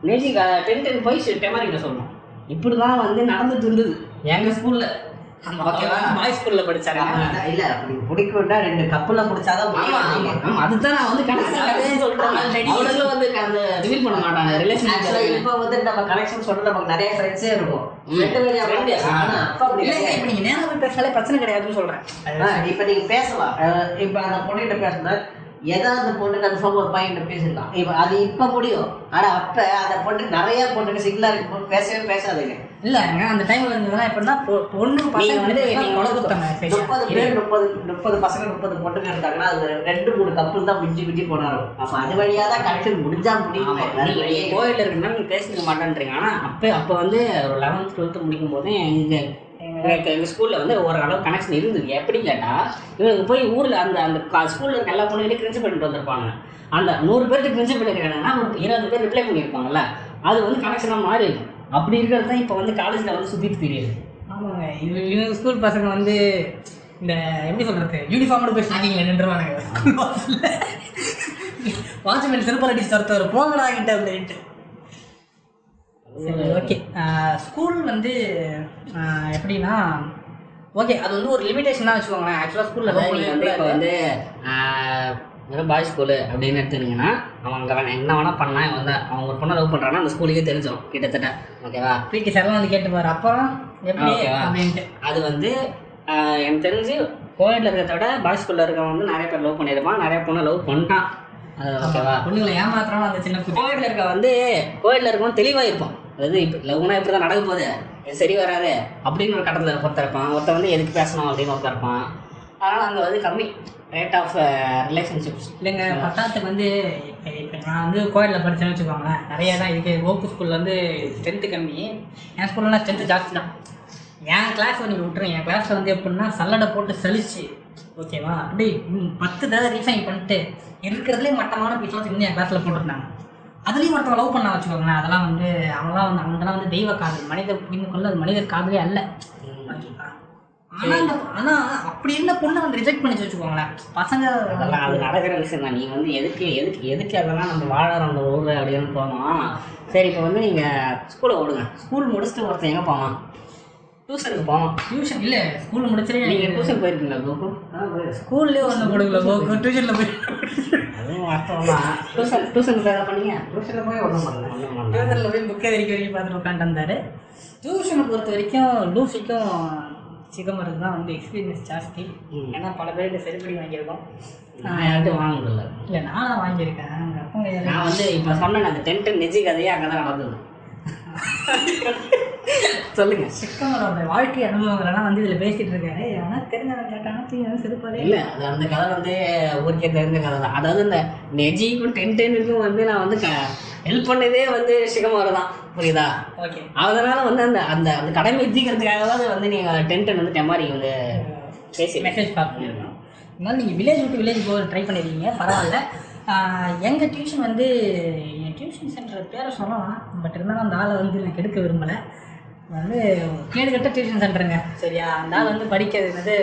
நெஜி டென் டென் போய் டெமாரிக்கிட்ட சொல்லணும். இப்படி தான் வந்து நடந்துட்டு இருந்தது. எங்கள் ஸ்கூலில் பாய்ஸ் ஸ்கூல்ல படிச்சாரு இல்ல அப்படி பிடிக்கும்னா ரெண்டு கப்புல ஆமா அதுதான் நான் வந்து கடைசி சொல்றேன். அவனுங்களும் வந்து அந்த ரிவீல் பண்ண மாட்டாங்க. ரிலேஷன் இப்ப வந்து நம்ம கனெக்ஷன் சொல்ல நமக்கு நிறைய ஃப்ரெண்ட்ஸே இருக்கும். பேசினாலே பிரச்சனை கிடையாதுன்னு சொல்றேன். இப்ப நீங்க பேசலாம். இப்ப அந்த பொண்ணுகிட்ட பேசினா ஏதோ அந்த பொண்ணு கன்ஃபார்ம் ஒரு பையன் பேசிருக்கான் இப்போ அது இப்போ முடியும். ஆனா அப்ப அந்த பொண்ணு நிறைய பொண்ணுங்க சிங்கிளா இருக்கும்போது பேசவே பேசாதுங்க. இல்லைங்க அந்த டைம்ல இருந்ததுலாம் எப்படின்னா பொ- பொண்ணு பசங்க வந்து முப்பது பேர் முப்பது முப்பது பசங்க முப்பது பொண்ணுங்க இருக்காங்கன்னா அது ரெண்டு மூணு கப்பல் தான் மிஞ்சி மிஞ்சி போனாரு அப்ப அது வழியா தான் கனெக்ஷன் முடிஞ்சா முடியும்? கோயில்ல இருக்குன்னா நீங்க பேசிக்க மாட்டேன்றீங்க. ஆனா அப்ப அப்ப வந்து ஒரு லெவன்த் டுவெல்த் முடிக்கும் போது எங்க எங்க எங்க ஸ்கூல்ல வந்து ஒரு அளவு கனெக்ஷன் இருந்தது. எப்படி கேட்டா இவங்க போய் ஊர்ல அந்த அந்த ஸ்கூல்ல இருக்க எல்லா பொண்ணுகிட்டையும் கிரிஞ்சு பண்ணிட்டு வந்திருப்பாங்க. அந்த நூறு பேருக்கு கிரிஞ்சு பண்ணிருக்காங்கன்னா ஒரு இருபது பேர் ரிப்ளை பண்ணியிருப்பாங்கல்ல. அது வந்து கனெக்ஷனாக மாறி இருக்கும் அப்படி இருக்கிறது தான் இப்போ வந்து காலேஜில் வந்து சுற்றிட்டு தெரியுது. ஆமாங்க. இது இவங்க ஸ்கூல் பசங்க வந்து இந்த எப்படி சொல்றது? யூனிஃபார்மோட போய் ஸ்டார்டிங்ல நின்றுவானுங்க ஸ்கூல் வாசல்ல வாட்ச்மேன் செருப்பால் அடிச்சு தரத்தவர் போங்கடா கிட்ட அப்படின்ட்டு. சரி ஓகே ஸ்கூல் வந்து எப்படின்னா ஓகே அது வந்து ஒரு லிமிடேஷன் தான் வச்சுக்கோங்களேன். ஆக்சுவலாக நீங்க வந்து இப்போ ஸ்கூலில் வந்து வெறும் பாய்ஸ் ஸ்கூலு அப்படின்னு எடுத்துக்கிட்டிங்கன்னா அவன் அங்கே வேணா என்ன வேணா பண்ணலாம் இவன் வந்து அவன் ஒரு பொண்ணை லவ் பண்ணுறான்னா அந்த ஸ்கூலுக்கே தெரிஞ்சிடும் கிட்டத்தட்ட. ஓகேவா பிடி சார்லாம் வந்து கேட்டுப்பாரு. அப்புறம் எப்படி ஓகேவா. அப்படின்ட்டு அது வந்து எனக்கு தெரிஞ்சு கோயிலில் இருக்கிறத விட பாய்ஸ் ஸ்கூலில் இருக்கவன் வந்து நிறைய பேர் லவ் பண்ணியிருப்பான் நிறைய பொண்ணை லவ் பண்ணிட்டான். ஓகேவா பொண்ணுங்களை ஏமாத்துறாலும் அந்த சின்ன குட்டி. கோயிலில் இருக்க வந்து கோயிலில் இருக்கவன் தெளிவாக இருப்பான் அதாவது இப்போ லவ்னா இப்படி தான் நடக்க போகுது. சரி வராது. அப்படின்னு ஒரு கட்டத்தில் ஒருத்தர் இருப்பான். ஒருத்தர் வந்து எதுக்கு பேசணும் அப்படின்னு ஒருத்தர் இருப்பான். அதனால் அங்கே வந்து கம்மி. ரேட் ஆஃப் ரிலேஷன்ஷிப்ஸ் இல்லைங்க பத்தாத்துக்கு வந்து இப்போ இப்போ நான் வந்து கோயிலில் படித்தேன்னு வச்சுக்கோங்களேன். நிறைய தான் இதுக்கு ஓப்பு ஸ்கூலில் வந்து ஸ்ட்ரென்த்து கம்மி. என் ஸ்கூல்லலாம் ஸ்ட்ரென்த்து ஜாஸ்தி தான். என் கிளாஸ் நீங்கள் விட்டுருங்க. என் கிளாஸில் வந்து எப்படின்னா சல்லடை போட்டு சலிச்சு. ஓகேவா அப்படியே ம், பத்து தடவை ரீஃபைன் பண்ணிட்டு இருக்கிறதுலே மட்டமான பீஸ்லாம் வந்து என் கிளாஸில் போட்டிருந்தாங்க. அதுலேயும் ஒருத்தவங்க லவ் பண்ண வச்சுக்கோங்களேன். அதெல்லாம் வந்து அவங்களாம் வந்து அவங்களாம் வந்து தெய்வ காதல் மனிதர் புரிந்து கொள்ள அது மனிதர் காதலே அல்ல. ஆனா அந்த ஆனா அப்படி என்ன பொண்ணை வந்து ரிஜெக்ட் பண்ணி வச்சுக்கோங்களேன். பசங்க அதெல்லாம் அது நடக்கிற விஷயம் தான். நீங்கள் வந்து எதுக்கு எதுக்கு எதுக்கு அதெல்லாம் நம்ம வாழறோம் அந்த ஊரில் அப்படின்னு போனோம் சரி இப்போ வந்து நீங்கள் ஸ்கூலை விடுங்க ஸ்கூல் முடிச்சுட்டு ஒருத்தன் எங்கே போவான்? டியூஷனுக்கு போவான். டியூஷன் இல்ல ஸ்கூல் முடிச்சுட்டு நீங்கள் டியூஷன் போயிருக்கீங்களா கோகு ஸ்கூல்லே ஒன்றும் கொடுக்கல போ டியூஷனில் போய் அதுவும் வாஸ்தவம் தான் டியூஷன் டியூஷன் போய் எதாவது பண்ணீங்க டியூஷன்ல போய் ஒன்றும் பண்ணல. ஒன்றும் டியூஷனில் போய் புக்கை வரைக்கும் வரைக்கும் பார்த்துட்டு உட்காந்து வந்தாரு. டியூஷனை பொறுத்த வரைக்கும் லூசிக்கும் சிகமருக்கு தான் வந்து எக்ஸ்பீரியன்ஸ் ஜாஸ்தி. ஏன்னா பல பேருக்கு செருப்படி வாங்கியிருக்கோம். நான் யார்ட்டும் வாங்கினதில்ல இல்லை நானும் வாங்கியிருக்கேன். எங்கள் அப்பா நான் வந்து இப்போ சொன்னேன் அந்த டென்ட் நிஜி கதையே அங்கே தான் நடந்தது. சொல்லுங்க. சிக்கமரோட வாழ்க்கை அனுபவங்களெல்லாம் வந்து இதில் பேசிட்டு இருக்காரு. ஆனால் தெரிஞ்சவங்க கேட்டாங்கன்னா தூங்கி இல்லை அது அந்த கதை வந்து ஊருக்கே தெரிஞ்ச கதை தான். அதாவது இந்த நெஜிக்கும் டென்டெனுக்கும் வந்து நான் வந்து ஹெல்ப் பண்ணதே வந்து சிகமாரி தான். புரியுதா? ஓகே அதனால வந்து அந்த அந்த அந்த கடமை எத்திக்கிறதுக்காகவாது வந்து நீங்கள் டென்டன் வந்து டெமாரி வந்து பேசி மெசேஜ் பார்க்கணும் இருந்தாலும் நீங்கள் வில்லேஜ் விட்டு வில்லேஜ் போக ட்ரை பண்ணிருக்கீங்க பரவாயில்ல. எங்கள் டியூஷன் வந்து என் டியூஷன் சென்டர் பேரை சொல்லலாம் பட் இருந்தாலும் அந்த ஆளை வந்து நான் கெடுக்க விரும்பலை. வந்து கேடு கட்ட டியூஷன் சென்டருங்க சரியா? அந்த ஆள் வந்து படிக்கிறது வந்து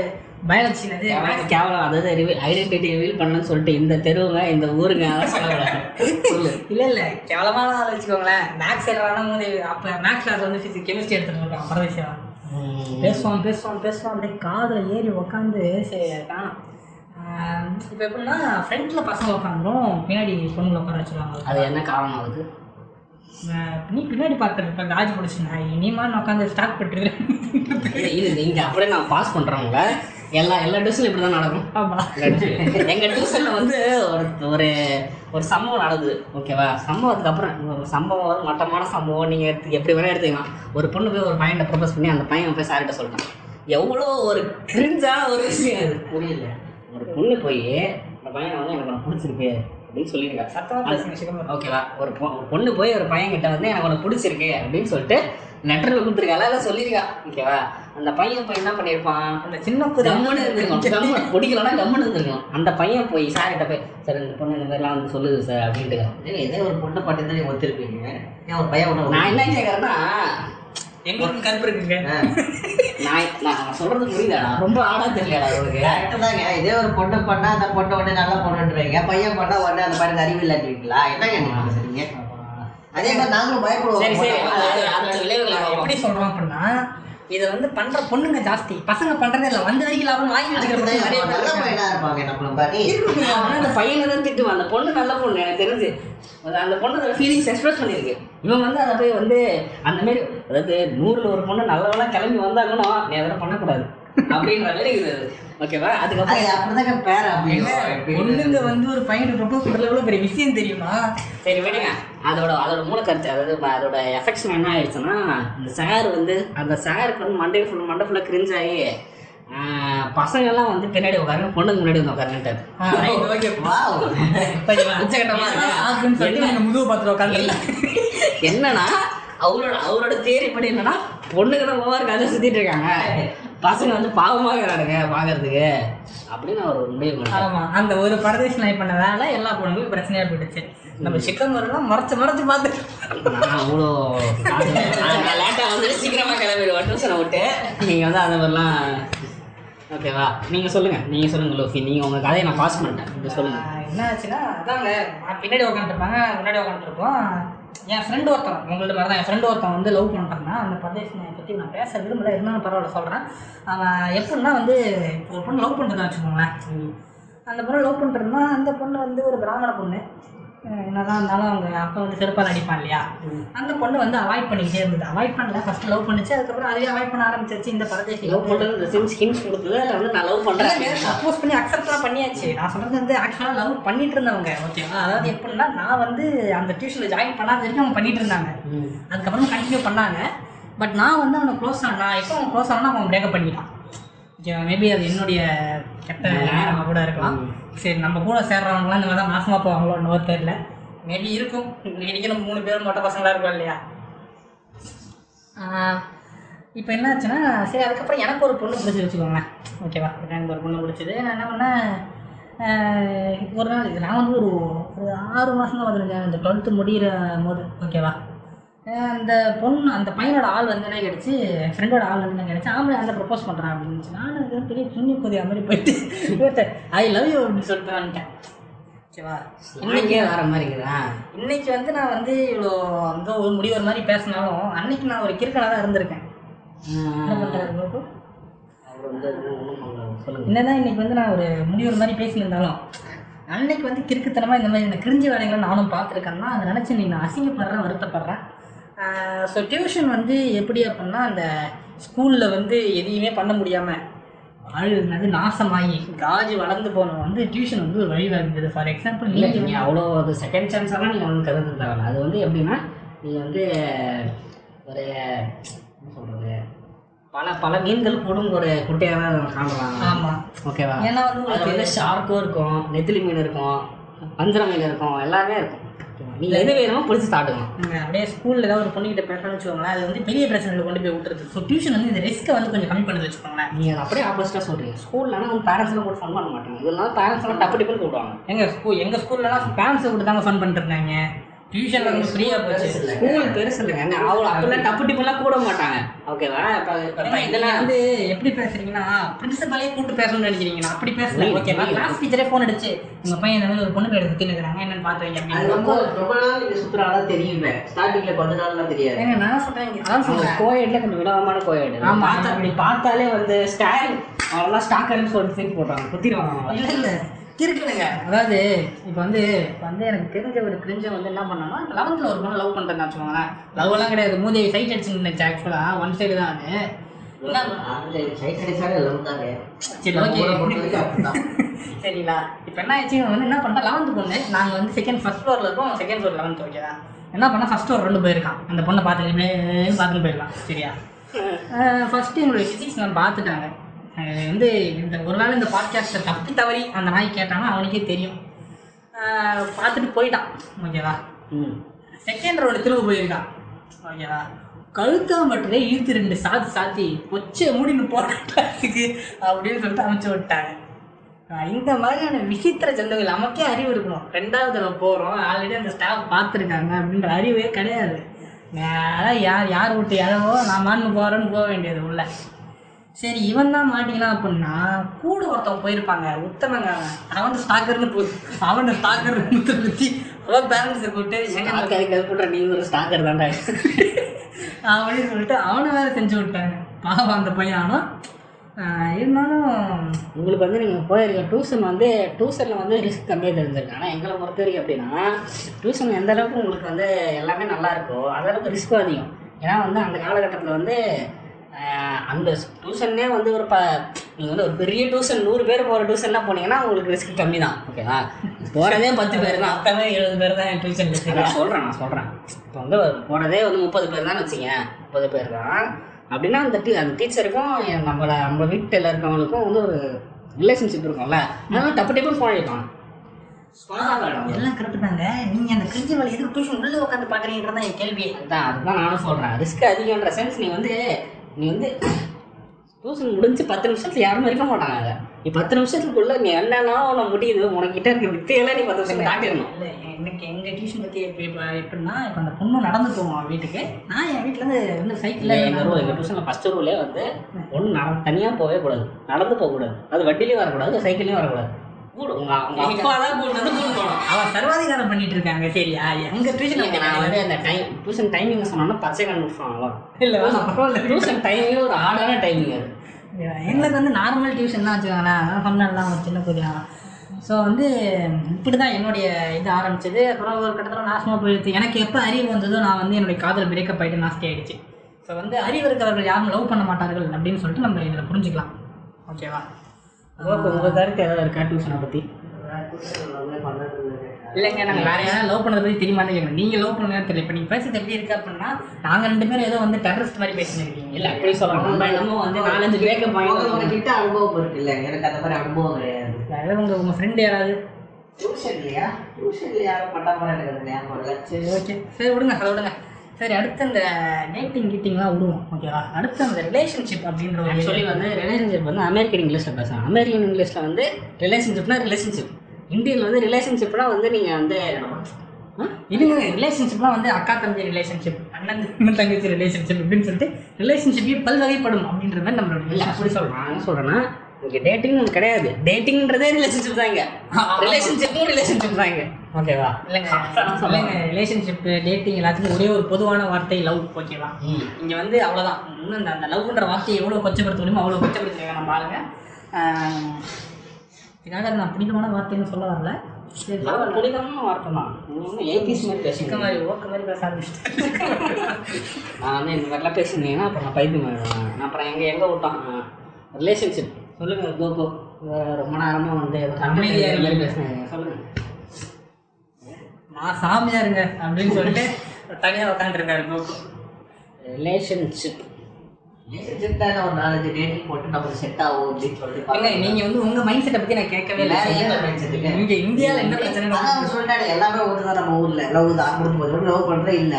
பயாலஜி வந்து கேவலம். அதாவது ஐடென்டிட்டி ரிவீல் பண்ணணும்னு சொல்லிட்டு இந்த தெருவுங்க இந்த ஊருங்க சொல்லக்கூடாது சொல்லு. இல்லை இல்லை. கேவலமான ஆள் வச்சுக்கோங்களேன். மேக்ஸ் எழுதுறான போது அப்போ மேக்ஸ் கிளாஸ் வந்து ஃபிசிக்ஸ் கெமிஸ்ட்ரி எடுத்துட்டு இருக்கான் பரதேசியம் பேசுவான் பேசுவான் பேசுவான் அப்படியே காதில் ஏறி உக்காந்து சரி காணும் இப்போ எப்படின்னா ஃப்ரண்ட்டில் பசங்க உட்காந்துரும் பின்னாடி பொண்ணுங்களை உட்கார வச்சுருவாங்க. அது என்ன காரணம் ஆஹ் நீ பின்னாடி பார்த்துருப்ப காஜ் பிடிச்சிருந்தா. இனிமா நான் உட்காந்து ஸ்டார்ட் பண்ணிருக்கேன் இல்ல, இது இங்க அப்படியே நான் பாஸ் பண்றவங்க எல்லா எல்லா டியூஷன்லையும் இப்படி தான் நடக்கும் ஆமாம் எங்க டியூஷன்ல வந்து ஒரு ஒரு ஒரு சம்பவம் நடக்குது ஓகேவா? சம்பவத்துக்கு அப்புறம் ஒரு சம்பவம் வந்து மட்டமான சம்பவம். நீங்க எடுத்து எப்படி வேணா எடுத்துக்கலாம். ஒரு பொண்ணு போய் ஒரு பையனை ப்ரப்போஸ் பண்ணி அந்த பையன் போய் சார்கிட்ட சொல்லிட்டான். எவ்வளோ ஒரு கிரிஞ்சான ஒரு விஷயம் அது புரியல. ஒரு பொண்ணு போய் அந்த பையனை வந்து எனக்கு பிடிச்சிருக்கு. அப்படின்னு சொல்லியிருக்கா சத்தமாக ஓகேவா ஒரு பொண்ணு போய் ஒரு பையன் கிட்ட வந்து எனக்கு உனக்கு பிடிச்சிருக்கு அப்படின்னு சொல்லிட்டு லெட்டரில் கொடுத்துருக்கால இல்லை சொல்லியிருக்கா ஓகேவா அந்த பையன் போய் என்ன பண்ணியிருப்பான்? அந்த சின்ன புது கம்முன்னு இருந்திருக்கணும் கம்முன்னு பிடிக்கலன்னா கம்முன்னு இருந்திருக்கணும் அந்த பையன் போய் சார்கிட்ட போய் சார் இந்த பொண்ணு இந்த மாதிரிலாம் வந்து சொல்லுது சார் அப்படின்ட்டு இதே ஒரு பொண்ணை பாட்டு தான் ஒத்துருப்பீங்க? ஏன் ஒரு பையன் நான் என்ன கேட்குறேன்னா எங்களுக்கு கருப்பு இருக்குங்க. நான் நான் சொல்றது புரியுதாடா? ரொம்ப ஆடா தெரியலடா உனக்கு கரெக்டு தாங்க. இதே ஒரு பொண்ணு பண்ணா அந்த பொண்ணு உடனே நல்லா பொண்ணுன்றீங்க. பையன் பண்ணா உடனே அந்த பையனுக்கு அறிவு இல்லாட்டிருக்கீங்களா என்னங்க நீங்க பேசுறீங்க அதே மாதிரி நாங்களும் பயப்படுவோம். சரி சரி. எப்படி சொல்றோம் அப்படின்னா இதை வந்து பண்ற பொண்ணுங்க ஜாஸ்தி. பசங்க பண்றதே இல்லை. வந்த வரைக்கும் லாபம் வாங்கி வச்சுக்கிற பசங்க நிறைய பேர் நல்ல இருக்காங்க. பையனா இருப்பாங்க நம்மள பாட்டி. ஆனா அந்த பையனை தான் திட்டுவான். அந்த பொண்ணு நல்ல பொண்ணு எனக்கு தெரிஞ்சு. அந்த பொண்ணு ஃபீலிங்ஸ் எக்ஸ்பிரஸ் பண்ணியிருக்கு. இவன் வந்து அதை போய் வந்து அந்த மாதிரி அதாவது நூறுல ஒரு பொண்ணு நல்லவெல்லாம் கிளம்பி வந்தாங்கன்னு நீ அதெல்லாம் பண்ணக்கூடாது. அப்படின்ற மாதிரி இருக்குது. ஓகேவா? அதுக்கப்புறம் பொண்ணுங்க வந்து ஒரு பையனுக்கு பண்றது எவ்வளவு பெரிய விஷயம் தெரியுமா? சரி விடுங்க. அதோட அதோட மூல கருத்து அதாவது அதோட எஃபெக்ஷன் என்ன ஆயிடுச்சுன்னா இந்த சார் வந்து அந்த சாருக்கு வந்து மண்டே ஃபுல் மண்டை ஃபுல்லாக கிரிஞ்ச் ஆகி ஆஹ், பசங்கெல்லாம் வந்து பின்னாடி உட்காருங்க பொண்ணுங்க முன்னாடி வந்து உட்காருன்ட்டாரு முதுகு பார்த்துட்டு உட்காந்துருக்கேன் என்னன்னா அவரோட அவரோட தேரி படி என்னன்னா பொண்ணுங்க தான் ஓவர் கதை சுத்திட்டு இருக்காங்க. பசங்க வந்து பாவமாக இருக்கிறானுங்க பாக்குறதுக்கு. அப்படின்னு அவர் ஒரு முடிவு பண்ணாரு ஆமா அந்த ஒரு பரதேசி நாய் பண்ண வேலை? எல்லா பொண்ணுங்களுக்கும் பிரச்சனையா போயிடுச்சு. நம்ம சிக்கன் வரலாம் மறைச்சு மறைச்சு பார்த்துட்டு நான் அவ்வளோ லேட்டாக வந்து சீக்கிரமாக கிளம்பிடுவேன். டியூஷனை விட்டு. நீங்கள் வந்து அந்த மாதிரிலாம் ஓகேவா நீங்கள் சொல்லுங்கள் நீங்கள் சொல்லுங்கள் லோஃபி. நீங்கள் உங்கள் கதையை நான் பாஸ் பண்ணிட்டேன். சொல்லுங்கள் என்ன ஆச்சுன்னா அதாங்க. பின்னாடி உட்காந்துருப்பாங்க முன்னாடி உட்காந்துருப்போம் என் ஃப்ரெண்டு ஒருத்தன் உங்கள்ட்ட மாதிரி தான் என் ஃப்ரெண்டு ஒருத்தன் வந்து லவ் பண்ணிட்டான்னா அந்த பரதேசி நாயை பற்றி நான் பேச விரும்பல. இருந்தாலும் பரவாயில்ல சொல்கிறேன் அவன் எப்படின்னா வந்து இப்போ ஒரு பொண்ணு லவ் பண்ணுறதா வச்சுக்கோங்களேன். அந்த பொண்ணு லவ் பண்ணுறதுனா அந்த பொண்ணு வந்து ஒரு பிராமண பொண்ணு. என்னதான் இருந்தாலும் அவங்க அப்பா வந்து செருப்பால் அடிப்பான் இல்லையா? அந்த பொண்ணு வந்து அவாய்ட் பண்ணிக்கிட்டே இருந்தது. அவாய்ட் பண்ணல. ஃபர்ஸ்ட் லவ் பண்ணுச்சு. அதுக்கப்புறம் அதுவே அவாய்ட் பண்ண ஆரம்பிச்சிருச்சு இந்த பரதேசி லவ் பண்ணுறது சின்ஸ் ஹின்ஸ் கொடுத்தது. அதில் வந்து நான் லவ் பண்ணுறேன் சப்போஸ் பண்ணி அக்செப்ட்லாம் பண்ணியாச்சு. நான் சொல்றது வந்து ஆக்சுவலாக லவ் பண்ணிட்டு இருந்தவங்க ஓகேவா அதாவது எப்படின்னா நான் வந்து அந்த டியூஷனில் ஜாயின் பண்ணாத வரைக்கும் அவங்க பண்ணிட்டு இருந்தாங்க. அதுக்கப்புறம் கண்டினியூ பண்ணாங்க. பட் நான் வந்து அவனை க்ளோஸ் ஆன நான் எப்போ அவன் க்ளோஸ் ஆனா அவன் பிரேக்கப் பண்ணிட்டான். மேபி அது என்னுடைய கெட்ட நேரமாக கூட இருக்கலாம். சரி நம்ம கூட சேர்றவங்களாம் இந்த மாதிரி தான் மாசமாக போவாங்களோ என்னவோ தெரியல. மேபி இருக்கும். இன்னைக்கு நம்ம மூணு பேரும் மொட்டை பசங்களாக இருக்கோம் இல்லையா? இப்போ என்ன ஆச்சுன்னா சரி அதுக்கப்புறம் எனக்கு ஒரு பொண்ணு பிடிச்சி வச்சுக்கோங்களேன். ஓகேவா எனக்கு ஒரு பொண்ணு பிடிச்சது. நான் என்ன பண்ணேன்? ஒரு நாள் நான் வந்து ஒரு ஒரு ஆறு மாதம் தான் வந்துருங்க இந்த டுவெல்த்து முடிகிற போது ஓகேவா அந்த பொண்ணு அந்த பையனோட ஆள் வந்து என்ன கிடச்சி ஃப்ரெண்டோட ஆள் வந்து என்ன கிடச்சி ஆம்பளை அந்த ப்ரப்போஸ் பண்ணுறான் அப்படின்னு நானும் இது பெரிய புண்ணிய கொதியா மாதிரி போயிட்டு ஐ லவ் யூ அப்படின்னு சொல்லிட்டு வந்துட்டேன். ஓகேவா இன்னைக்கே வர மாதிரி இருக்குதா? இன்னைக்கு வந்து நான் வந்து இவ்வளோ வந்து ஒரு முடிவு மாதிரி பேசினாலும் அன்னைக்கு நான் ஒரு கிறுக்கனாக தான் இருந்திருக்கேன். என்னதான் இன்னைக்கு வந்து நான் ஒரு முடிவு மாதிரி பேசியிருந்தாலும் அன்னைக்கு வந்து கிறுக்குத்தனமாக இந்த மாதிரி இந்த கிரிஞ்சி வேலைகளை நானும் பார்த்துருக்கேன்னா அதை நினச்சி இன்னைக்கு நான் அசிங்கப்படுறேன் வருத்தப்படுறேன். ஸோ டியூஷன் வந்து எப்படி அப்படின்னா அந்த ஸ்கூலில் வந்து எதையுமே பண்ண முடியாமல் அழுது நாசமாகி காஜி வளர்ந்து போனவன் வந்து டியூஷன் வந்து ஒரு வழி வகுக்குது ஃபார் எக்ஸாம்பிள் இல்லை நீங்கள் நீங்கள் அவ்வளோ அது செகண்ட் சான்ஸ் எல்லாம் நீங்கள் வந்து கருது தேவையில்ல அது வந்து எப்படின்னா நீங்கள் வந்து ஒரு என்ன சொல்கிறது பல பல மீன்கள் கூடும் ஒரு குட்டையாக தான் காணலாம் ஆமாம் ஓகேவா? ஏன்னா வந்து உங்களுக்கு வந்து ஷார்க்கும் இருக்கும் நெத்திலி மீன் இருக்கும் வஞ்சர மீன் இருக்கும் எல்லாமே இருக்கும். நீங்கள் எது வேணுமோ பிடிச்சி சாப்பிடுக்கலாம் நீங்க அப்படியே ஸ்கூலில் ஏதாவது ஒரு பொண்ணுகிட்ட பேசணும்னு வச்சுக்கோங்களேன் அது வந்து பெரிய பிரச்சனைகளை கொண்டு போய் விட்டுருது. ஸோ டியூஷன் வந்து இந்த ரிஸ்க்கை வந்து கொஞ்சம் கம்மி பண்ணி வச்சுக்கோங்களேன். நீங்கள் அப்படியே ஆப்போசிட்டாக சொல்கிறீங்க ஸ்கூல்லனா வந்து பேரண்ட்ஸ்லாம் கூட ஃபன் பண்ண மாட்டாங்க. இதெல்லாம் பேரண்ட்ஸ் எல்லாம் டப்பு டிப்புன்னு கூப்பிடுவாங்க. எங்கள் ஸ்கூல் எங்கள் ஸ்கூல்லலாம் பேரண்ட்ஸை விட்டு தாங்க ஃபன் பண்ணிட்டு டியூஷனில் வந்து ஃப்ரீயாக போச்சு. ஸ்கூல் பெருசு இல்லைங்க. அவ்வளோ அப்பெல்லாம் டப்பு டிப்புலாம் கூட மாட்டாங்க. ஓகேவா இப்போ இதெல்லாம் வந்து எப்படி பேசுறீங்கன்னா பிரின்சிபலே கூப்பிட்டு பேசணும்னு நினைக்கிறீங்க. நான் அப்படி பேசல. ஓகேவா. கிளாஸ் டீச்சரே ஃபோன் அடிச்சு உங்க பையன் இந்த மாதிரி ஒரு பொண்ணு பேர் சுற்றி நிற்கிறாங்க என்னன்னு பார்த்து வைங்க. ரொம்ப ரொம்ப நாள் நீங்க சுத்துறாங்களா தெரியுமே ஸ்டார்டிங்ல கொஞ்ச நாள்லாம் தெரியாது. ஏங்க நான் சொல்றேன் அதான் சொல்றேன். கோயட்ல கொஞ்சம் வினோதமான கோயட். ஆமா. பார்த்தா அப்படி பார்த்தாலே வந்து ஸ்டாரிங் அவங்களாம் ஸ்டாக்கர்னு சொல்லிட்டு போட்டாங்க. குத்திடுவாங்க. இல்ல இல்ல. இருக்குதுங்க அதாவது இப்போ வந்து இப்போ வந்து எனக்கு தெரிஞ்ச ஒரு கிரிஞ்ச வந்து என்ன பண்ணான்னா லெவன்த்தில் ஒரு பொண்ணு லவ் பண்ணுறேன்னு வச்சுக்கோங்களேன் லவ் எல்லாம் கிடையாது மூதேவி சைட் அடிச்சு நினைச்சு ஆக்சுவலாக ஒன் சைடு தான் அது ஓகே. சரிங்களா இப்போ என்ன ஆச்சு வந்து என்ன பண்ணிட்டா லெவன்த்து பொண்ணு நாங்கள் வந்து செகண்ட் ஃபர்ஸ்ட் ஃப்ளோரில் இருக்கோம் செகண்ட் ஃப்ளோர் லெவன்த் ஓகேவா என்ன பண்ணா ஃபர்ஸ்ட் ஃப்ளோர் ரெண்டு போயிருக்கான் அந்த பொண்ணை பார்த்து இப்படியே பார்த்துட்டு போயிடலாம் சரியா ஃபர்ஸ்ட் எங்களுடைய ஃபிசிக்ஸ் நான் பார்த்துட்டாங்க வந்து இந்த ஒரு வேளை இந்த பாட்காஸ்ட்டை தப்பி தவறி அந்த நாய் கேட்டானா அவனுக்கே தெரியும். பார்த்துட்டு போயிட்டான் ஓகேவா? ம். செகண்ட் ரவுண்டு திரும்ப போயிருக்கான் ஓகேவா? கழுத்தாம்பட்டிலே இழுத்து ரெண்டு சாத்தி சாத்தி கொச்சை மூடின்னு கிளாஸுக்கு அப்படின்னு சொல்லிட்டு அமுச்சு விட்டாங்க. இந்த மாதிரியான விசித்திர ஜந்துகள் நமக்கே அறிவு இருக்கணும். ரெண்டாவது தடவை போகிறோம் ஆல்ரெடி அந்த ஸ்டாஃப் பார்த்துருக்காங்க அப்படின்ற அறிவே கிடையாது. யார் யார் விட்டு எழவோ நான் மான்னு போகிறேன்னு போக வேண்டியது உள்ள. சரி இவன் தான் மாட்டிக்கலாம் அப்படின்னா கூட ஒருத்தவங்க போயிருப்பாங்க. உத்தமங்க. அவன் ஸ்டாக்கர்னு போகுது அவன் ஸ்டாக்கர்னு பற்றி அவன் பேரண்ட்ஸை கூப்பிட்டு எங்க நீ ஒரு ஸ்டாக்கர் தான்டா. அப்படின்னு சொல்லிட்டு அவனை வேற செஞ்சு விட்டாங்க. பாவம் அந்த பையன் ஆனால் இருந்தாலும் உங்களுக்கு வந்து நீங்கள் போயிருக்க டியூஷன் வந்து டியூஷனில் வந்து ரிஸ்க் கம்மியாக தெரிஞ்சிருக்கு. ஆனால் எங்களை பொறுத்த வரைக்கும் எப்படின்னா டியூஷன் எந்த அளவுக்கு உங்களுக்கு வந்து எல்லாமே நல்லா இருக்கோ அந்த அளவுக்கு ரிஸ்க்கும் அதிகம். ஏன்னா வந்து அந்த காலகட்டத்தில் வந்து அந்த டியூஷன்னே வந்து ஒரு ப நீங்கள் வந்து ஒரு பெரிய டியூஷன் நூறு பேர் போகிற டியூஷன்லாம் போனீங்கன்னா உங்களுக்கு ரிஸ்க் கம்மி தான் ஓகேவா போகிறதே பத்து பேர் தான் மொத்தமே எழுபது பேர் தான் டியூஷன் நான் சொல்கிறேன் நான் சொல்கிறேன் இப்போ வந்து போகிறதே வந்து முப்பது பேர் தான் வச்சுங்க முப்பது பேர் தான். அப்படின்னா அந்த டீ அந்த டீச்சருக்கும் நம்மளை நம்ம வீட்டில் இருக்கவங்களுக்கும் வந்து ஒரு ரிலேஷன்ஷிப் இருக்கும்ல அதனால டப்பு டப்புன்னு ஃபோன் அடிப்பான் எல்லாம் கரெக்ட் தாங்க. நீங்க அந்த கிரிஞ்சு வேலை எதுக்கு டியூஷன் உள்ள உட்காந்து பாக்குறீங்கிறது தான் என் கேள்வி. அதுதான் அதுதான் நானும் சொல்கிறேன் ரிஸ்க் அதிகன்ற சென்ஸ் நீ வந்து நீ வந்து டியூஷன் முடிஞ்சு பத்து நிமிஷத்துல யாருமே இருக்க மாட்டாங்க. அதை நீ பத்து நிமிஷத்துக்குள்ள நீ என்னன்னா உனக்கு முடியுது உனக்கிட்ட இருக்க வித்தையெல்லாம் நீ பத்து நிமிஷம் காட்டிடணும். எனக்கு எங்க டியூஷன் இப்ப எப்படின்னா இப்ப அந்த பொண்ணு நடந்து போவோம் வீட்டுக்கு. நான் என் வீட்டுல இருந்து வந்து சைக்கிள்ல எங்கள் ரூல் எங்கள் டியூஷனில் ஃபஸ்ட்டு ரூலே வந்து ஒன்று நட தனியாக போகவே கூடாது. நடந்து போகக்கூடாது. அது வண்டிலையும் வரக்கூடாது சைக்கிள்லையும் வரக்கூடாது. கூட. உங்கள் உங்க அப்பா தான் கூட்டு வந்து கூட்டு போகணும் அவ சர்வாதிகாரம் பண்ணிட்டு இருக்காங்க சரியா? எங்க டியூஷன் இல்லைங்க, நான் வந்து அந்த டைம் டியூஷன் டைமிங் சொன்னோன்னா பச்சை கண் முடிச்சுவாங்களோ இல்ல. டியூஷன் டைமிங் ஒரு ஆடான டைமிங் அது. எங்களுக்கு வந்து நார்மல் டியூஷன் தான் வச்சுக்கோங்களேன். சொன்னேன்லாம் ஒரு சின்ன கொஞ்சம் ஸோ வந்து இப்படி தான் என்னுடைய இது ஆரம்பிச்சது. அப்புறம் ஒரு கட்டத்தில் நாசமாக போயிடுச்சு எனக்கு எப்போ அறிவு வந்ததோ நான் வந்து என்னுடைய காதல் பிரேக்கப் ஆகிட்டு நாஸ்தி ஆயிடுச்சு. ஸோ வந்து அறிவு இருக்கிறவர்கள் யாரும் லவ் பண்ண மாட்டார்கள் அப்படின்னு சொல்லிட்டு நம்ம இதில் புரிஞ்சுக்கலாம். ஓகேவா உங்களுக்கு உங்கள் கருத்து ஏதாவது இருக்கா? டியூஷனை பற்றி இல்லைங்க நாங்கள் வேற யாரும் லவ் பண்ணதை பற்றி தெரியுமான்னு கேட்குறேன் நீங்கள் லவ் பண்ணுங்க தெரியல. இப்போ நீங்கள் பேசுறது எப்படி இருக்கு அப்படின்னா நாங்கள் ரெண்டு பேரும் ஏதோ வந்து டெரரிஸ்ட் மாதிரி பேசினிருக்கீங்க இல்லை அப்படி சொல்கிறோம் நம்ம என்னமோ வந்து நாலஞ்சு பிரேக்கப் உங்க வாங்கி கிட்ட அனுபவம் இருக்குல்ல எனக்கு அந்த மாதிரி அனுபவம் கிடையாது. யாராவது உங்கள் உங்கள் ஃப்ரெண்டு யாராவது? டியூஷன் இல்லையா டியூஷன்ல யாரும் பண்ண மாதிரி எனக்கு சரி ஓகே சரி விடுங்க அதை விடுங்க. சரி அடுத்து இந்த டேட்டிங் கீட்டிங்லாம் விடுவோம் ஓகேவா அடுத்து அந்த ரிலேஷன்ஷிப் அப்படின்ற ஒரு ஆக்சுவலி வந்து ரிலேஷன்ஷிப் வந்து அமெரிக்கன் இங்கிலீஷில் பேசுகிறாங்க அமெரிக்கன் இங்கிலீஷில் வந்து ரிலேஷன்ஷிப்னா ரிலேஷன்ஷிப் இந்தியன் வந்து ரிலேஷன்ஷிப்னா வந்து நீங்கள் வந்து? இதுங்க ரிலேஷன்ஷிப்லாம் வந்து அக்கா தம்பி ரிலேஷன்ஷிப் அண்ணன் தங்கச்சி ரிலேஷன்ஷிப் அப்படின்னு சொல்லிட்டு ரிலேஷன்ஷிப்பே பல்வகைப்படும் அப்படின்ற மாதிரி நம்மளோட இல்லை அப்படி சொல்கிறேன் சொல்கிறேன்னா இங்கே டேட்டிங் கிடையாது. டேட்டிங்ன்றதே ரிலேஷன்ஷிப் தான் இங்கே ரிலேஷன்ஷிப்பும் ரிலேஷன்ஷிப் தான் இங்கே ஓகேவா? இல்லைங்க. இல்லைங்க ரிலேஷன்ஷிப் டேட்டிங் எல்லாத்துக்கும் ஒரே ஒரு பொதுவான வார்த்தை லவ் ஓகேவா? இங்கே வந்து அவ்வளோதான் இன்னும் இந்த அந்த லவ்ன்ற வார்த்தையை எவ்வளோ கொச்சப்படுத்த முடியுமோ அவ்வளோ கொச்சப்படுத்திருக்காங்க நம்ம ஆளுங்க. இதுக்காக அது நான் பிடித்தமான வார்த்தைன்னு சொல்ல வரல. பிடிக்காம வார்த்தை தான். எயிட்டிஸ் மாதிரி பேசுங்க. மாதிரி ஓக்க மாதிரி பேச ஆரம்பிச்சிட்டேன். நான் வந்து இந்த மாதிரிலாம் பேசுனீங்கன்னா அப்புறம் நான் பைத்தியம் நான் அப்புறம் எங்கே எங்கே விட்டோம்? ரிலேஷன்ஷிப் சொல்லுங்கள் கோகோ ரொம்ப நேரமாக வந்து அமைதியாக. பேசுனீங்க. சொல்லுங்கள் நான் சாமியாருங்க அப்படின்னு சொல்லிட்டு தனியாக உட்காந்துருக்காரு கோகு ரிலேஷன்ஷிப் ரிலேஷன்ஷிப் தானே ஒரு நாலஞ்சு டேட்டிங் போட்டு நமக்கு செட் ஆகும் அப்படின்னு சொல்லிட்டு இல்ல பார்க்கணும். நீங்க வந்து உங்க மைண்ட் செட்டை பத்தி நான் கேட்கவே இல்லை. mindset இருக்கு? இங்க இந்தியால என்ன பிரச்சனை சொல்லிட்டாரு எல்லாமே ஒன்று தான் நம்ம ஊர்ல. லவ் தான் கொடுத்து போது லவ் பண்றது இல்ல.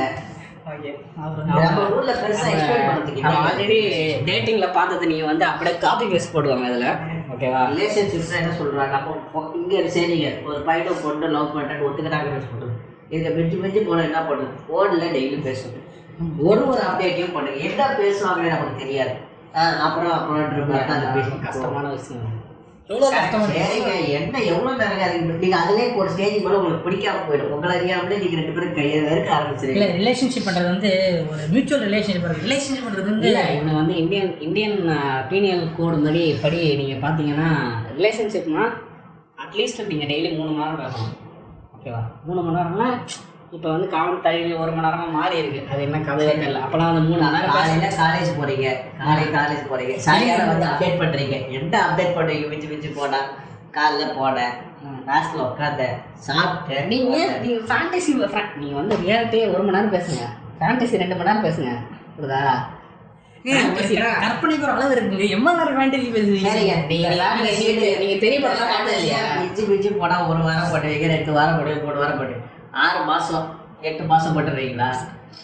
ஆல்ரெடி டேட்டிங்கில் பார்த்தது நீங்கள் வந்து அப்படியே காப்பி பேஸ்ட் போடுவாங்க அதில். ஓகேவா ரிலேஷன்ஷிப்ஸ் என்ன சொல்றாங்க? நம்ம பொ- இங்க சரிங்க ஒரு பையனும் பொண்ணு லவ் பண்ணிட்டு ஒத்துக்கிறாங்க சொல்றது? இதுல மிஞ்சி மிஞ்சி போன என்ன பண்ணுது போன்ல டெய்லி பேசுது ஒரு ஒரு அப்டேட்டையும் பண்ணுங்க. என்ன பேசுவாங்கன்னு நமக்கு தெரியாது. அப்புறம் பேசி கஷ்டமான விஷயம். என்ன எவ்வளவு நேரம் அதுக்கு நீங்க அதுலயே ஒரு ஸ்டேஜ் மேல உங்களுக்கு பிடிக்காம போயிடும். உங்களை அறியாமலே ரெண்டு பேரும் கையை வெறுக்க இல்ல ரிலேஷன்ஷிப் பண்றது வந்து ஒரு மியூச்சுவல் ரிலேஷன்ஷிப் ரிலேஷன்ஷிப் பண்றது வந்து இவங்க வந்து இந்தியன் இந்தியன் பீனியல் கோடு மாதிரி படி நீங்கள் பார்த்தீங்கன்னா ரிலேஷன்ஷிப்னா அட்லீஸ்ட் நீங்கள் டெய்லி மூணு மணி நேரம் பேசணும். ஓகேவா மூணு மணி நேரம்னா இப்போ வந்து காமன் தள்ளி ஒரு மணி நேரமாக மாறி இருக்கு. அது என்ன கதையே தெரியல. அப்போலாம் வந்து மூணு பேச காலையில காலேஜ் போறீங்க. காலை காலேஜ் போறீங்க. சாயங்காலம் வந்து அப்டேட் பண்றீங்க. என்ன அப்டேட் பண்றீங்க? மிஞ்சி மிஞ்சி போனா. காலைல போனேன். கிளாஸ்ல உட்காந்தேன் சாப்பிட்டேன். நீங்கள் நீங்கள் ஃபேண்டசி நீங்கள் வந்து ரியாலிட்டியே ஒரு மணி நேரம் பேசுங்க. ஃபேண்டசி ரெண்டு மணி நேரம் பேசுங்க. புரியுதா? கற்பனைக்கு ஒரு அளவு இருக்குங்க எவ்வளவு நேரம் ஃபேண்டசி பேசுவீங்க நீங்க தெரிய போனா ஒரு வாரம் பண்ணுவீங்க ரெண்டு வாரம் பண்ணுவீங்க மூணு வாரம் பண்ணுவீங்க ஆறு மாசம் எட்டு மாசம் பண்ணுறீங்களா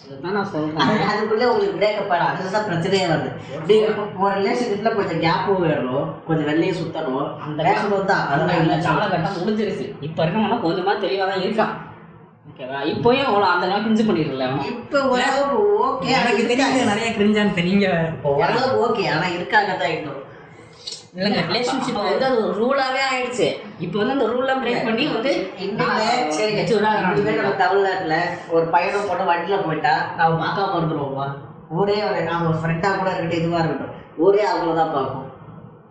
இதுதான் நான் சொல்கிறேன் அதுக்குள்ள உங்களுக்கு பிரேக்கப் ஆகும் அதுல தான் பிரச்சனையே வருது. நீங்க இப்போ ஒரு ரிலேஷன்ஷிப்ல கொஞ்சம் கேப்பும் வேணும் கொஞ்சம் வெளியே சுத்தணும். அந்த பேசணும் தான் அதெல்லாம் இல்லை காலகட்டம் முடிஞ்சிருச்சு. இப்போ இருக்கவங்க கொஞ்சமா தெளிவாக தான் இருக்கான். ஓகேவா? இப்போயும் அவ்வளோ அந்த அளவுக்கு இன்ஜு பண்ணிடல இப்போ ஓரளவுக்கு ஓகே எனக்கு தெரியுது நிறைய கிரிஞ்சான்னு தெரியுங்க ஓரளவுக்கு ஓகே ஆனா இருக்காங்க தான் இன்னும். இல்லைங்க ரிலேஷன்ஷிப் வந்து அது ஒரு ரூலாவே ஆயிடுச்சு. இப்போ வந்து அந்த ரூல்லாம் பிரேக் பண்ணி வந்து சரி மெச்சூர்டா இதுவே நம்ம தமிழ்நாட்டுல ஒரு பையனும் பொண்ணு வண்டியில போயிட்டா நம்ம பார்க்காம இருந்துருவோமா ஊரே ஒரு நாம ஒரு ஃப்ரெண்டா கூட இருக்கட்டும் இதுவா இருக்கட்டும். ஊரே அவங்கள தான் பார்ப்போம்.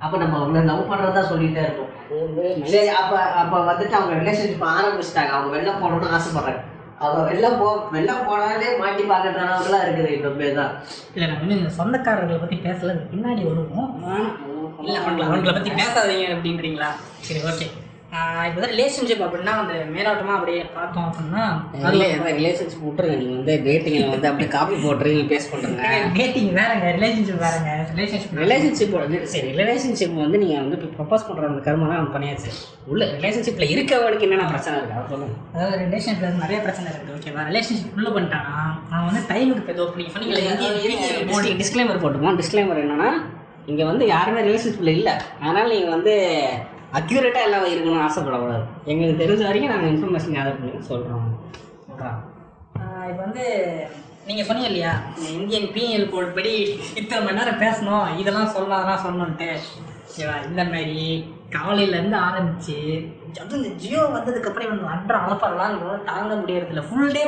அப்ப நம்ம அவங்கள லவ் பண்றதா சொல்லிட்டே இருப்போம். வந்து சரி அப்ப அப்ப வந்துட்டு அவங்க ரிலேஷன்ஷிப் ஆரம்பிச்சிட்டாங்க. அவங்க வெளில போகணும்னு ஆசைப்படுறாங்க. அவன் வெளில போ வெளில போனாலே மாட்டி பார்க்கற அளவுக்குலாம் இருக்குது. பேர் தான் இல்லை இந்த சொந்தக்காரர்களை பற்றி பேசல. பின்னாடி வருவோம். இல்லை வேணாம். அவங்கள பற்றி பேசாதீங்க அப்படின்றீங்களா? சரி ஓகே இப்போ தான் ரிலேஷன்ஷிப் அப்படின்னா அந்த மேலோட்டமாக அப்படியே பார்த்தோம் அப்படின்னா அதுல எந்த ரிலேஷன்ஷிப் விட்டுருங்க நீங்க வந்து டேட்டிங்ல வந்து அப்படியே காப்பி போட்டுறீங்க பேஸ் பண்றீங்க டேட்டிங் வேறங்க ரிலேஷன்ஷிப் வேறங்க ரிலேஷன்ஷிப் ரிலேஷன்ஷிப் சரி ரிலேஷன்ஷிப் வந்து நீங்க வந்து இப்போ ப்ரப்போஸ் பண்ற அந்த கருமெல்லாம் நம்ம பண்ணியாச்சு. உள்ள ரிலேஷன்ஷிப்ல இருக்கவனுக்கு என்னென்ன பிரச்சனை இருக்கு? அதை சொல்லுங்க. அதாவது ரிலேஷன்ஷிப்ல நிறைய பிரச்சனை இருக்குது ஓகேவா ரிலேஷன்ஷிப் உள்ள பண்ணிட்டானா? அவன் வந்து டைமுக்கு ஏதோ நீங்கள் டிஸ்க்ளைமர் போட்டுமா டிஸ்க்ளைமர் என்னன்னா இங்கே வந்து யாருமே ரிலேஷன்ஷிப்பில் இல்லை. அதனால் நீங்கள் வந்து அக்யூரேட்டாக எல்லாம் இருக்கணும்னு ஆசைப்படக்கூடாது. எங்களுக்கு தெரிஞ்ச வரைக்கும் நாங்கள் இன்ஃபர்மேஷன் கேதர் பண்ணி சொல்கிறோம் இப்போ வந்து நீங்கள் சொன்னீங்க இல்லையா இந்தியன் பிஎல் கோட் படி இத்தனை மணி நேரம் பேசணும் இதெல்லாம் சொல்லணும் அதெல்லாம் சொல்லணுன்ட்டு ஓகேவா? இந்த மாதிரி காலையிலேருந்து ஆரம்பிச்சு அதுவும் இந்த ஜியோ வந்ததுக்கப்புறம் இவங்க அன்ற அலப்பறலாம் தாங்க முடியறதில்ல. ஃபுல் டே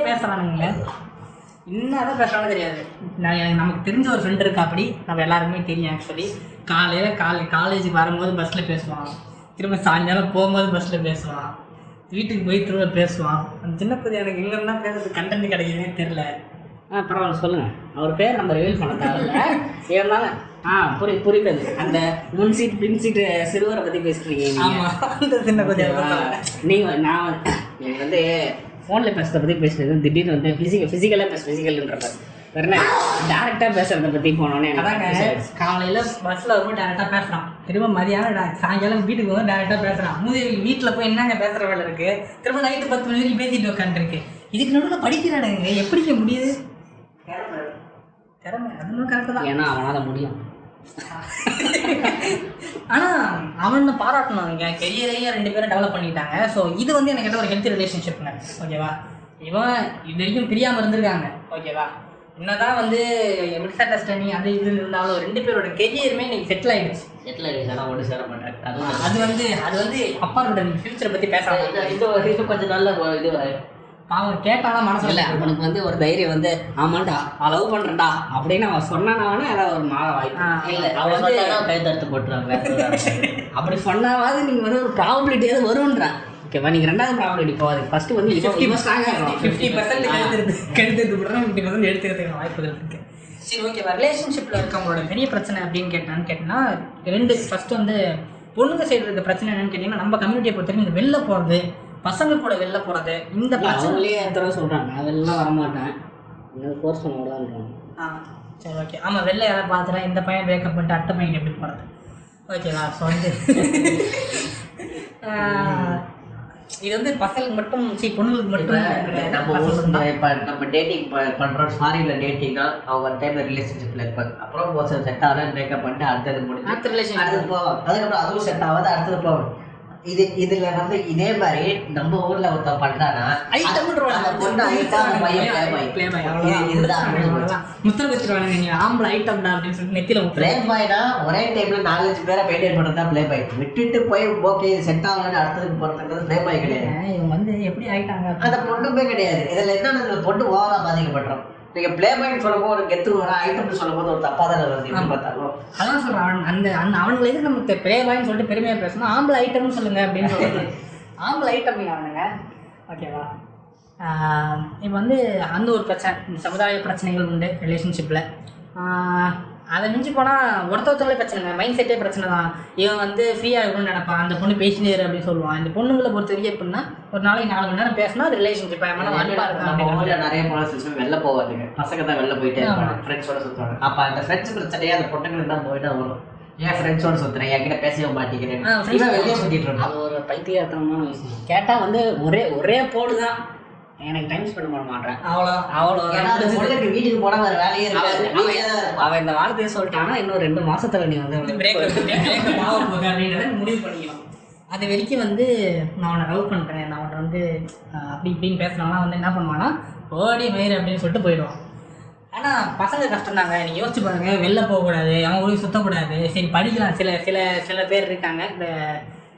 என்னதான் பேசுறாலும் தெரியாது. நான் எனக்கு நமக்கு தெரிஞ்ச ஒரு ஃப்ரெண்ட் இருக்கா அப்படி? நம்ம எல்லாருக்குமே தெரியும் ஆக்சுவலி காலையில் காலை காலேஜுக்கு வரும்போது பஸ்ஸில் பேசுவான். திரும்ப சாயங்காலம் போகும்போது பஸ்ஸில் பேசுவான். வீட்டுக்கு போய் திரும்ப பேசுவான். அந்த சின்ன பையன் எனக்கு எங்கன்னா பேசுறது? கண்டென்ட் கிடைக்குதுன்னே தெரில ஆ பரவாயில்ல சொல்லுங்க. அவர் பேர் நம்ம ரிவீல் பண்ண தேவையில்ல. இருந்தாலும் ஆ புரி புரியுது அந்த முன் சீட் பின் சீட்டு சிறுவரை பற்றி பேசுறீங்க நீங்க. ஆமாம் அந்த சின்ன பையன் ஆ, நீங்க நான் வந்து ஃபோனில் பேசுறத பற்றி பேசுறது திடீர்னு வந்து ஃபிசிக்கல் ஃபிசிக்கலாக பேச ஃபிசிக்கல்ன்றப்ப வேற என்ன? டேரெக்டாக பேசுறத பற்றி போனோன்னே அதாங்க காலையில் பஸ்ஸில் வரும்போது டேரெக்டாக பேசுகிறான் திரும்ப மதியானம் சாயங்காலம் வீட்டுக்கு வந்து டேரெக்டாக பேசுகிறான் மூதி வீட்டில் போய் என்னங்க பேசுகிற வேலை இருக்குது திரும்ப நைட்டு பத்து மணி வரைக்கும் பேசிட்டு உட்காந்துருக்கு இதுக்கு நடுவில் படிக்கிறானுங்க. எப்படிங்க முடியுது? திறமை. அதுவும் கரெக்டு தான். ஏன்னா அவனால் முடியும். ஆனால் அவனை பாராட்டணும். என் கெரியரையும் ரெண்டு பேரும் டெவலப் பண்ணிட்டாங்க ஸோ இது வந்து எனக்கு ஒரு ஹெல்த்தி ரிலேஷன்ஷிப்ங்க ஓகேவா இவன் இது வரைக்கும் பிரியாமல் இருந்திருக்காங்க. ஓகேவா என்னதான் வந்து அண்டர்ஸ்டாண்டிங் அது இது இருந்தாலும் ரெண்டு பேரோட கெரியருமே இன்னைக்கு செட்டில் ஆயிடுச்சு. செட்டில் ஆகிடுச்சு ஒன்று சேர மாட்டேன் அது வந்து அது வந்து அப்பாவோட ஃபியூச்சரை பற்றி இது இது கொஞ்சம் நல்ல இது பாவம் கேட்டாலும் மனசு இல்லை அவனுக்கு வந்து ஒரு தைரியம் வந்து ஆமாண்டா லவ் பண்ணுறேன்டா அப்படின்னு அவன் சொன்னானே ஏதாவது ஒரு மாற வாய்ப்பு. இல்லை அவன் அவன் வந்து கை தடுத்து போட்டுருவாங்க. அப்படி சொன்னாவது நீங்கள் வந்து ஒரு ப்ராபபிலிட்டியாவது வரும்ன்றான் ஓகேவா நீங்கள் ரெண்டாவது ப்ராபபிலிட்டி போகாது ஃபர்ஸ்ட் வந்து ஃபிஃப்டி ஸ்ட்ராங்காக ஃபிஃப்டி பர்சன்ட் கெடுத்துறது கெடுத்துட்டு கூட ஃபிஃப்டி பர்சன்ட் எடுத்துக்கிறதுக்கு வாய்ப்புகள் இருக்கு. சரி ஓகேவா ரிலேஷன்ஷிப்பில் இருக்கவங்களோட பெரிய பிரச்சனை அப்படின்னு கேட்டான்னு கேட்டிங்கன்னா ரெண்டு ஃபர்ஸ்ட் வந்து பொண்ணுங்க சைடு இருக்க பிரச்சனை என்னன்னு கேட்டிங்கன்னா நம்ம கம்யூனிட்டியை பொறுத்த வரைக்கும் இந்த வெளில போகிறது பசங்க கூட வெளில போகிறது இந்த பிரச்சனை அவங்களே எத்தனை சொல்கிறாங்க அதெல்லாம் வரமாட்டேன். இன்னும் கோர்ஸ் பண்ண ஆ சரி ஓகே ஆமாம் வெளில யாராவது பார்த்துட்டா இந்த பையன் பிரேக்கப் பண்ணிட்டு அடுத்த பையன் எப்படி போகிறது ஓகேவா ஸோ வந்து இது வந்து பசங்களுக்கு மட்டும் சரி பொண்ணுங்களுக்கு மட்டும். நம்ம. இப்ப நம்ம டேட்டிங் பண்றோம். ஃபாரின்ல டேட்டிங்னா அவங்க ஒரு டைம்ல ரிலேஷன்ஷிப்ல இருப்பாங்க. அப்புறம் ஒரு சில செட் ஆகல பிரேக்கப் பண்ணிட்டு அடுத்தது முடிஞ்சு அடுத்த relationship. அடுத்தது போவோம். அதுக்கப்புறம் அதுவும் செட் ஆகாது அடுத்தது போவோம். இது இதுல வந்து இதே மாதிரி நம்ம ஊர்ல ஒருத்தன் பண்றானா ஐட்டம். முத்திர குத்திடுவானுங்க நீ ஆம்பளை ஐட்டம்டா அப்படின்னு சொல்லிட்டு நெத்தியில முத்திர பிளே பாய்னா ஒரே டைம்ல நாலஞ்சு பேரை மெயின்டைன் பண்றது தான் பிளே பாய் விட்டுட்டு போய் ஓகே செட் ஆகலன்னு அடுத்ததுக்கு போறதுன்றது பிளே பாய் கிடையாது. இவங்க வந்து எப்படி ஆயிட்டாங்க? அந்த பொண்ணுமே கிடையாது. இதுல என்னன்னா இதுல பொண்ணு ஓவரா பாதிக்கப்பட்டோம் நீங்க பிளே பாய்னு சொல்லும்போது ஒரு கெத்து வர ஐட்டம்னு சொல்லும்போது ஒரு தப்பா தானே வருது எப்படி பார்த்தாலும். அதான் அவன் அந்த அந்த அவனுங்களை நம்ம பிரேவாயின்னு சொல்லிட்டு பெருமையா பேசணும்? ஆம்பளை ஐட்டம்னு சொல்லுங்க அப்படின்னு சொல்றது. ஆம்பளை ஐட்டம் அவனுங்க. ஓகேவா இப்போ வந்து அந்த ஒரு பிரச்சனை சமுதாய பிரச்சனைகள் உண்டு ரிலேஷன்ஷிப்பில் அதை மிஞ்சி போனால் ஒருத்த ஒருத்தவங்களே பிரச்சனைங்க மைண்ட் செட்டே பிரச்சனை தான். இவன் வந்து ஃப்ரீயாக இருக்கணும்னு நினைப்பான். அந்த பொண்ணு பேசினே இரு அப்படின்னு சொல்லுவான். இந்த பொண்ணுங்களை பொறுத்த வரைக்கும் எப்படின்னா ஒரு நாளைக்கு நாலு மணி நேரம் பேசினா அது ரிலேஷன்ஷிப் மனம் அன்பா நம்ம இருக்கும். நிறைய போலீஸ் வெளில போவாதுங்க பசங்க தான் வெளில போயிட்டே இருப்பாங்க. ஃப்ரெண்ட்ஸோட சுத்துவாங்க. அப்ப அந்த ஃப்ரெண்ட்ஸ் பிரச்சனையே அந்த பொண்ணுங்களுக்கு தான் போயிட்டு வரும். ஏன் ஃப்ரெண்ட்ஸோட சுத்துறேன்? என்கிட்ட பேசவே மாட்டேங்கிறேன் வெளியே சுத்திட்டு இருப்பான். அது ஒரு பைத்தியத்தனமான விஷயம். கேட்டால் வந்து ஒரே ஒரே போடு தான். எனக்கு டைம் ஸ்பெண்ட் பண்ண மாட்டேன் அவ்வளோ அவ்வளோ பொண்ணுக்கு வீட்டுக்கு போனா வேற வேலையே இருக்காது. அவன் இந்த வார்த்தையை சொல்லிட்டானா இன்னும் ரெண்டு மாசத்துல நீ வந்து அப்படின்றத முடிவு பண்ணிக்கலாம் அது வரைக்கும் வந்து நான் அவனை லவ் பண்ணுறேன் நான் அவனை வந்து அப்படி இப்படின்னு பேசினானா வந்து என்ன பண்ணுவானா ஓடி மயிறு அப்படின்னு சொல்லிட்டு போயிடுவான். ஆனால் பசங்க கஷ்டம் தாங்க நீங்கள் யோசிச்சு பாருங்க. வெளில போகக்கூடாது. அவன் ஊருக்கு சுற்றக்கூடாது சரி படிக்கலாம். சில சில சில பேர் இருக்காங்க. இந்த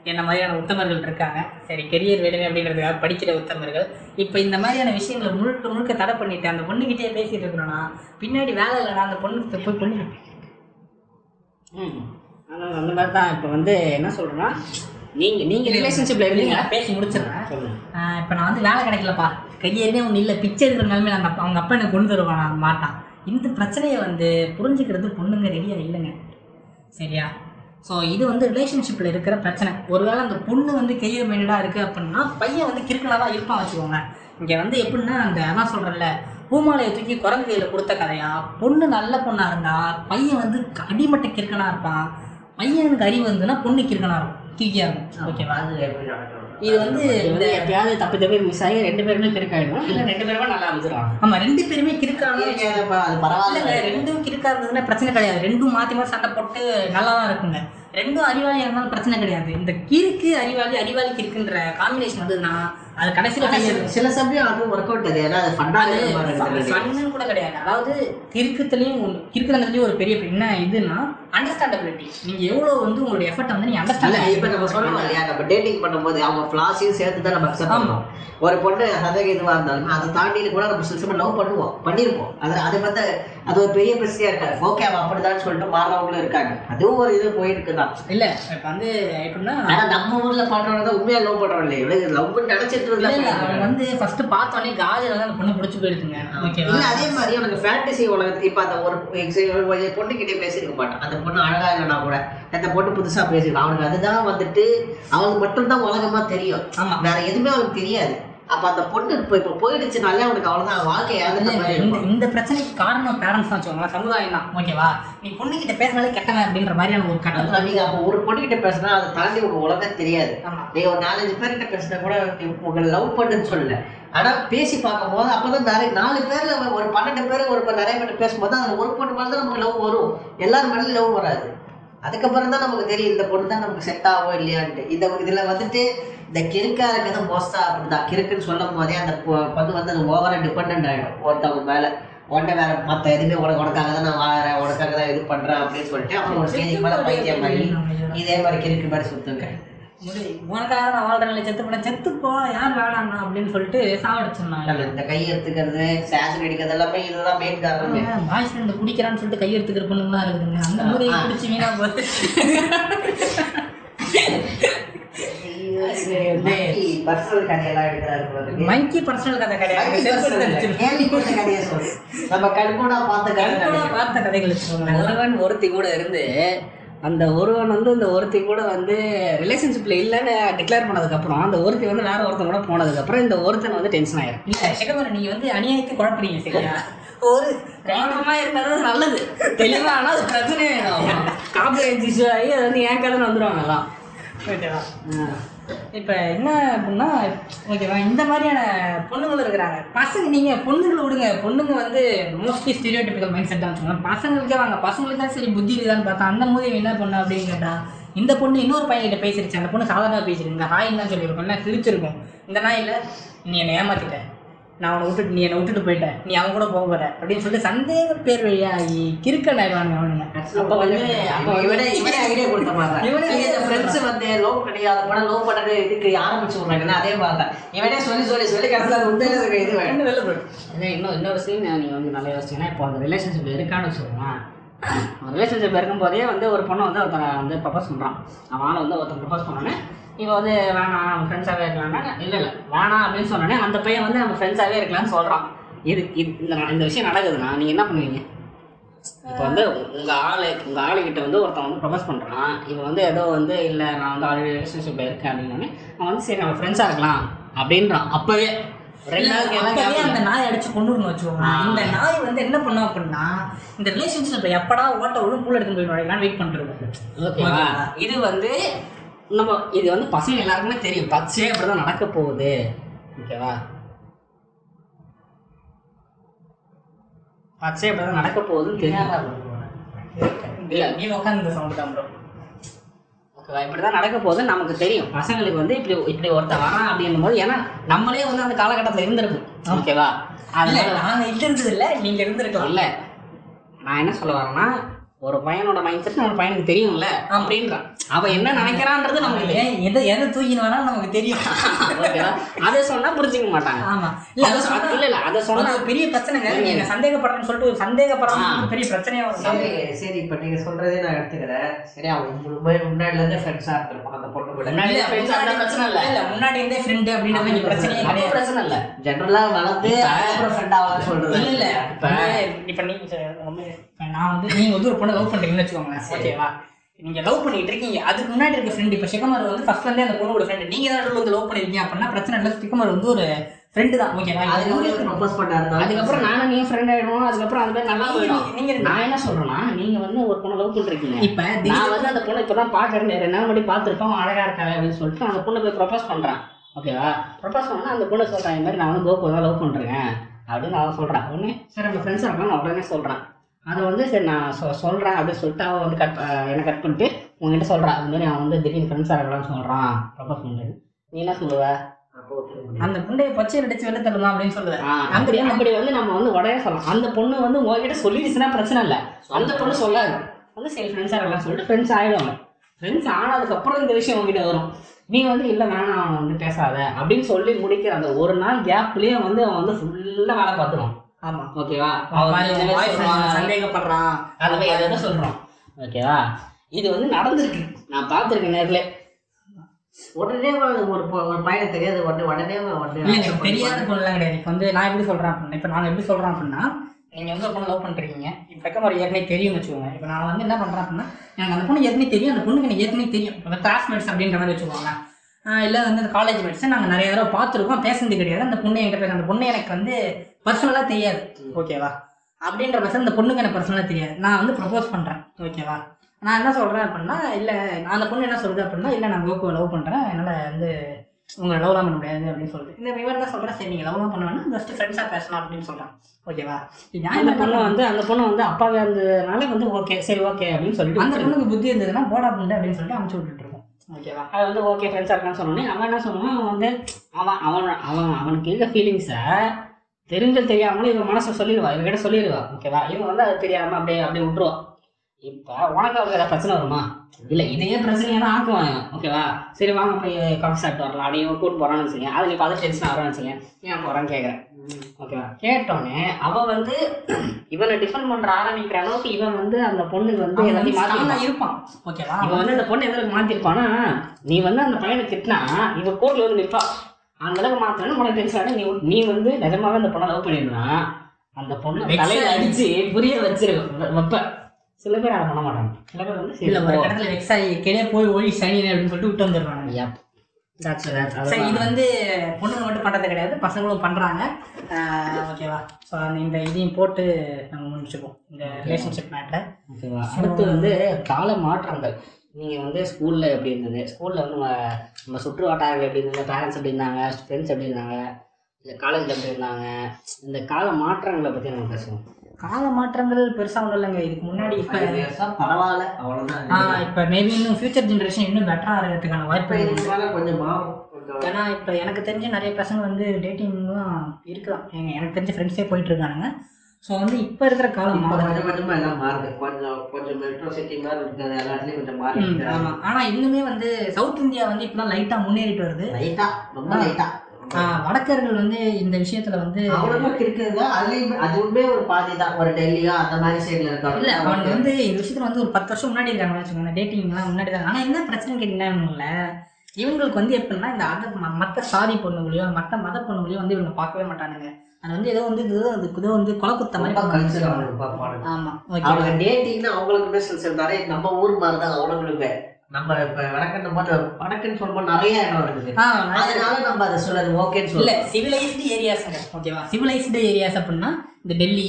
என்ன மாதிரியான உத்தமர்கள் இருக்காங்க? சரி கெரியர் வேணுமே அப்படின்றதுக்காக படிக்கிற உத்தமர்கள். இப்போ இந்த மாதிரியான விஷயங்களை முழுக்க முழுக்க தடை பண்ணிட்டு அந்த பொண்ணுக்கிட்டே பேசிட்டு இருக்கிறோன்னா பின்னாடி வேலை இல்லைனா அந்த பொண்ணுக்கு போய் பொண்ணு ம். அதான் அந்த மாதிரி தான் இப்போ வந்து என்ன சொல்கிறேன்னா நீங்க நீங்க ரிலேஷன்ஷிப்ல இருந்தீங்க. பேசி முடிச்சிடுறேன். இப்ப நான் வந்து வேலை கிடைக்கலப்பா. கையேறினே ஒன்றும் இல்லை. பிச்சை எடுக்கிற நிலைமையில அந்த அவங்க அப்பா எனக்கு கொண்டு தருவான்? மாட்டான். இந்த பிரச்சனையை வந்து புரிஞ்சுக்கிறது பொண்ணுங்க ரெடியாக இல்லைங்க. சரியா? ஸோ இது வந்து ரிலேஷன்ஷிப்பில் இருக்கிற பிரச்சனை. ஒருவேளை அந்த பொண்ணு வந்து கெரியர் மைண்டடாக இருக்குது அப்படின்னா பையன் வந்து கிறுக்கலாக தான் இருப்பான் வச்சுக்கோங்க. இங்கே வந்து எப்படின்னா அந்த அதான் சொல்கிறேன்ல பூமாலையை தூக்கி குரங்கு கையில் கொடுத்த கதையா? பொண்ணு நல்ல பொண்ணாக இருந்தா பையன் வந்து அடிமட்ட கிறுக்கனாக இருப்பான். பையனுக்கு அறிவு இருந்ததுன்னா பொண்ணு கிறுக்கனாக இருக்கும். கிறுக்கியாக இருக்கும் ஓகேவா அது இது வந்து இந்த வந்து எப்பயாவது தப்பு தப்பு மிஸ் ஆகி ரெண்டு பேருமே கிறுக்காயிடும்? இல்லை ரெண்டு பேருமே நல்லா அமைச்சிருவாங்க ஆமா ரெண்டு பேருமே கிறுக்காங்க அது பரவாயில்ல. ரெண்டும் கிறுக்கா இருந்ததுன்னா பிரச்சனை கிடையாது. ரெண்டும் மாற்றி மாற்றி சண்டை போட்டு நல்லா தான் இருக்குங்க. ரெண்டும் அறிவாளியாக இருந்தாலும் பிரச்சனை கிடையாது. இந்த கிறுக்கு அறிவாளி அறிவாளி கிறுக்குன்ற காம்பினேஷன் வந்ததுன்னா அது கடைசியில் சில சமயம் அது ஒர்க் அவுட் அது ஏன்னா ஃபன்னு கூட கிடையாது. அதாவது கிறுக்குத்துலேயும் கிறுக்குறதுலேயும் ஒரு பெரிய என்ன இதுன்னா அண்டர்ஸ்டாண்டபிலிட்டி நீங்கள் எவ்வளோ வந்து உங்களுடைய எஃபர்ட்டை வந்து நீங்கள் இல்ல இப்ப நம்ம அண்டர்ஸ்டாண்ட் சொல்றோம் இல்லையா? நம்ம டேட்டிங் பண்ணும்போது அவங்க ஃபிளாஸையும் சேர்த்து தான் நம்ம அக்செப்ட் பண்ணுவோம். ஒரு பொண்ணு சந்தேகம் இதுவா இருந்தாலும் அதை தாண்டி கூட நம்ம சில லவ் பண்ணுவோம். பண்ணிருப்போம். அது அது வந்து அது ஒரு பெரிய பிரச்சனையா இருக்காது. ஓகே அவன் அப்படிதான் சொல்லிட்டு மாறவங்களும் இருக்காங்க. அதுவும் ஒரு இது போயிருக்கு தான் இல்லை இப்போ வந்து எப்படின்னா நம்ம ஊர்ல பண்றவங்க தான் உண்மையா லவ் பண்றவங்க இல்லையா. லவ் நினைச்சிட்டு அவன் வந்து ஃபர்ஸ்ட் பார்த்தோன்னே காஜில தான் அந்த பொண்ணு பிடிச்சி ஓகேவா? இல்ல அதே மாதிரி உனக்கு ஃபேண்டசி உலகத்து இப்ப அந்த ஒரு பொண்ணு கிட்டே பேசியிருக்க மாட்டான். அந்த பொண்ணு அழகா இல்லைனா கூட அந்த பொண்ணு புதுசா பேசியிருக்கான். அவனுக்கு அதுதான் வந்துட்டு அவனுக்கு மட்டும்தான் உலகமா தெரியும். வேற எதுவுமே அவனுக்கு தெரியாது. அப்ப அந்த பொண்ணு இப்ப இப்ப போயிடுச்சுனாலே அவனுக்கு அவ்வளவுதான் வாழ்க்கை இந்த இந்த பிரச்சனைக்கு காரணம் பேரண்ட்ஸ் தான் வச்சுக்கோங்களேன் சமுதாயம் தான் ஓகேவா நீ பொண்ணு கிட்ட பேசினாலே கெட்டவன் அப்படின்ற மாதிரியான ஒரு கட்டம் நீங்க அப்ப ஒரு பொண்ணு கிட்ட பேசினா அதை தாண்டி உங்க உலகம் தெரியாது. நீங்க ஒரு நாலஞ்சு பேர்கிட்ட பேசினா கூட உங்களை லவ் பண்ணுன்னு சொல்லல. ஆனா பேசி பார்க்கும்போது அப்பதான் நிறைய நாலு பேர்ல ஒரு பன்னெண்டு பேர் ஒரு நிறைய பேர் பேசும்போது அதுல ஒரு பொண்ணு மேல தான் நமக்கு லவ் வரும். எல்லாரும் மேலே லவ் வராது. அதுக்கப்புறம் தான் நமக்கு தெரியும் இந்த பொண்ணு தான் நமக்கு செட் ஆகும் இல்லையான்ட்டு. இந்த இதுல வந்துட்டு இந்த கிறுக்கா இருக்கிறது மோஸ்டா அப்படிதான். கிறுக்குன்னு சொல்லும் போதே அந்த பொ- பொண்ணு வந்து அது ஓவரா டிபெண்ட் ஆயிடும். ஒருத்தவங்க மேல. உடனே வேற மத்த எதுவுமே உனக்கு உனக்காக தான் நான் வாழறேன் உனக்காக தான் இது பண்றேன் அப்படின்னு சொல்லிட்டு அப்புறம் ஒரு ஸ்டேஜுக்கு மேல பைத்தியம் மாதிரி இதே மாதிரி கிறுக்கு மாதிரி முடி உனக்காக நான் வாழ்றேன் செத்து போட செத்துப்போ யார் வேணாண்ணா அப்படின்னு சொல்லிட்டு சாவடிச்சிருந்தாங்க இந்த கை எடுத்துக்கிறது சாசன் அடிக்கிறது எல்லாமே இதுதான் மெயின் காரணமே. பாய்ஸ் ஃப்ரெண்ட் குடிக்கிறான்னு சொல்லிட்டு கை எடுத்துக்கிற பொண்ணுங்களாம் இருக்குதுங்க. அந்த மூதையை ஆ. குடிச்சு வீணா போகுது. பர்சனல் கதையெல்லாம் எடுக்கிறாரு. மைக்கி பர்சனல் கதை கிடையாது. நம்ம கண்கூடா பார்த்த கண்கூடா. பார்த்த கதைகள் ஒருவன் ஒருத்தி கூட இருந்து அந்த ஒருவன் வந்து அந்த ஒருத்தி கூட வந்து ரிலேஷன்ஷிப்ல இல்லைன்னு டிக்ளேர் பண்ணதுக்கப்புறம் அந்த ஒருத்தி வந்து வேற ஒருத்தன் கூட போனதுக்கப்புறம் இந்த ஒருத்தன் வந்து டென்ஷன் ஆயிரும். இல்ல சிகமர் நீங்க வந்து அநியாயத்தை குழப்பறீங்க சரியா ஒரு கவனமா இருந்தாலும் நல்லது. தெளிவா ஆனா அது பிரச்சனை காம்ப்ளைண்ட் இஷ்யூ ஆகி அது வந்து என் கடன் வந்துருவாங்க எல்லாம். ஓகேவா? இப்போ என்ன அப்படின்னா ஓகேவா இந்த மாதிரியான பொண்ணுங்களும் இருக்கிறாங்க. பசங்க நீங்கள் பொண்ணுங்களை விடுங்க. பொண்ணுங்க வந்து மோஸ்ட்லி ஸ்டீரியோடிபிக்கல் மைண்ட் செட் தான் வச்சுக்கோங்க. பசங்களுக்கே வாங்க. பசங்களுக்கு தான் சரி புத்தி இருக்குதான்னு பார்த்தா அந்த மூலியம் என்ன பண்ண அப்படின்னு கேட்டால் இந்த பொண்ணு இன்னொரு பையன்கிட்ட பேசிருச்சு. அந்த பொண்ணு சாதாரணமாக பேசிருக்கு ஹாய் தான் சொல்லியிருக்கோம். என்ன சிரிச்சிருக்கும் இந்த நாயில் நீ என்னை ஏமாத்திட்ட. நான் அவனை விட்டுட்டு நீ என்னை விட்டுட்டு போயிட்ட. நீ அவன் கூட போக போற. அப்படின்னு சொல்லிட்டு சந்தேக பேர் வழியாகி கிறுக்கன் ஆயிடுவானுங்க அவனுங்க. அப்ப வந்து அப்ப இவனே இவனே ஐடியா கொடுத்த மாதிரி இவனே இந்த ஃப்ரெண்ட்ஸ் வந்து லவ் கிடையாது கூட லவ் பண்றது இதுக்கு ஆரம்பிச்சு விடுறாங்கன்னா அதே மாதிரி தான். இவனே சொல்லி சொல்லி சொல்லி கடைசியில் அது உண்மையில இருக்க இது வேணும். வெளில போயிடும் இல்லை இன்னும் இன்னொரு சீன் நீங்கள் வந்து நல்லா யோசிச்சீங்கன்னா இப்போ அந்த ரிலேஷன்ஷிப் இருக்கான்னு ஒரு ரிலேஷன்ஷிப் இருக்கும்போதே வந்து ஒரு பொண்ணை வந்து ஒருத்தன் வந்து ப்ரப்போஸ் பண்ணுறான் அவனால் வந்து ஒருத்தன் ப்ரப்போஸ் பண்ணோன்னே இவன் வந்து வேணாம் நம்ம ஃப்ரெண்ட்ஸாகவே இருக்கலாம்னா இல்லை இல்லை வேணாம் அப்படின்னு சொன்னோடனே அந்த பையன் வந்து நம்ம ஃப்ரெண்ட்ஸாகவே இருக்கலாம்னு சொல்கிறான் இது இது இந்த இந்த விஷயம் நடக்குதுன்னா நீங்கள் என்ன பண்ணுவீங்க? இப்போ வந்து உங்கள் ஆளு உங்கள் ஆளுகிட்ட வந்து ஒருத்தன் வந்து ப்ரப்போஸ் பண்ணுறான் இவன் வந்து ஏதோ வந்து இல்லை நான் வந்து ஆல்ரெடி ரிலேஷன்ஷிப்பில் இருக்கேன் அப்படின்னோடனே அவன் வந்து சரி நம்ம ஃப்ரெண்ட்ஸாக இருக்கலாம் அப்படின்றான். அப்போவே அப்பவே அந்த நாயை அடிச்சு கொண்டுருன்னு வச்சுக்கோங்க. இந்த நாய் வந்து என்ன பண்ணும் அப்படின்னா இந்த ரிலேஷன்ஷிப் எப்படா ஓட்ட விடும் பூல் எடுத்து போய் நுழையலாம் வெயிட் பண்ணிட்டு ஓகேவா? இது வந்து நம்ம இது வந்து பசங்க எல்லாருக்குமே தெரியும். பச்சே அப்படிதான் நடக்க போகுது. ஓகேவா? பச்சே அப்படிதான் நடக்க போகுதுன்னு தெரியும். இல்ல. நீ உட்காந்து இந்த சவுண்ட் தான் ப்ரோ இப்படி தான் நடக்க போகுது நமக்கு தெரியும். பசங்களுக்கு வந்து இப்படி இப்படி ஒருத்தன் வரான் அப்படின்னும் போது ஏன்னா நம்மளே வந்து அந்த காலகட்டத்தில் இருந்திருக்கும். ஓகேவா? இல்ல அதனால நாங்க இல்ல இருந்தது இல்ல நீங்க இருந்திருக்கலாம். இல்லை. நான் என்ன சொல்ல வரேன்னா ஒரு பையனோட மைண்ட் செட் நம்ம பையனுக்கு தெரியும்ல? அப்படின்றான் அவன் என்ன நினைக்கிறான்றது நமக்கு எதை எதை தூக்கின்னு வேணாலும் நமக்கு தெரியும். அதை சொன்னா புரிஞ்சுக்க மாட்டாங்க. ஆமா. இல்ல அதை சொன்னா- இல்ல இல்ல அதை சொன்னா பெரிய பிரச்சனைங்க. நீங்க சந்தேகப்படுறேன்னு சொல்லிட்டு ஒரு. ஒரு பெரிய பிரச்சனையா சரி சரி இப்போ நீங்க சொல்றதே நான் எடுத்துக்கிறேன். சரி அவன் முன்னாடி முன்னாடில இருந்தே ஃப்ரெண்ட்ஸா இருந்திருப்பான் அந்த பொண்ணு கூட. முன்னாடி பிரச்சனை இல்ல. இல்ல முன்னாடி இருந்தே ஃப்ரெண்டு அப்படின்ற மாதிரி பிரச்சனையே கிடையாது. பிரச்சனை இல்ல. ஜெனரலா வளர்ந்து அதுக்கப்புறம் ஃப்ரெண்ட் ஆகலாம் சொல்றது இல்ல இல்ல. இப்ப- இப்ப நீங்க நான் வந்து நீங்க வந்து ஒரு பொண்ணை லவ் பண்றீங்கன்னு வச்சுக்கோங்களேன். ஓகேவா நீங்க லவ் பண்ணிட்டு இருக்கீங்க. அதுக்கு முன்னாடி இருக்க ஃப்ரெண்ட் இப்ப சிக்கமர் வந்து ஃபர்ஸ்ட்ல இருந்தே அந்த பொண்ணோட ஃப்ரெண்ட் நீங்க தான் வந்து லவ் பண்ணிருக்கீங்க அப்படின்னா பிரச்சனை இல்லை. சிக்கமர் வந்து ஒரு ஃப்ரெண்டு தான். ஓகேவா அதுக்கப்புறம் ப்ரொபோஸ் பண்ணாரு அதுக்கப்புறம் நானும் நீ ஃப்ரெண்ட் ஆயிடுவோம். அதுக்கப்புறம் அது மாதிரி நல்லா போயிடும். நீங்க நான் என்ன சொல்றேன்னா நீங்க வந்து ஒரு பொண்ணை லவ் பண்றீங்க. இப்ப நான் வந்து அந்த பொண்ணை இப்பதான் பாக்குறேன் ரெண்டு நாள் முன்னாடி பார்த்துருப்போம் அழகா இருக்காங்க அப்படின்னு சொல்லிட்டு அந்த பொண்ணை போய் ப்ரொபோஸ் பண்றேன். ஓகேவா ப்ரொபோஸ் பண்ணா அந்த பொண்ணு சொல்றேன் இந்த மாதிரி நான் வந்து கோகு தான் லவ் பண்றேன். அப்படின்னு அவன் சொல்றான் உடனே சரி நம்ம ஃப்ரெண்ட்ஸாக இருக்கலாம். நான் உடனே சொல்றேன். அதை வந்து சரி நான் சொ சொல்கிறேன் அப்படின்னு சொல்லிட்டு அவன் வந்து கட் என்னை கட் பண்ணிட்டு உங்ககிட்ட சொல்கிறான் அது மாதிரி அவன் வந்து திடீர்னு ஃப்ரெண்ட்ஸாக இருக்கலாம்னு சொல்கிறான் ப்ரொபோஸ் பண்ணுறது நீ என்ன சொல்லுவ? அந்த புண்டைய பச்சை அடிச்சு வெளில தள்ளலாம் அப்படின்னு சொல்லுவேன் அப்படி அப்படி வந்து நம்ம வந்து உடனே சொல்லலாம். அந்த பொண்ணு வந்து உங்ககிட்ட சொல்லிடுச்சுன்னா பிரச்சனை இல்லை. அந்த பொண்ணு சொல்லாது. வந்து சரி ஃப்ரெண்ட்ஸாக இருக்கலாம் சொல்லிட்டு ஃப்ரெண்ட்ஸ் ஆகிடுவாங்க ஃப்ரெண்ட்ஸ் ஆனதுக்கப்புறம் இந்த விஷயம் உங்ககிட்ட வரும். நீ வந்து இல்லை வேணாம் அவன் வந்து பேசாத. அப்படின்னு சொல்லி முடிக்கிற அந்த ஒரு நாள் கேப்லேயே வந்து அவன் வந்து ஃபுல்லாக வேலை பார்த்துருவான். ஆமா. ஓகேவா? இந்த வந்து மாதிரி சொல்றான். சந்தேகப்படுறான். ஓகேவா? இது வந்து நடந்திருக்கு. நான் பார்த்துருக்கேன் நேரில். உடனே ஒரு ஒரு பையனை தெரியாது. உடனே உடனே உடனே தெரியாத பொண்ணுலாம் கிடையாது. இப்போ வந்து நான் எப்படி சொல்கிறேன் அப்படின்னா இப்போ நான் எப்படி சொல்கிறேன் அப்படின்னா நீங்கள் வந்து ஒரு பொண்ணு லவ் பண்ணுறீங்க இப்போ பக்கம் ஒரு ஏற்கனவே தெரியும்னு வச்சுக்கோங்க. இப்போ நான் வந்து என்ன பண்ணுறேன் அப்படின்னா எனக்கு அந்த பொண்ணு ஏற்கனவே தெரியும். அந்த பொண்ணுக்கு எனக்கு ஏற்கனவே தெரியும். இப்போ கிளாஸ்மேட்ஸ் அப்படின்ற மாதிரி வச்சுக்கோங்க இல்லை வந்து அந்த காலேஜ் மேட்ஸ் நாங்கள் நிறைய தடவை பார்த்துருக்கோம். பேசுனது கிடையாது. அந்த பொண்ணு என்கிட்ட பேச அந்த பொண்ணு எனக்கு வந்து பர்சனலாக தெரியாது. ஓகேவா? அப்படின்ற பட்சம் அந்த பொண்ணுக்கு எனக்கு பர்சனலாக தெரியாது. நான் வந்து ப்ரப்போஸ் பண்ணுறேன் ஓகேவா? நான் என்ன சொல்கிறேன் அப்படின்னா இல்லை அந்த பொண்ணு என்ன சொல்லுது அப்படின்னா இல்லை நான் கோகுவை லவ் பண்ணுறேன் என்னால் வந்து உங்களை லவ்லாம் பண்ண முடியாது அப்படின்னு சொல்லிட்டு. இந்த இவர் தான் சொல்கிறேன் சரி நீங்கள் லவ்லாம் பண்ண வேணாம் ஜஸ்ட் ஃப்ரெண்ட்ஸாக பேசலாம் அப்படின்னு சொல்கிறேன் ஓகேவா? நான் என்ன பொண்ணு வந்து அந்த பொண்ணு வந்து அப்பாவே இருந்ததுனால வந்து ஓகே சரி ஓகே அப்படின்னு சொல்லிட்டு அந்த. பொண்ணுக்கு புத்தி இருந்ததுன்னா போடா புண்டு அப்படின்னு சொல்லிட்டு அமுச்சு விட்டுட்டு ஓகேவா அது வந்து ஓகே ஃப்ரெண்ட்ஸாக இருக்கான்னு சொன்னோன்னே அவன் என்ன சொன்னான் அவன் வந்து அவன் அவன் அவன் அவனுக்கு இருக்க ஃபீலிங்ஸை தெரிஞ்ச தெரியாமலும் இவன் மனசை சொல்லிடுவா. இவங்கிட்ட சொல்லிடுவா. ஓகேவா இவன் வந்து அது தெரியாமல் அப்படியே அப்படியே விட்டுருவான் இப்போ உனக்கு அவங்க ஏதாவது பிரச்சனை வருமா? இல்லை இதையே பிரச்சனையாக தான் ஆக்குவாங்க ஓகேவா சரி வாங்க போய் காஃபி சாப்பிட்டு வரலாம். அப்படியே கூட்டு போகிறான்னு வச்சுக்கேன் அது நீ பார்த்து டென்ஷன் ஆகிறான்னு வச்சுக்கேன் ஏன் போகிறான்னு கேட்குறேன் ஓகேவா? கேட்டோன்னே அவன் வந்து இவனை டிஃபெண்ட் பண்ணுற ஆரம்பிக்கிற அளவுக்கு இவன் வந்து அந்த பொண்ணுக்கு வந்து எல்லாத்தையும் ஆ இருப்பான் ஓகேவா? இவன் வந்து அந்த பொண்ணு எதுக்கு மாத்திருப்பானா நீ வந்து அந்த பையனை திட்டினா இவ கோர்ட்ல வந்து நிற்பா அந்த அளவுக்கு மாத்தணும் உனக்கு டென்ஷன் நீ நீ வந்து நிஜமாவே அந்த பொண்ணை லவ் பண்ணிருந்தா அந்த பொண்ணு தலையில. அடிச்சு புரிய வச்சிரு வ- வைப்ப. சில பேர் அதை பண்ண மாட்டாங்க. சில பேர் வந்து இல்லை ஒரு. இடத்துல வெக்ஸ் ஆகி கிளே போய் ஓடி சனி அப்படின்னு சொல்லிட்டு விட்டு வந்துடுறாங்க. சரி இது. வந்து பொண்ணுங்க மட்டும் பண்ணுறது கிடையாது பசங்களும் பண்ணுறாங்க ஓகேவா ஸோ அந்த இந்த இதையும் போட்டு நம்ம முடிச்சுப்போம் இந்த ரிலேஷன்ஷிப் மேட்டரை ஓகேவா அடுத்து வந்து கால மாற்றங்கள். நீங்கள் வந்து ஸ்கூலில் எப்படி இருந்தது? ஸ்கூலில் வந்து நம்ம நம்ம சுற்று வட்டாரங்கள் எப்படி இருந்தது? பேரண்ட்ஸ் எப்படி இருந்தாங்க? ஃப்ரெண்ட்ஸ் எப்படி இருந்தாங்க? இல்லை காலேஜில் எப்படி இருந்தாங்க? இந்த கால மாற்றங்களை பற்றி நம்ம பேசுவோம். கால மாற்றங்கள் பெருசாக ஒன்றும் இல்லைங்க. இதுக்கு முன்னாடி இப்போ Five years ஆ பரவாயில்ல இப்போ மேபி இன்னும் ஃபியூச்சர் ஜென்ரேஷன் இன்னும் பெட்டராக இருக்கிறதுக்கான வாய்ப்பு கொஞ்சம் ஏன்னா இப்போ எனக்கு தெரிஞ்ச நிறைய பசங்க வந்து டேட்டிங்லாம் இருக்கலாம். எங்க எனக்கு தெரிஞ்ச ஃப்ரெண்ட்ஸே போயிட்டு இருக்கானுங்க. ஸோ வந்து இப்போ இருக்கிற காலம் கொஞ்சம் கொஞ்சமா எல்லாம் மாறுது. கொஞ்சம் கொஞ்சம் மெட்ரோ சிட்டி மாதிரி இருக்கிறது எல்லாத்துலயும் கொஞ்சம் மாறி ம், ஆமா. ஆனா இன்னுமே வந்து சவுத் இந்தியா வந்து இப்பதான் லைட்டா முன்னேறிட்டு வருது. லைட்டா ரொம்ப லைட்டா ஆ, வடக்கர்கள் வந்து இந்த விஷயத்துல வந்து அவனுக்கும் இருக்குதுங்க அதுலயும் அதுவுமே ஒரு பாதி தான். ஒரு டெல்லியோ அந்த மாதிரி சைடுல இல்ல அவங்க இருக்காங்க வந்து இந்த விஷயத்துல வந்து ஒரு பத்து வருஷம் முன்னாடி இருக்காங்க வச்சுக்கோங்க டேட்டிங்லாம் முன்னாடி தான் ஆனா என்ன பிரச்சனை கேட்டீங்கன்னா இவங்களுக்கு வந்து எப்படின்னா இந்த அதர் மற்ற சாதி பொண்ணுங்களையோ மற்ற மத பொண்ணுங்களையோ வந்து இவங்க பார்க்கவே மாட்டானுங்க. அது வந்து ஏதோ வந்து இது அது ஏதோ வந்து கொலை குத்த மாதிரி. அவனுக்கு ஆமா அவங்க டேட்டிங்னா அவங்களுக்குமே சில நம்ம ஊர் மாதிரி தான் அவனுங்களுமே. நம்ம இப்ப வடக்குன்னு போது வடக்குன்னு சொல்லும்போது நிறைய இடம் இருக்குது. அதனால நம்ம அதை சொல்றது ஓகேன்னு சொல்ல சிவிலைஸ்டு ஏரியாஸ்ங்க ஓகேவா சிவிலைஸ்டு ஏரியாஸ் அப்படின்னா இந்த டெல்லி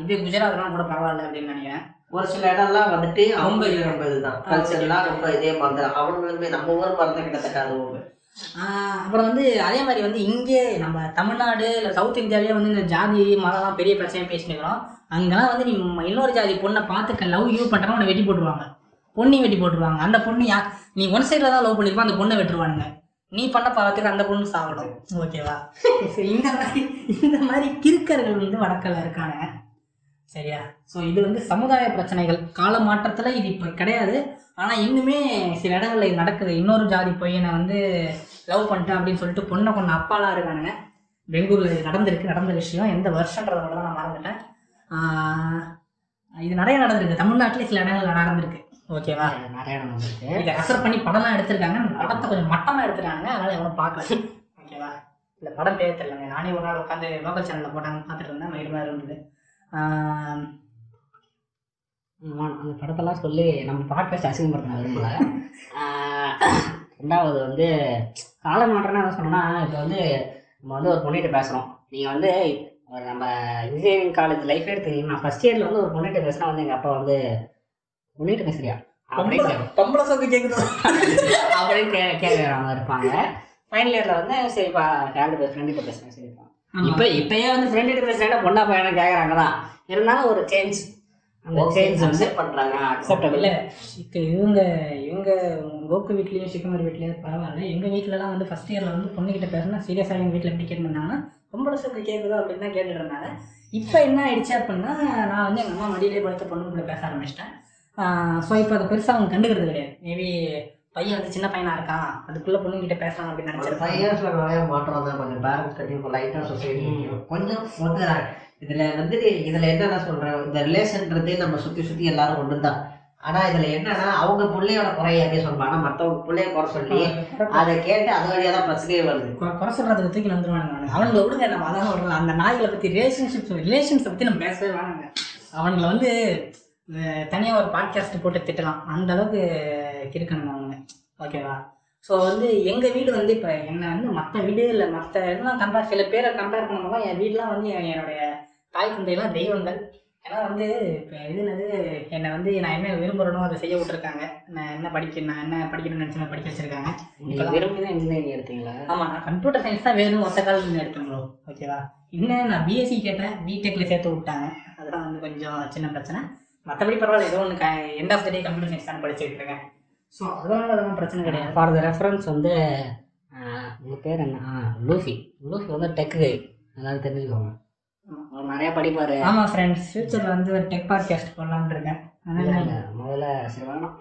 இது குஜராத்லாம் கூட பரவாயில்ல அப்படின்னு நினைக்கிறேன். ஒரு சில இடம்லாம் வந்துட்டு அவங்க ரொம்ப இது ரொம்ப இதுதான். கல்ச்சர்லாம் ரொம்ப இதே மாதிரி அவங்களுமே நம்ம ஊர் மாதிரி கிட்டத்தட்ட அதுவும் ஆ, அப்புறம் வந்து அதே மாதிரி வந்து இங்கே நம்ம தமிழ்நாடு இல்லை சவுத் இந்தியாவிலே வந்து இந்த ஜாதி மதம்லாம் பெரிய பிரச்சனையாக பேசினுக்கிறோம் அங்கெல்லாம் வந்து நீ இன்னொரு ஜாதி பொண்ணை பார்த்து லவ் யூ பண்ணுறவங்க உன்னை வெட்டி போட்டுருவாங்க. பொண்ணி வெட்டி போட்டுருவாங்க. அந்த பொண்ணு யா நீ ஒன் சைடில் தான் லவ் பண்ணிருப்பா அந்த பொண்ணை வெட்டுருவானுங்க. நீ பண்ண பாவத்துக்கு அந்த பொண்ணு சாகணும். ஓகேவா சரி இந்த மாதிரி இந்த மாதிரி கிறுக்கர்கள் வந்து வடக்கில் இருக்காங்க. சரியா? ஸோ இது வந்து சமுதாய பிரச்சனைகள். கால மாற்றத்தில் இது இப்போ கிடையாது. ஆனால் இன்னுமே சில இடங்களில் இது நடக்குது. இன்னொரு ஜாதி பையனை வந்து லவ் பண்ணிட்டேன் அப்படின்னு சொல்லிட்டு பொண்ணை கொண்ட அப்பாலாம் இருக்கானுங்க. பெங்களூரில் நடந்திருக்கு நடந்த விஷயம். எந்த வருஷன்றத மட்டும் தான் நான் மறந்துட்டேன். இது நிறைய நடந்திருக்கு. தமிழ்நாட்டிலே சில இடங்களில் நடந்திருக்கு. ஓகேவா? நிறைய இடம் வந்துருக்கு. இதை ரெஃபர் பண்ணி படம்லாம் எடுத்திருக்காங்க. படத்தை கொஞ்சம் மட்டமாக எடுத்துருக்காங்க அதனால எவனும் பார்க்கல. ஓகேவா? இந்த படம் பேர் தெரியலங்க. நானே ஒரு நாள் உட்காந்து லோக்கல் சேனலில் போட்டாங்க பார்த்துட்டு இருந்தேன். மயிறு மாதிரி இருந்தது அந்த படத்தெல்லாம் சொல்லி நம்ம பாட்காஸ்ட் அசிங்கப்படுத்த விரும்பல ரெண்டாவது வந்து கால மாற்றம்னா என்ன சொன்னோம்னா இப்போ வந்து நம்ம வந்து ஒரு பொண்ணிட்ட பேசுகிறோம் நீங்கள் வந்து ஒரு நம்ம இன்ஜினியரிங் காலேஜ் லைஃப் எடுத்துக்கிங்க நான் ஃபஸ்ட் இயரில் வந்து ஒரு பொண்ணிட்ட பேசினா வந்து எங்கள் அப்பா வந்து பொண்ணிட்ட பேசுறியா. பொம்பளை சோக்கு கேட்குது அப்படின்னு கே கேட்குறவங்க இருப்பாங்க. ஃபைனல் இயரில் வந்து சரிப்பா யார்கிட்ட பேச ஃப்ரெண்டுகிட்ட பேசுகிறேன் சரிப்பா இப்போ இப்பயே வந்து ஃப்ரெண்டுகிட்ட பேசுகிறேன் பொண்ணா பையனை கேட்குறாங்க தான். இருந்தாலும் ஒரு சேஞ்ச் அந்த சேஞ்ச் வந்து பண்றாங்க. அக்செப்டபிள் இல்லை. இப்போ இவங்க இவங்க கோக்கு வீட்லேயும் சிக்கமர் வீட்லேயும் பரவாயில்ல. எங்கள் வீட்டிலலாம் வந்து ஃபஸ்ட் இயரில் வந்து பொண்ணுக்கிட்ட பேசினா சீரியஸாக எங்கள் வீட்டில் எப்படி கேட்டுருந்தாங்கன்னா பொம்பளை சோக்கு கேட்குதோ அப்படின்னு தான் கேட்டுட்டு இருந்தாங்க. இப்போ என்ன ஆயிடுச்சு அப்படின்னா நான் வந்து எங்கள் அம்மா மடியிலே படுத்த பொண்ணுக்குள்ளே பேச ஆரம்பிச்சிட்டேன். ஸோ இப்போ அதை பெருசாக அவங்க கண்டுக்கிறது கிடையாது. மேபி பையன் வந்து சின்ன பையனா இருக்கான். அதுக்குள்ளே பொண்ணுங்கிட்ட பேசலாம் அப்படின்னு ஃபைவ் நினச்சிருப்பாங்க இயர்ஸ்ல நிறைய மாற்றம் தான் கொஞ்சம் பேரண்ட்ஸ் கட்டி இப்போ லைட்டாக சொசைட்டி கொஞ்சம் ஒன்று இதுல வந்துட்டு இதுல என்னென்ன சொல்றேன் இந்த ரிலேஷன்றதே நம்ம சுத்தி சுத்தி எல்லாரும் ஒன்று தான் ஆனா இதுல என்னன்னா அவங்க பிள்ளையோட குறைய எப்படி சொல்லுவாங்க. ஆனா மத்தவங்க பிள்ளைய குறை சொல்லி அதை கேட்டு அது வழியா தான் பிரச்சனையே வருது. குறை சொல்றதுக்கு தூக்கி வந்துருவானுங்க. அவனுங்களை விடுங்க நம்ம அதான் விடலாம் அந்த நாய்களை பற்றி ரிலேஷன்ஷிப்ஸ் ரிலேஷன்ஸை பற்றி நம்ம பேசவே வேணாங்க. அவனுங்களை வந்து தனியாக ஒரு பாட்காஸ்ட் போட்டு திட்டலாம். அந்த அளவுக்கு இருக்கணுங்க அவங்க. ஓகேவா ஸோ வந்து எங்கள் வீடு வந்து இப்போ என்னை வந்து மற்ற வீடு இல்லை. மற்ற இதெல்லாம் கம்பேர் சில பேரை கம்பேர் பண்ணும்போது என் வீடெலாம் வந்து என் என்னுடைய தாய் தந்தையெல்லாம் தெய்வங்கள். ஏன்னா வந்து இப்போ இது என்னது என்னை வந்து நான் என்ன விரும்புகிறனோ அதை செய்ய விட்டுருக்காங்க. நான் என்ன படிக்க நான் என்ன படிக்கணும்னு நினச்சி படிக்க வச்சுருக்காங்க. விரும்பி தான் இன்ஜினியரிங் எடுத்தீங்களா? ஆமாம் நான் கம்ப்யூட்டர் சயின்ஸ் தான் வேணும். ஒத்த காலம் எடுத்தேன் ப்ரோ ஓகேவா இன்னும் நான் பிஎஸ்சி கேட்டேன். பிடெக்ல சேர்த்து விட்டாங்க. அதெல்லாம் வந்து கொஞ்சம் சின்ன பிரச்சனை. மற்றபடி பரவாயில்ல ஏதோ ஒன்று end of the day computer science தான் படிச்சுட்டு இருக்கேன் ஸோ அதனால அதெல்லாம் பிரச்சனை கிடையாது. ஃபார் த ரெஃபரன்ஸ் வந்து உங்கள் பேர் என்ன? ஆ லூஃபி லூஃபி வந்து டெக்கு அதாவது தெரிஞ்சுக்கோங்க. அவர் நிறைய படிப்பார். ஆமாம் ஃப்ரெண்ட்ஸ் ஃபியூச்சரில் வந்து ஒரு டெக் பாட்காஸ்ட் போடலான்னு இருக்கேன். முதல்ல சரி வேணாம்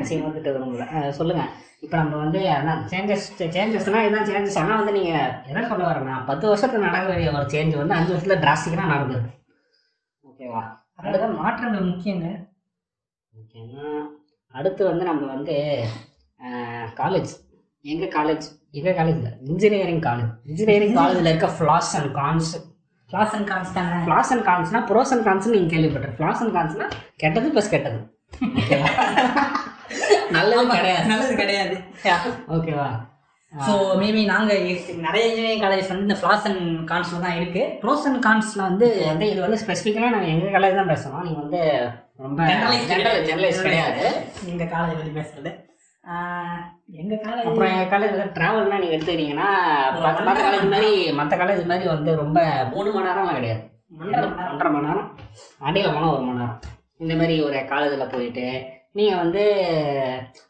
அசிங்கம் வந்துட்டு விரும்பல அஹ் சொல்லுங்க. இப்போ நம்ம வந்து அதான் சேஞ்சஸ் சேஞ்சஸ்னால் இதுதான் சேஞ்சஸ் ஆனால் வந்து நீங்கள் என்ன சொல்ல வரேன்னா பத்து வருஷத்துக்கு நடக்க வேண்டிய ஒரு சேஞ்ச் வந்து அஞ்சு வருஷத்துல டிராஸ்டிக்காக நடந்திருக்கு. ஓகேவா அதனால மாற்றங்கள் முக்கியங்க. ஓகேனா அடுத்து வந்து நம்ம வந்து காலேஜ் எங்கள் காலேஜ் எங்கள் காலேஜில் இன்ஜினியரிங் காலேஜ் இன்ஜினியரிங் காலேஜில் இருக்க flaws and cons class and cons தானே? ஃப்ளாஸ் அண்ட் கான்ஸ்னா ப்ரோஸ் அண்ட் கான்ஸ் நீங்கள் கேள்விப்பட்டிருக்கேன் ஃப்ளாஸ் அண்ட் கான்ஸ்னா கெட்டது ப்ளஸ் கெட்டது. நல்லது கிடையாது. நல்லது கிடையாது. ஓகேவா? ஸோ மேபி நாங்கள் நிறைய இன்ஜினியரிங் காலேஜ் வந்து இந்த ஃப்ளாஸ் அண்ட் கான்ஸில் தான் இருக்குது ப்ரோஸ் அண்ட் கான்ஸில் வந்து வந்து இது வந்து ஸ்பெசிஃபிக்காக நாங்கள் எங்கள் காலேஜ் தான் பேசுகிறோம் நீங்கள் வந்து ரொம்ப ஜென்ரல் ஜென்ரலைஸ் கிடையாது. எங்க காலேஜ் பத்தி பேசுறது. ஆஹ் எங்க காலேஜ் அப்புறம் எங்கள் காலேஜில் ட்ராவல்னா நீங்கள் எடுத்துக்கிட்டீங்கன்னா மற்ற காலேஜ் மாதிரி மற்ற காலேஜ் மாதிரி வந்து ரொம்ப மூணு மணி நேரம்லாம் கிடையாது. ஒன்றரை மணி நேரம். வண்டியில் போனால் ஒரு மணி நேரம். இந்த மாதிரி ஒரு காலேஜில் போயிட்டு நீங்கள் வந்து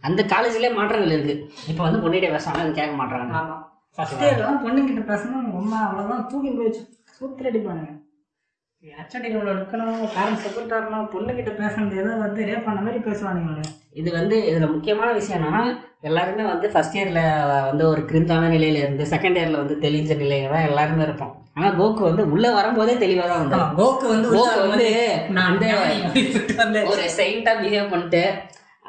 அந்த காலேஜ்லேயே மாற்றங்கள் இருக்குது இப்போ வந்து பொண்ணிட்டே பேசாமல் அது கேட்க மாட்றாங்க. ஆமா. ஃபர்ஸ்ட் இயர்லாம் பொண்ணுங்கிட்ட பேசணும். ரொம்ப அவ்வளோதான் தூக்கி போய் சூத்திர அடிப்பானுங்க ஹெச்ஐடி உள்ள இருக்கணும் பேரண்ட்ஸ் சப்போர்ட் வரணும் பொண்ணுகிட்ட பேசுறது ஏதோ வந்து ரேப் பண்ண மாதிரி பேசுவானுங்க இவனுங்க. இது வந்து இதில் முக்கியமான விஷயம் என்னன்னா எல்லாருமே வந்து ஃபர்ஸ்ட் இயரில் வந்து ஒரு கிரிந்தான நிலையில இருந்து செகண்ட் இயரில் வந்து தெளிஞ்ச நிலையில தான் எல்லாருமே இருப்போம். ஆனால் கோக்கு வந்து உள்ளே வரும்போதே தெளிவாக தான் ஆமா, வந்தார் கோக்கு வந்து கோக்கு வந்து நான் வந்து வந்தேன் ஒரு செயிண்டாக பிஹேவ் பண்ணிட்டு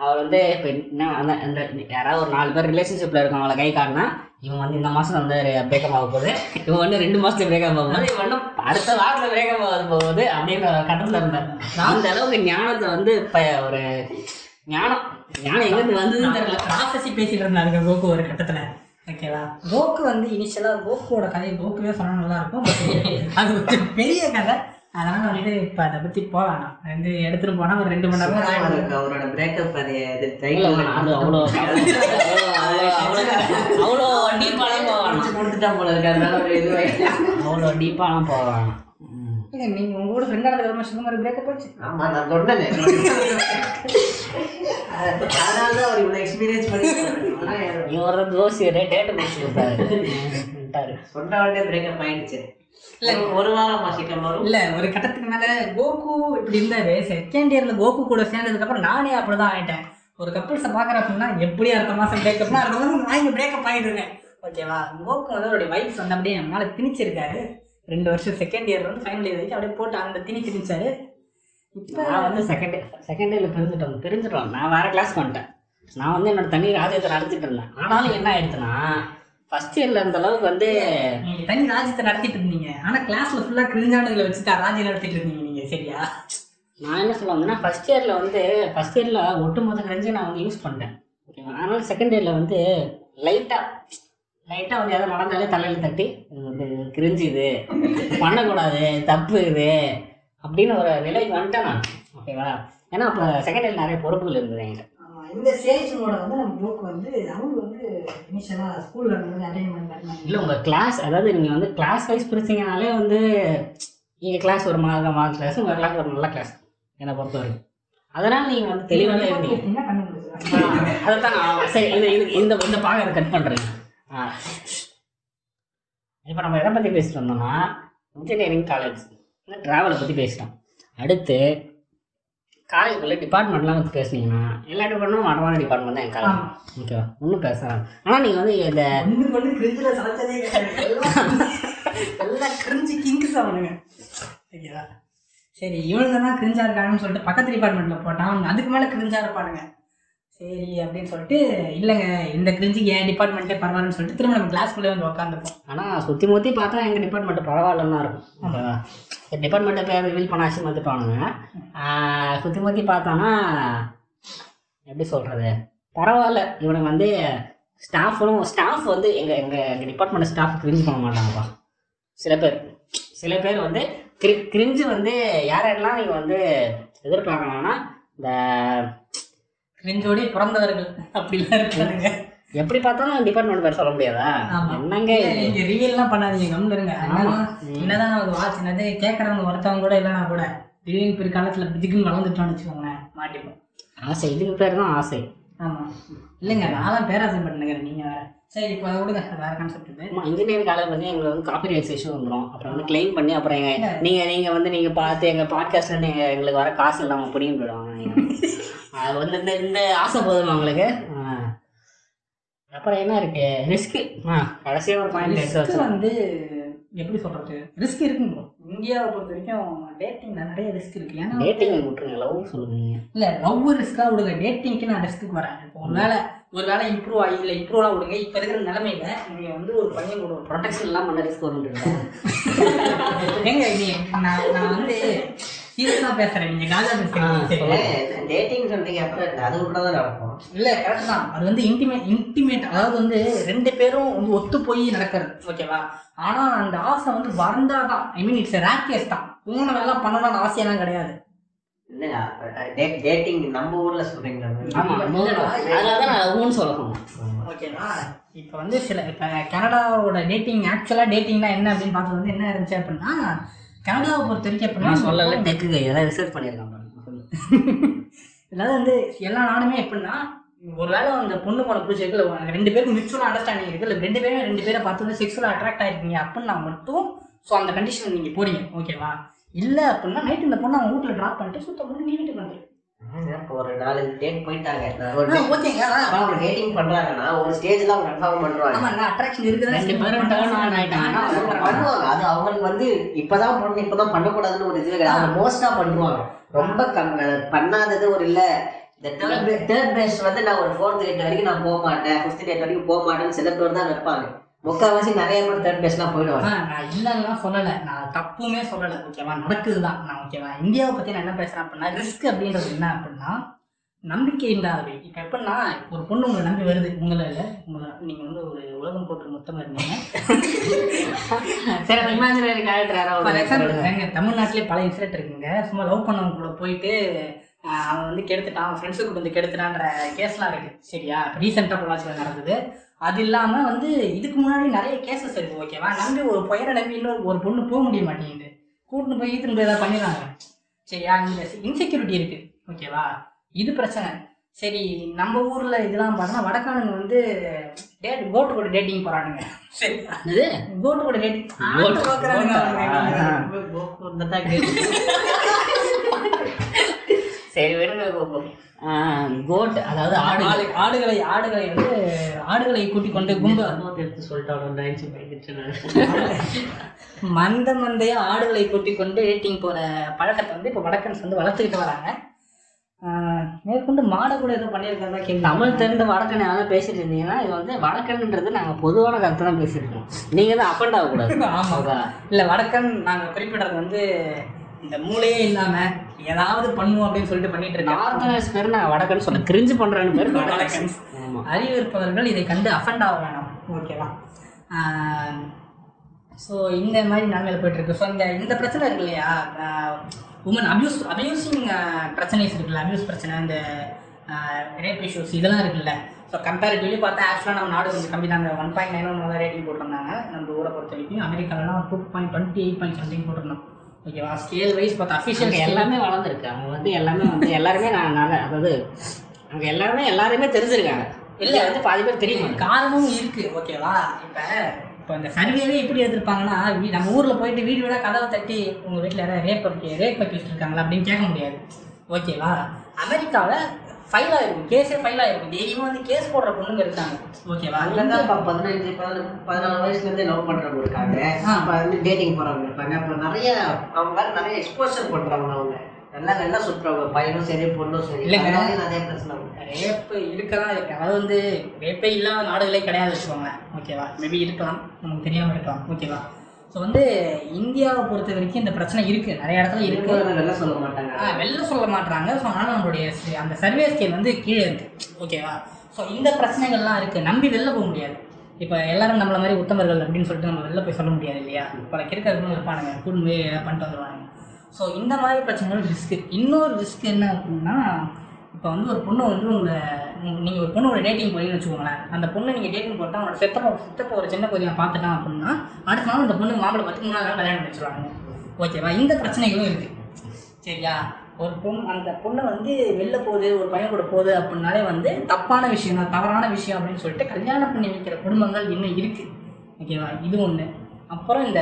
அவர் வந்து இப்போ என்ன அந்த அந்த யாராவது ஒரு நாலு பேர் ரிலேஷன்ஷிப்பில் இருக்கவங்கள கை காட்டினா இவன் வந்து இந்த மாதம் வந்து பிரேக்கப் ஆக போகுது. இவன் வந்து ரெண்டு மாதத்துல பிரேக்கப் ஆக போகுது. இவன் வந்து அடுத்த வாரத்தில் பிரேக்கப் ஆக போகுது அப்படின்ற கட்டத்தில் இருந்தார். அந்த அளவுக்கு ஞானத்தை வந்து இப்போ ஒரு ஞானம் ஞானம் எங்கேருந்து வந்ததுன்னு தெரியல. ப்ராசஸி பேசிட்டு இருந்தாங்க கோகு ஒரு கட்டத்துல. ஓகேவா கோகு வந்து இனிஷியலா கோகுவோட கதையை கோகுவே சொன்னா நல்லா இருக்கும் but அது பெரிய கதை. அதனால வந்துட்டு இப்ப அதை பத்தி போக வேணாம் வந்து எடுத்துட்டு போனா ஒரு ரெண்டு மணி நேரம். அவருக்கு அவரோட பிரேக்கப் அது இது அவ்வளோ அவ்வளோ டீப்பாலாம் போக வேணாம். கொடுத்துட்டா போல இருக்கு அதனால ஒரு இது அவ்வளோ டீப்பாலாம் போக வேணாம். ம். இல்ல, நீங்க உங்க கூட ஃப்ரெண்ட் ஆனதுக்கு அப்புறம் சும்மா பிரேக்கப் போச்சு ஆமா நான் சொன்னேனே. அதனால தான் அவர் இவ்வளவு எக்ஸ்பீரியன்ஸ் பண்ணி இவர் தோசி டேட்டு முடிச்சு கொடுத்தாரு விட்டாரு. சொன்ன உடனே பிரேக்கப் ஆயிடுச்சு. ஒரு- ஒரு வாரம் வரும். இல்ல ஒரு கட்டத்துக்கு மேல கோகு இப்படி இருந்தாரு. செகண்ட் இயர்ல கோகு கூட சேர்ந்ததுக்கு அப்புறம் நானே அப்படிதான் ஆயிட்டேன். ஒரு கப்பிள்ஸை பாக்குற அப்படின்னா எப்படி அடுத்த மாசம் பிரேக்கப்னா அடுத்த மாசம் நான் இங்க பிரேக்கப் ஆயிடுவேன். ஓகேவா கோகு வந்து அவருடைய வைஃப்ஸ் வந்து அப்படியே என் மேல திணிச்சிருக்காரு. ரெண்டு வருஷம் செகண்ட் இயர் வந்து ஃபைனல் இயர் வரைக்கும் அப்படியே போட்டு அந்த திணி திணிச்சாரு. இப்போ நான் வந்து செகண்ட் செகண்ட் இயர்ல பிரிஞ்சுட்டோம் பிரிஞ்சுட்டோம் நான் வேற கிளாஸ் பண்ணிட்டேன். நான் வந்து என்னோட தனி ராஜ்யத்தை நடத்திட்டு இருந்தேன். ஆனாலும் என்ன ஆயிடுச்சுன்னா ஃபர்ஸ்ட் இயர்ல இருந்த அளவுக்கு வந்து நீங்க தனி ராஜ்யத்தை நடத்திட்டு இருந்தீங்க. ஆனா கிளாஸ்ல ஃபுல்லா கிரிஞ்சானுங்களை வச்சு தான் ராஜ்யம் நடத்திட்டு இருந்தீங்க நீங்க. சரியா? நான் என்ன சொல்ல வந்தேன்னா ஃபர்ஸ்ட் இயர்ல வந்து ஃபர்ஸ்ட் இயர்ல ஒட்டுமொத்த கிரஞ்சு நான் வந்து யூஸ் பண்ணிட்டேன். ஓகேவா அதனால செகண்ட் இயர்ல வந்து லைட்டா லைட்டா வந்து எதாவது நடந்தாலே தலையில தட்டி இது கிரிஞ்சு இது பண்ணக்கூடாது தப்பு இது அப்படின்னு ஒரு நிலைக்கு வந்துட்டேன் நான். ஓகேவா ஏன்னா அப்போ செகண்ட் இயர் நிறைய பொறுப்புகள் இருந்தது என்கிட்ட. இந்த சேல்ஸோட வந்து நம்ம போக்கு வந்து அவங்க வந்து இனிஷியலா ஸ்கூல்ல இருந்து அட்டைன் பண்ணி இல்லை உங்கள் கிளாஸ் அதாவது நீங்கள் வந்து கிளாஸ் வைஸ் பிரிச்சிங்கனாலே வந்து எங்கள் கிளாஸ் ஒரு மாதிரி மாதிரி கிளாஸ் உங்கள் கிளாஸ் ஒரு நல்ல கிளாஸ் என்னை பொறுத்த வரைக்கும் அதனால் நீங்கள் வந்து தெளிவாக இருந்தீங்க அதைத்தான் சரி இது இந்த இந்த பாகத்தை கட் பண்ணுறேங்க ஆ. இப்போ நம்ம எதை பற்றி பேசிட்டு வந்தோம்னா இன்ஜினியரிங் காலேஜ் ட்ராவலை பற்றி பேசிட்டோம். அடுத்து காலேஜுக்குள்ளே டிபார்ட்மெண்ட்லாம் பற்றி பேசுனீங்கன்னா எல்லா டிபார்ட்மெண்ட்டும் வடமான டிபார்ட்மெண்ட் தான் என் காலேஜ் ஓகேவா ஒன்றும் பேசலாம் ஆனால் நீங்கள் வந்து இந்த எல்லாம் கிரிஞ்சு கிங்ஸ் அவனுங்க சரியா? சரி இவனுங்க தான் கிரிஞ்சா இருக்காங்கன்னு சொல்லிட்டு பக்கத்து டிபார்ட்மெண்ட்ல போட்டான் அதுக்கு மேல கிரிஞ்சா இருப்பானுங்க. சரி அப்படின்னு சொல்லிட்டு இல்லைங்க இந்த கிரிஞ்சுக்கு என் டிபார்ட்மெண்ட்டே பரவாயில்லன்னு சொல்லிட்டு திரும்ப நம்ம கிளாஸ்க்குள்ளே வந்து உட்காந்துப்போம் ஆனால் சுற்றி முற்றி பார்த்தா எங்கள் டிபார்ட்மெண்ட் பரவாயில்லன்னு இருக்கும். ஓகேவா டிபார்ட்மெண்ட்டை பேர் ரிவீல் பண்ண ஆசி மாற்றிப்பானுங்க சுற்றி முற்றி பார்த்தானா எப்படி சொல்கிறது பரவாயில்ல. இவனுக்கு வந்து ஸ்டாஃபும் ஸ்டாஃப் வந்து எங்கள் எங்கள் எங்கள் டிபார்ட்மெண்ட் ஸ்டாஃப் கிரிஞ்சு பண்ண மாட்டாங்கப்பா. சில பேர் சில பேர் வந்து கிரி கிரிஞ்சு வந்து யார் யாரெல்லாம் நீங்கள் வந்து எதிர்பார்க்கலாம்னா இந்த கிரிஞ்சோடி பிறந்தவர்கள் அப்படிலாம் இருக்கானுங்க எப்படி பார்த்தாலும் டிபார்ட்மெண்ட் பேர் சொல்ல முடியாதா. என்னங்க? நீங்க ரிவீல்லாம் பண்ணாதீங்க கம்னு இருங்க. என்னதான் நமக்கு வாட்ச் என்னது கேட்கறவங்க ஒருத்தவங்க கூட இல்லைனா கூட திடீர்னு பிற்காலத்துல பிதிக்குன்னு வளர்ந்துட்டோம்னு வச்சுக்கோங்களேன் மாட்டிப்போம். ஆசை இதுக்கு பேர் தான் ஆசை. ஆமா. இல்லைங்க நான்லாம் பேராசைப்பட்டுனுங்கிறேன் நீங்க வேற. சரி இப்போ அதை விடுங்க. வேற கான்செப்ட் இது. ஆமா இன்ஜினியரிங் காலேஜ் வந்து எங்களுக்கு வந்து காப்பி ரைட்ஸ் இஷ்யூ வந்துடும் அப்புறம் வந்து கிளைம் பண்ணி அப்புறம் எங்க நீங்க நீங்க வந்து நீங்க பார்த்து எங்க பாட்காஸ்ட்ல நீங்க எங்களுக்கு வர காசு இல்லாம பிடிங்கி போயிடுவாங்க. அது வந்து இந்த இந்த ஆசை போதுமா உங்களுக்கு? ஆ. அப்புறம் என்ன இருக்கு? ரிஸ்க் கடைசியா ஒரு பாயிண்ட் வந்து எப்படி சொல்றது? ரிஸ்க் இருக்குங்க. இந்தியாவை பொறுத்த வரைக்கும் டேட்டிங்ல நிறைய ரிஸ்க் இருக்கு. ஏன்னா டேட்டிங் விட்டுருங்க லவ் சொல்லுங்க இல்ல லவ் ரிஸ்க்கா விடுங்க. டேட்டிங்க்கு நான் ரிஸ்க்கு வரேன். இப்போ ஒரு வேலை ஒரு வேலை இம்ப்ரூவ் ஆகி இல்லை இம்ப்ரூவ்லாம் விடுங்க. இப்போ இருக்கிற நிலைமையில நீங்க வந்து ஒரு பையன் கூட ஒரு ப்ரொடெக்ஷன் எல்லாம் பண்ண ரிஸ்க் வரும்ன்றீங்க ஏங்க நீ நான் நான் வந்து சீரியஸா பேசுறேன். நீங்க காஜா பேசுறீங்க. சரியா? டேட்டிங் சொல்றீங்க அப்புறம் அது கூட தான் நடக்கும் இல்ல கரெக்ட் தான். அது வந்து இன்டிமேட் இன்டிமேட் அதாவது வந்து ரெண்டு பேரும் வந்து ஒத்து போய் நடக்கிறது. ஓகேவா? ஆனா அந்த ஆசை வந்து வந்தாதான் I mean it's rare case தான். உங்களை எல்லாம் பண்ணணும்னு ஆசையெல்லாம் கிடையாது. இல்ல டேட்டிங் நம்ம ஊர்ல சொல்றீங்களா? ஆமா அதனால தான் நான் லவ்னு சொல்ல சொன்னேன் ஓகேவா? இப்போ வந்து சில இப்போ கனடாவோட டேட்டிங் ஆக்சுவலாக டேட்டிங்னா என்ன அப்படின்னு பார்த்தது வந்து என்ன இருந்துச்சு அப்படின்னா கனடாவை பொறுத்த வரைக்கும் எப்படின்னா சொல்லல. டெக்கு ஏதாவது ரிசர்ச் பண்ணியிருக்காங்க. அதாவது வந்து எல்லா நாடுமே எப்படின்னா ஒருவேளை அந்த பொண்ணு போன பிடிச்சிருக்கு ரெண்டு பேருக்கு மியூச்சுவல் அண்டர்ஸ்டாண்டிங் இருக்கு. இல்லை ரெண்டு பேரும் ரெண்டு பேரை பார்த்து வந்து செக்ஸுவலாக அட்ராக்ட் ஆயிருக்கீங்க அப்படின்னா மட்டும் ஸோ அந்த கண்டிஷன் நீங்கள் போறீங்க. ஓகேவா? இல்லை அப்படின்னா நைட் இந்த பொண்ணு அவங்க வீட்டில் ட்ராப் பண்ணிட்டு சுத்தம் பண்ணி நீ வீட்டுக்கு இப்போ ஒரு டேட் போயிட்டாங்க. நான் ஒரு date- ஓகேங்க அவங்க டேட்டிங் பண்றாங்கன்னா ஒரு ஸ்டேஜ்ல அவங்க கன்ஃபார்ம் பண்றாங்க. நான் அட்ராக்ஷன் இருக்குதா ரெண்டு பேரும் ஆயிட்டாங்கன்னா பண்ணுவாங்க. அது அவங்களுக்கு வந்து இப்பதான் பண்ணணும் இப்பதான் பண்ணக்கூடாதுன்னு ஒரு இதுவே கிடையாது. மோஸ்டா பண்ணுவாங்க. ரொம்ப கம் பண்ணாதது ஒரு இல்ல. இந்த தேர்ட் தேர்ட் பேஸ் வந்து நான் ஒரு ஃபோர்த் டேட் வரைக்கும் நான் போக மாட்டேன். ஃபிஃப்த் டேட் வரைக்கும் போக மாட்டேன்னு சில பேர் தான் வைப்பாங்க முக்கால்வாசி நிறைய பேர் தேர்ட் பேஸ்லாம் போயிடுவாங்க நான் இல்லைன்னா சொல்லலை. நான் தப்புமே சொல்லலை. ஓகேவா? நடக்குது தான் நான் ஓகேவா? இந்தியாவை பற்றி நான் என்ன பேசுகிறேன் அப்படின்னா ரிஸ்க் அப்படின்றது என்ன அப்படின்னா நம்பிக்கை இல்லாதவை. இப்போ எப்படின்னா ஒரு பொண்ணு உங்களை நம்பி வருது. உங்களை இல்லை. உங்களை நீங்கள் வந்து ஒரு உலகம் போட்டு மொத்தமாக இருந்தீங்க சரி இமேஜினரி கேரக்டர் ஃபார் யாராவது எக்ஸாம்பிள் எங்க தமிழ்நாட்டிலே பல இன்சிடென்ட் இருக்குங்க. சும்மா லவ் பண்ணவங்க கூட போயிட்டு அவன் வந்து கெடுத்துட்டான். அவன் ஃப்ரெண்ட்ஸு கூட வந்து கெடுத்துட்டான்ற கேஸ்லாம் இருக்கு. சரியா? ரீசெண்டாக பொள்ளாச்சியில் நடந்தது. அது இல்லாமல் வந்து இதுக்கு முன்னாடி நிறைய கேசஸ் இருக்கு ஓகேவா நம்பி ஒரு பையனை நம்பி இன்னொரு ஒரு பொண்ணு போக முடிய மாட்டேங்குது. கூட்டின்னு போய் ஈத்துன்னு போய் ஏதாவது பண்ணிடுறாங்க. சரியா இந்த இன்செக்யூரிட்டி இருக்கு ஓகேவா இது பிரச்சனை. சரி நம்ம ஊர்ல இதெல்லாம் பார்த்தா வடக்கானுங்க வந்து டேட் கோட்டு கூட டேட்டிங் போறானுங்க. சரி இது கோட்டு கூட டேட்டிங் சரி விடுங்க கோட் அதாவது ஆடு. ஆடு ஆடுகளை ஆடுகளை வந்து ஆடுகளை கூட்டிக் கொண்டு கும்ப எடுத்து சொல்லிட்டாங்க மந்த மந்தைய ஆடுகளை கூட்டிக் கொண்டு டேட்டிங் போற பழக்கத்தை வந்து இப்போ வடக்கன்ஸ் வந்து வளர்த்துக்கிட்டு வராங்க. மேற்கொண்டு மாடை கூட ஏதோ பண்ணியிருக்காங்க கேள்வி. தமிழ் தெரிந்த வடக்கன் யாரும் பேசிட்டு இருந்தீங்கன்னா இது வந்து வடக்கன்ன்றது நாங்கள் பொதுவான கருத்து தான் பேசிட்டு இருக்கோம் நீங்கள் தான் அஃபண்ட் ஆகக்கூடாது ஆமா. ஓகே இல்ல வடக்கன் நாங்க குறிப்பிடுறது வந்து இந்த மூளையே இல்லாம ஏதாவது பண்ணுவோம் அப்படின்னு சொல்லிட்டு பண்ணிட்டு நார்த்தனர்ஸ் பேர் நான் வடக்கன்னு சொல்ல கிரிஞ்சு பண்ணுறேன்னு பேர் வடக்கன். வடக்கன் ஆமாம் அறிவு இருப்பவர்கள் இதை கண்டு அஃபண்ட் ஆக வேணாம். ஓகேவா ஸோ இந்த மாதிரி நிலைமையில போயிட்டு இருக்கு ஸோ இந்த இந்த பிரச்சனை இருக்கு இல்லையா? உமன் அபியூஸ் அபியூசிங் பிரச்சனைஸ் இருக்குல்ல. அபியூஸ் பிரச்சனை இந்த ரேப் இஷ்யூஸ் இதெல்லாம் இருக்குல்ல. ஸோ கம்பேரிட்டிவ்லி பார்த்தா ஆக்சுவலாக நம்ம நாடு கொஞ்சம் கம்மி தாங்க one point nine one rating போட்டிருந்தாங்க. நம்ம ஊரை பொறுத்த வரைக்கும். அமெரிக்காலலாம் two point twenty eight point something போட்டிருந்தோம். ஓகேவா ஸ்கேல் வைஸ் பார்த்தா அஃபிஷியல் எல்லாமே வளர்ந்துருக்கு. அவங்க வந்து எல்லாமே வந்து எல்லாருமே நான் நல்ல அதாவது அங்கே எல்லாருமே எல்லாருமே தெரிஞ்சிருக்காங்க. இல்லை. வந்து பாதி பேர் தெரியும்? காரணமும் இருக்கு. ஓகேவா இப்போ இப்போ இந்த சர்வேவே எப்படி எடுத்திருப்பாங்கன்னா வீ- நம்ம ஊரில் போயிட்டு வீடு வீடாக கதவை தட்டி உங்கள் வீட்டில் யாராவது ரேப் ரேப் அக்யூஸ்ட் இருக்காங்களா அப்படின்னு கேட்க முடியாது. ஓகேவா அமெரிக்காவில் ஃபைல் ஆயிருக்கும் கேஸே ஃபைல் ஆயிருக்கும் டெய்லியும் வந்து கேஸ் போடுற பொண்ணுங்க இருக்காங்க. ஓகேவா அங்கதான் இப்ப பதினஞ்சு பதினாலு பதினாலு வயசுல இருந்தே லவ் பண்றவங்க இருக்காங்க. ஆ. அப்ப வந்து டேட்டிங் போறவங்க இருப்பாங்க அப்புறம் நிறைய அவங்க வேற நிறைய எக்ஸ்போசர் பண்றவங்க அவங்க. நல்லா நல்லா சுற்றுறவங்க பையனும் சரி பொண்ணும் சரி. அதனால நிறைய பிரச்சனை. ரேப்பு இருக்க தான் இருக்கு. அதாவது வந்து ரேப்பே இல்லாத நாடுகளே கிடையாது வச்சுக்கோங்க ஓகேவா மேபி இருக்கலாம். நமக்கு தெரியாமல் இருக்கலாம். ஓகேவா ஸோ வந்து இந்தியாவை பொறுத்த வரைக்கும் இந்த பிரச்சனை இருக்கு. நிறைய இடத்துல இருக்கு. இருக்கிறவங்க நல்லா சொல்ல மாட்டாங்க. ஆ, வெளில சொல்ல மாட்றாங்க. ஸோ அதனால் நம்மளுடைய அந்த சர்வே ஸ்கேல் வந்து கீழே இருக்கு. ஓகேவா ஸோ இந்த பிரச்சனைகள்லாம் இருக்குது நம்பி வெளில போக முடியாது. இப்போ எல்லாரும் நம்மள மாதிரி உத்தமர்கள் அப்படின்னு சொல்லிட்டு நம்ம வெளில போய் சொல்ல முடியாது இல்லையா? பல கிறுக்கிறவங்களும் இருப்பானுங்க. கூட்டு போய் பண்ணிட்டு வந்துடுவாங்க ஸோ இந்த மாதிரி பிரச்சனைகள் ரிஸ்க்கு இன்னொரு ரிஸ்க் என்ன அப்படின்னா இப்போ வந்து ஒரு பொண்ணு வந்து உங்களை நீங்கள் ஒரு பொண்ணோட டேட்டிங் போகிறீங்கன்னு வச்சுக்கோங்களேன். அந்த பொண்ணு நீங்கள் டேட்டிங் போட்டால் அவனோட செத்தப்போ சித்தப்பா ஒரு சின்ன பகுதியை பார்த்துட்டான் அப்படின்னா அடுத்த நாள் அந்த பொண்ணு மாப்பிள்ளை பார்த்து மூணாவது நாள் கல்யாணம் பண்ணி வச்சுருவாங்க ஓகேவா இந்த பிரச்சனைகளும் இருக்குது சரியா? ஒரு பொண்ணு அந்த பொண்ணை வந்து வெளில போகுது ஒரு பையன் கூட போகுது அப்படின்னாலே வந்து தப்பான விஷயம் தான் தவறான விஷயம் அப்படின்னு சொல்லிட்டு கல்யாணம் பண்ணி வைக்கிற குடும்பங்கள் இன்னும் இருக்குது ஓகேவா இது ஒன்று அப்புறம் இந்த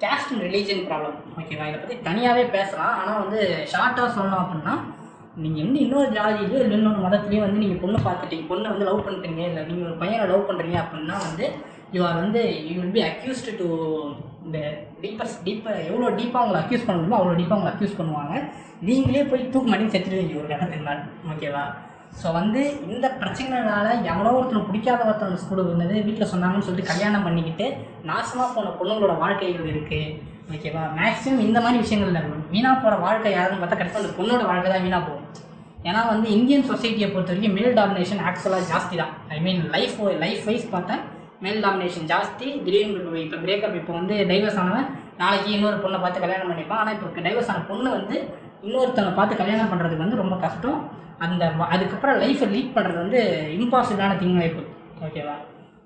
கேஸ்ட் அண்ட் ரிலீஜன் ப்ராப்ளம் ஓகேவா இதை பற்றி தனியாகவே பேசலாம். ஆனால் வந்து ஷார்ட்டாக சொல்லணும் அப்படின்னா நீங்கள் வந்து இன்னொரு ஜாதியிலையோ இல்லை இன்னொரு மதத்துலேயோ வந்து நீங்கள் பொண்ணு பார்த்துட்டீங்க. பொண்ணை வந்து லவ் பண்ணுறீங்க இல்லை நீங்கள் ஒரு பையனை லவ் பண்ணுறீங்க அப்படின்னா வந்து யூ ஆர் வந்து you will be accused to இந்த டீப்பஸ்ட் டீப்பாக எவ்வளோ டீப்பாக உங்களை அக்யூஸ் பண்ண முடியுமோ அவ்வளோ டீப்பாக அவங்களை அக்யூஸ் பண்ணுவாங்க. நீங்களே போய் தூக்கு மாட்டி செத்துடுவீங்க ஒரு இடத்துல ஓகேவா? ஸோ வந்து இந்த பிரச்சனைனால எவ்வளோ ஒருத்தர் பிடிக்காத ஒருத்தர் ஸ்கூலுக்கு வந்தது வீட்டில் சொன்னாங்கன்னு சொல்லிட்டு கல்யாணம் பண்ணிக்கிட்டு நாசமாக போன பொண்ணுங்களோட வாழ்க்கைகள் இருக்குது ஓகேவா மேக்ஸிமம் இந்த மாதிரி விஷயங்கள்ல வீணாக போகிற வாழ்க்கை யாருன்னு பார்த்தா கண்டிப்பாக அந்த பொண்ணோட வாழ்க்கை தான் வீணாக போகும். ஏன்னா வந்து இந்தியன் சொசைட்டியை பொறுத்த வரைக்கும் மேல் டாமினேஷன் ஆக்சுவலாக ஜாஸ்தி தான். I mean life life wise பார்த்தா மேல் டாமினேஷன் ஜாஸ்தி. திடீர்னு இப்போ பிரேக்கப் இப்போ வந்து டைவர்ஸ் ஆனவன் நாளைக்கு இன்னொரு பொண்ணை பார்த்து கல்யாணம் பண்ணிப்பான். ஆனால் இப்போ டைவர்ஸ் ஆன பொண்ணு வந்து இன்னொருத்தவங்க பார்த்து கல்யாணம் பண்ணுறதுக்கு வந்து ரொம்ப கஷ்டம். அந்த அதுக்கப்புறம் லைஃப்பை லீட் பண்ணுறது வந்து இம்பாசிபிளான திங் ஆகிப்போம் ஓகேவா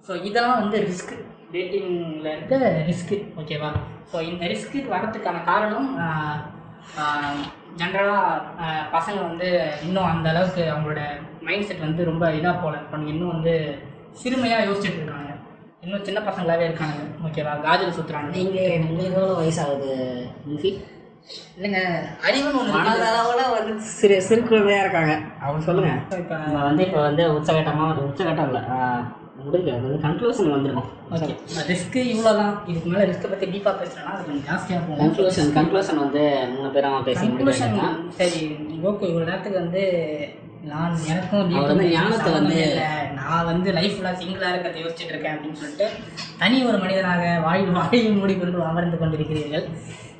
ஸோ இதெல்லாம் வந்து ரிஸ்க் டேட்டிங்கில் இருக்க ரிஸ்க்கு ஓகேவா ஸோ இந்த ரிஸ்க்கு வரதுக்கான காரணம் ஜென்ரலாக பசங்க வந்து இன்னும் அந்த அளவுக்கு அவங்களோட மைண்ட் செட் வந்து ரொம்ப இதாக போல பண்ணுங்க இன்னும் வந்து சிறுமையாக யோசிச்சுட்டு இருக்காங்க. இன்னும் சின்ன பசங்களாகவே இருக்காங்க. ஓகேவா காஜல் சுற்றுறாங்க நீங்கள் உங்களுக்கு எவ்வளோ வயசாகுது முஃபி? இல்லைங்க அறிவுன்னு ஒன்று மனதளவில் வந்து சிறு சிறு குழந்தையாக இருக்காங்க. அவங்க சொல்லுங்கள் இப்போ நம்ம வந்து இப்போ வந்து உச்சகட்டமாக வந்து உச்சகட்டம் இல்லை. முடியல. அது வந்து கன்க்ளூஷன் வந்துருக்கும் ஓகே ரிஸ்க்கு இவ்வளோ தான் இதுக்கு மேலே ரிஸ்க்கை பற்றி டீப்பாக பேசுகிறேன்னா அது கொஞ்சம் ஜாஸ்தியாக போகும். கன்க்ளூஷன் கன்க்ளூஷன் வந்து மூணு பேரும் பேசி கன்க்ளூஷன் சரி ஓகே இவ்வளோ நேரத்துக்கு வந்து நான் எனக்கும் அவர் வந்து ஞானத்தை வந்து-. நான் வந்து லைஃப்பில் சிங்கிளாக இருக்கிறத யோசிச்சுட்டு இருக்கேன் அப்படின்னு சொல்லிட்டு தனி ஒரு மனிதனாக வாயில் வாயில் மூடிக்கொண்டு அமர்ந்து கொண்டிருக்கிறீர்கள்.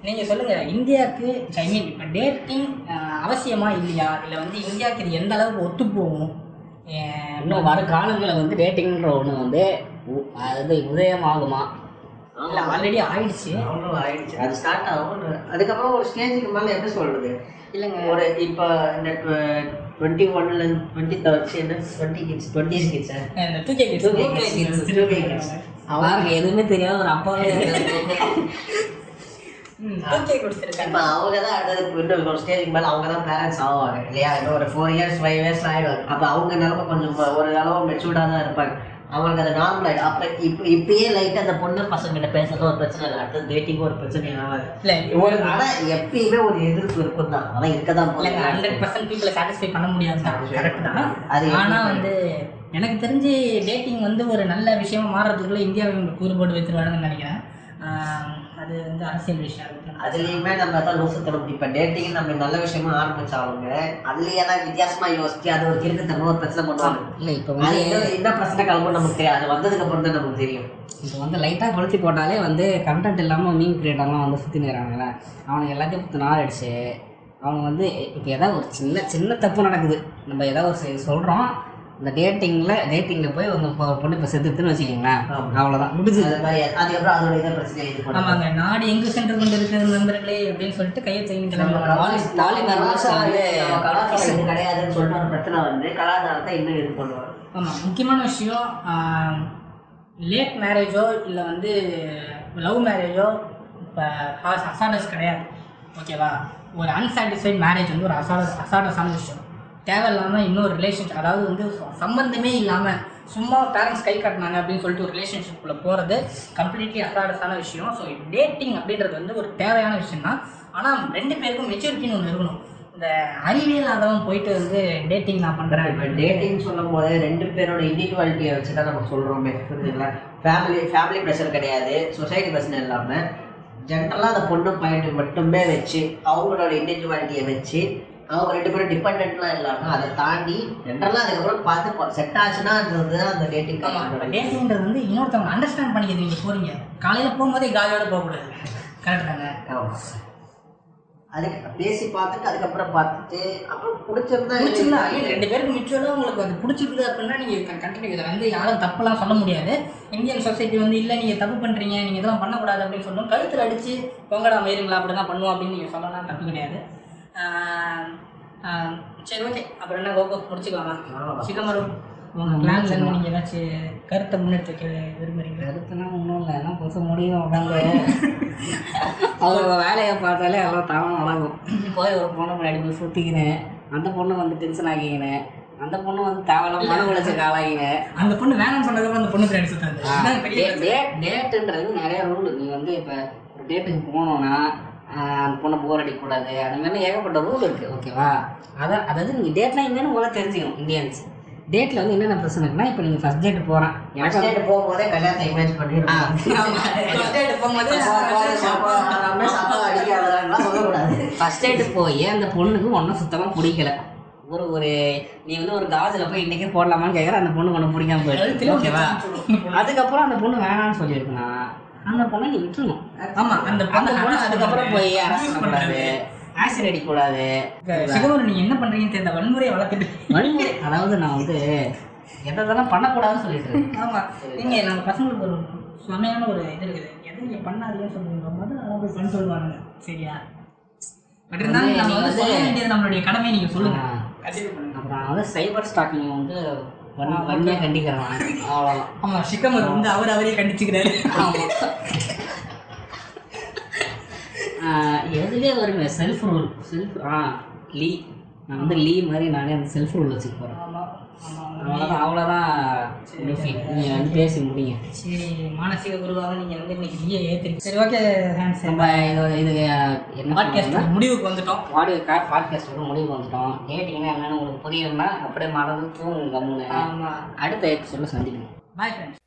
நீங்கள் சொல்லுங்கள் இந்தியாவுக்கு ஐ மீன் இப்போ டேட்டிங் அவசியமா இல்லையா? இல்லை வந்து இந்தியாவுக்கு இது எந்த அளவுக்கு ஒத்து போகும் இன்னும் வர காலங்களில் வந்து டேட்டிங்ன்ற ஒன்று வந்து உ- அதாவது உதயம் ஆகுமா இல்லை ஆல்ரெடி ஆயிடுச்சு. அவ்வளோ ஆயிடுச்சு. அது ஸ்டார்ட் ஆகும். அதுக்கப்புறம் ஒரு ஸ்டேஜுக்கு மேலே எப்படி சொல்றது? இல்லைங்க. ஒரு இப்போ இந்த டுவெண்ட்டி ஒன்ல டுவெண்ட்டி தேர்ட்ஸ் என்ன? Twenty kids twenty kids two K Two K kids, two K kids. அவருக்கு எதுவுமே தெரியாத ஒரு அப்பாவே தூக்கி கொடுத்துருக்காங்க. இப்போ அவங்க தான் அடுத்தது இன்னும் ஒரு ஸ்டேஜுக்கு மேலே அவங்க தான் பேரண்ட்ஸ் ஆவாங்க இல்லையா? இன்னும் ஒரு ஃபோர் இயர்ஸ் ஃபைவ் இயர்ஸ் ஆகிடுவாங்க அப்போ அவங்க நிலமை கொஞ்சம் ஒரு அளவு மெச்சூர்டாக தான் இருப்பாங்க. அவங்களுக்கு அது நார்மல் ஆகிடும் அப்போ இப்போ இப்பயே லைட்டாக அந்த பொண்ணு பசங்கிட்ட பேசுறது ஒரு பிரச்சனை இல்லை. அடுத்தது டேட்டிங் ஒரு பிரச்சனை ஆகாது. இல்லை. ஒரு ஆனால் எப்பயுமே ஒரு எதிர்ப்பு இருக்கும் தான். அதான் இருக்க தான் ஹண்ட்ரட் பர்சன்ட் பீப்புளை சாட்டிஸ்ஃபை பண்ண முடியாது தான். கரெக்ட் தான். அது ஆனால் வந்து எனக்கு தெரிஞ்சு டேட்டிங் வந்து ஒரு நல்ல விஷயமா மாறுறதுக்குள்ள இந்தியாவை இவங்க கூறு போட்டு வச்சிருவாங்கன்னு நினைக்கிறேன். அது வந்து அரசியல் விஷயம். அதுலேயுமே நம்ம தான் லூசுத்தனம் இப்போ டேட்டிங் நம்ம நல்ல விஷயமா ஆரம்பிச்சாலுங்க அதுலேயே தான் வித்தியாசமா யோசிச்சு அது ஒரு திருத்தத்தனம் ஒரு பிரச்சனை பண்ணுவாங்க. இல்லை இப்போ வந்து என்ன பிரச்சனை கிளம்பும் நமக்கு தெரியாது. அது வந்ததுக்கு அப்புறம் தான் நமக்கு தெரியும். இப்போ வந்து லைட்டாக கொளுத்தி போட்டாலே வந்து கண்டென்ட் இல்லாமல் மீன் கிரியேட்டர்லாம் வந்து சுற்றி நிற்கிறாங்கல்ல அவனுக்கு எல்லாத்தையும் பற்றி நாள் அடிச்சு அவங்க வந்து இப்போ ஏதாவது ஒரு சின்ன சின்ன தப்பு நடக்குது. நம்ம ஏதாவது ஒரு சொல்கிறோம் இந்த டேட்டிங்கில் டேட்டிங்கில் போய் பொ- பொண்ணு இப்போ செத்துட்டுன்னு வச்சுக்கிங்களேன். அவ்வளோதான் மாதிரி அதுக்கப்புறம் அதோட இதை பிரச்சனை இது ஆமாங்க. நாடு எங்கு சென்று கொண்டு இருக்கிறது நண்பர்களே அப்படின்னு சொல்லிட்டு கையை தாலி கலாச்சாரம் கிடையாதுன்னு சொல்லிட்டு ஒரு பிரச்சனை வந்து கலாச்சாரத்தை இன்னும் இது பண்ணுவாங்க. ஆமாம் முக்கியமான விஷயம் லேட் மேரேஜோ இல்லை வந்து லவ் மேரேஜோ இப்போ அசாடஸ் கிடையாது. ஓகேவா ஒரு அன்சாட்டிஸ்ஃபைட் மேரேஜ் வந்து ஒரு அசாடஸ் அசாடஸான விஷயம். தேவையில்லாமல் இன்னொரு ரிலேஷன்ஷிப் அதாவது வந்து சம்மந்தமே இல்லாமல் சும்மா பேரண்ட்ஸ் கை காட்டினாங்க அப்படின்னு சொல்லிட்டு ஒரு ரிலேஷன்ஷிப்பில் போகிறது கம்ப்ளீட்லி அசாடஸான விஷயம். ஸோ டேட்டிங் அப்படின்றது வந்து ஒரு தேவையான விஷயம் தான் ஆனால் ரெண்டு பேருக்கும் மெச்சூரிட்டின்னு ஒன்று இருக்கணும். இந்த அறிவியலாதவன் போயிட்டு வந்து டேட்டிங் நான் பண்ணுறேன் இப்போ டேட்டிங் சொல்லும் போது ரெண்டு பேரோட இண்டிவிஜுவாலிட்டியை வச்சு தான் நம்ம சொல்கிறோமே புரியுதுங்களா? ஃபேமிலி ஃபேமிலி ப்ரெஷர் கிடையாது சொசைட்டி பிரச்சனை இல்லாமல் ஜென்ரலாக அந்த பொண்ணு பையனுக்கு மட்டுமே வச்சு அவங்களோட இண்டிவிஜுவாலிட்டியை வச்சு அவங்க ரெண்டு பேரும் டிபெண்ட்லாம் இல்லாமல் அதை தாண்டி ஜென்ரலாக அதுக்கப்புறம் பார்த்து செட் ஆச்சுன்னா அது வந்து அந்த டேட்டிங் ஆமாம் டேட்டிங்கிறது வந்து இன்னொருத்தவங்க அண்டர்ஸ்டாண்ட் பண்ணிக்கிறது நீங்கள் போகிறீங்க காலையில் போகும்போதே காலியோட போகக்கூடாது. கரெக்ட் தாங்க அதுக்கு பேசி பார்த்துட்டு அதுக்கப்புறம் பார்த்துட்டு அப்புறம் பிடிச்சிருந்தா பிடிச்சிருந்தா ரெண்டு பேருக்கு மிச்சுவலாக உங்களுக்கு அது பிடிச்சிருக்குது அப்படின்னா நீங்கள் கண்டினியூ இதை வந்து யாரும் தப்புலாம் சொல்ல முடியாது. இந்தியன் சொசைட்டி வந்து இல்லை நீங்கள் தப்பு பண்ணுறீங்க நீங்கள் இதெல்லாம் பண்ணக்கூடாது அப்படின்னு சொல்லணும் கழுத்தில் அடித்து பொங்கடா மயிருங்களா அப்படி தான் பண்ணுவோம் அப்படின்னு நீங்கள் சொல்லலாம் தப்பு கிடையாது. சரி ஓகே அப்புறம் என்ன கோகோ முடிச்சுக்கலாமா சிகமரும் உங்கள் பிளான்ல இருந்து நீங்கள் ஏதாச்சும் கருத்தை முன்னெடுத்து வைக்க கருத்துனா ஒன்றும் இல்லை. எல்லாம் புதுசு முடியும் உட்காந்து அவங்க வேலையை பார்த்தாலே எல்லாம் தானும் வழங்கும் போய் ஒரு பொண்ணு முன்னாடி போய் சுற்றிக்கினேன் அந்த பொண்ணு வந்து டென்ஷன் ஆகிக்கினேன் அந்த பொண்ணு வந்து தேவையில்லாம மன உளைச்சல் ஆளாகினேன் அந்த பொண்ணு வேணாம்னு சொன்னதுக்கப்புறம் அந்த பொண்ணு பின்னாடி சுத்தாது. டேட்டுன்றது நிறைய ரூல் நீ வந்து இப்போ ஒரு டேட்டுக்கு போனோன்னா அந்த பொண்ணை போர் அடிக்கக்கூடாது. அந்த மாதிரி ஏகப்பட்ட ரூல் இருக்குது ஓகேவா அதான் அதாவது நீங்கள் டேட்லாம் என்னன்னு முதல்ல தெரிஞ்சுக்கணும் இந்தியன்ஸ் டேட்டில் வந்து என்னென்ன பிரச்சனை இருக்குன்னா இப்போ நீங்கள் ஃபஸ்ட் டேட் போகிறேன் எனக்கு டேட் போகும்போதே கல்யாணத்தை இமேஜ் First date போகும்போது சொல்லக்கூடாது. ஃபர்ஸ்ட் டேட்டு போய் அந்த பொண்ணுக்கு ஒன்றும் சுத்தமாக பிடிக்கல. ஒரு ஒரு நீ வந்து ஒரு காஜில் போய் இன்றைக்கே போடலாமான்னு கேட்குற அந்த பொண்ணு ஒன்று பிடிக்காம போயிடுச்சு ஓகேவா அதுக்கப்புறம் அந்த பொண்ணு வேணாம்னு சொல்லியிருக்குன்னா அந்த பொண்ணை நீ விட்டுருணும் ஆமா அந்த பொண்ணு அதுக்கப்புறம் போய் பண்ணக்கூடாது ஆசிட் அடிக்கக்கூடாது. சிகமர் நீங்க என்ன பண்றீங்கன்னு தெரியல. வன்முறையை வளர்த்துட்டு. வன்முறை. அதாவது நான் வந்து எதை இதெல்லாம் பண்ணக்கூடாதுன்னு சொல்லிட்டு இருக்கேன். ஆமா. நீங்க நம்ம பசங்களுக்கு ஒரு செமையான ஒரு இது இருக்குது. எதுவும் நீங்க பண்ணாதீங்கன்னு சொல்லுவீங்க முதல்ல நல்லா போய் பண்ண சொல்லுவாங்க சரியா? பட் இருந்தாலும் நம்ம வந்து சொல்ல வேண்டியது நம்மளுடைய கடமையை நீங்க சொல்லுங்க. அப்புறம் வந்து சைபர் ஸ்டாக்கிங் வந்து வன்மையாக கண்டிக்கிறேன் அவ்வளோதான் ஆமா சிக்கமர் வந்து அவர் அவரே கண்டிச்சுக்கிறாரு. எதுலேயே வருங்க செல்ஃப் ரூல் செல்ஃப் ஆ லீ நான் வந்து லீ மாதிரி நானே அந்த செல்ஃப் ரூல் வச்சுக்க போகிறேன் அவ்வளோதான் அவ்வளோதான் நீங்கள் வந்து பேசி முடிங்க. சரி மானசீக குருவாக நீங்க வந்து இன்னைக்கு பிஏ ஏத்திருக்கு சரி ஓகே ஹேண்ட்ஸ் நம்ம இது இது என்ன பாட்காஸ்ட் முடிவுக்கு வந்துட்டோம். ஆடியோ பாட்காஸ்ட் வந்து முடிவுக்கு வந்துட்டோம். டேட்டிங்னா என்னன்னு உங்களுக்கு புரியணும்னா அப்படியே மறந்து தூங்குங்க ஆமா. அடுத்த எபிசோடில் சந்திக்கணும் பாய் ஃப்ரெண்ட்ஸ்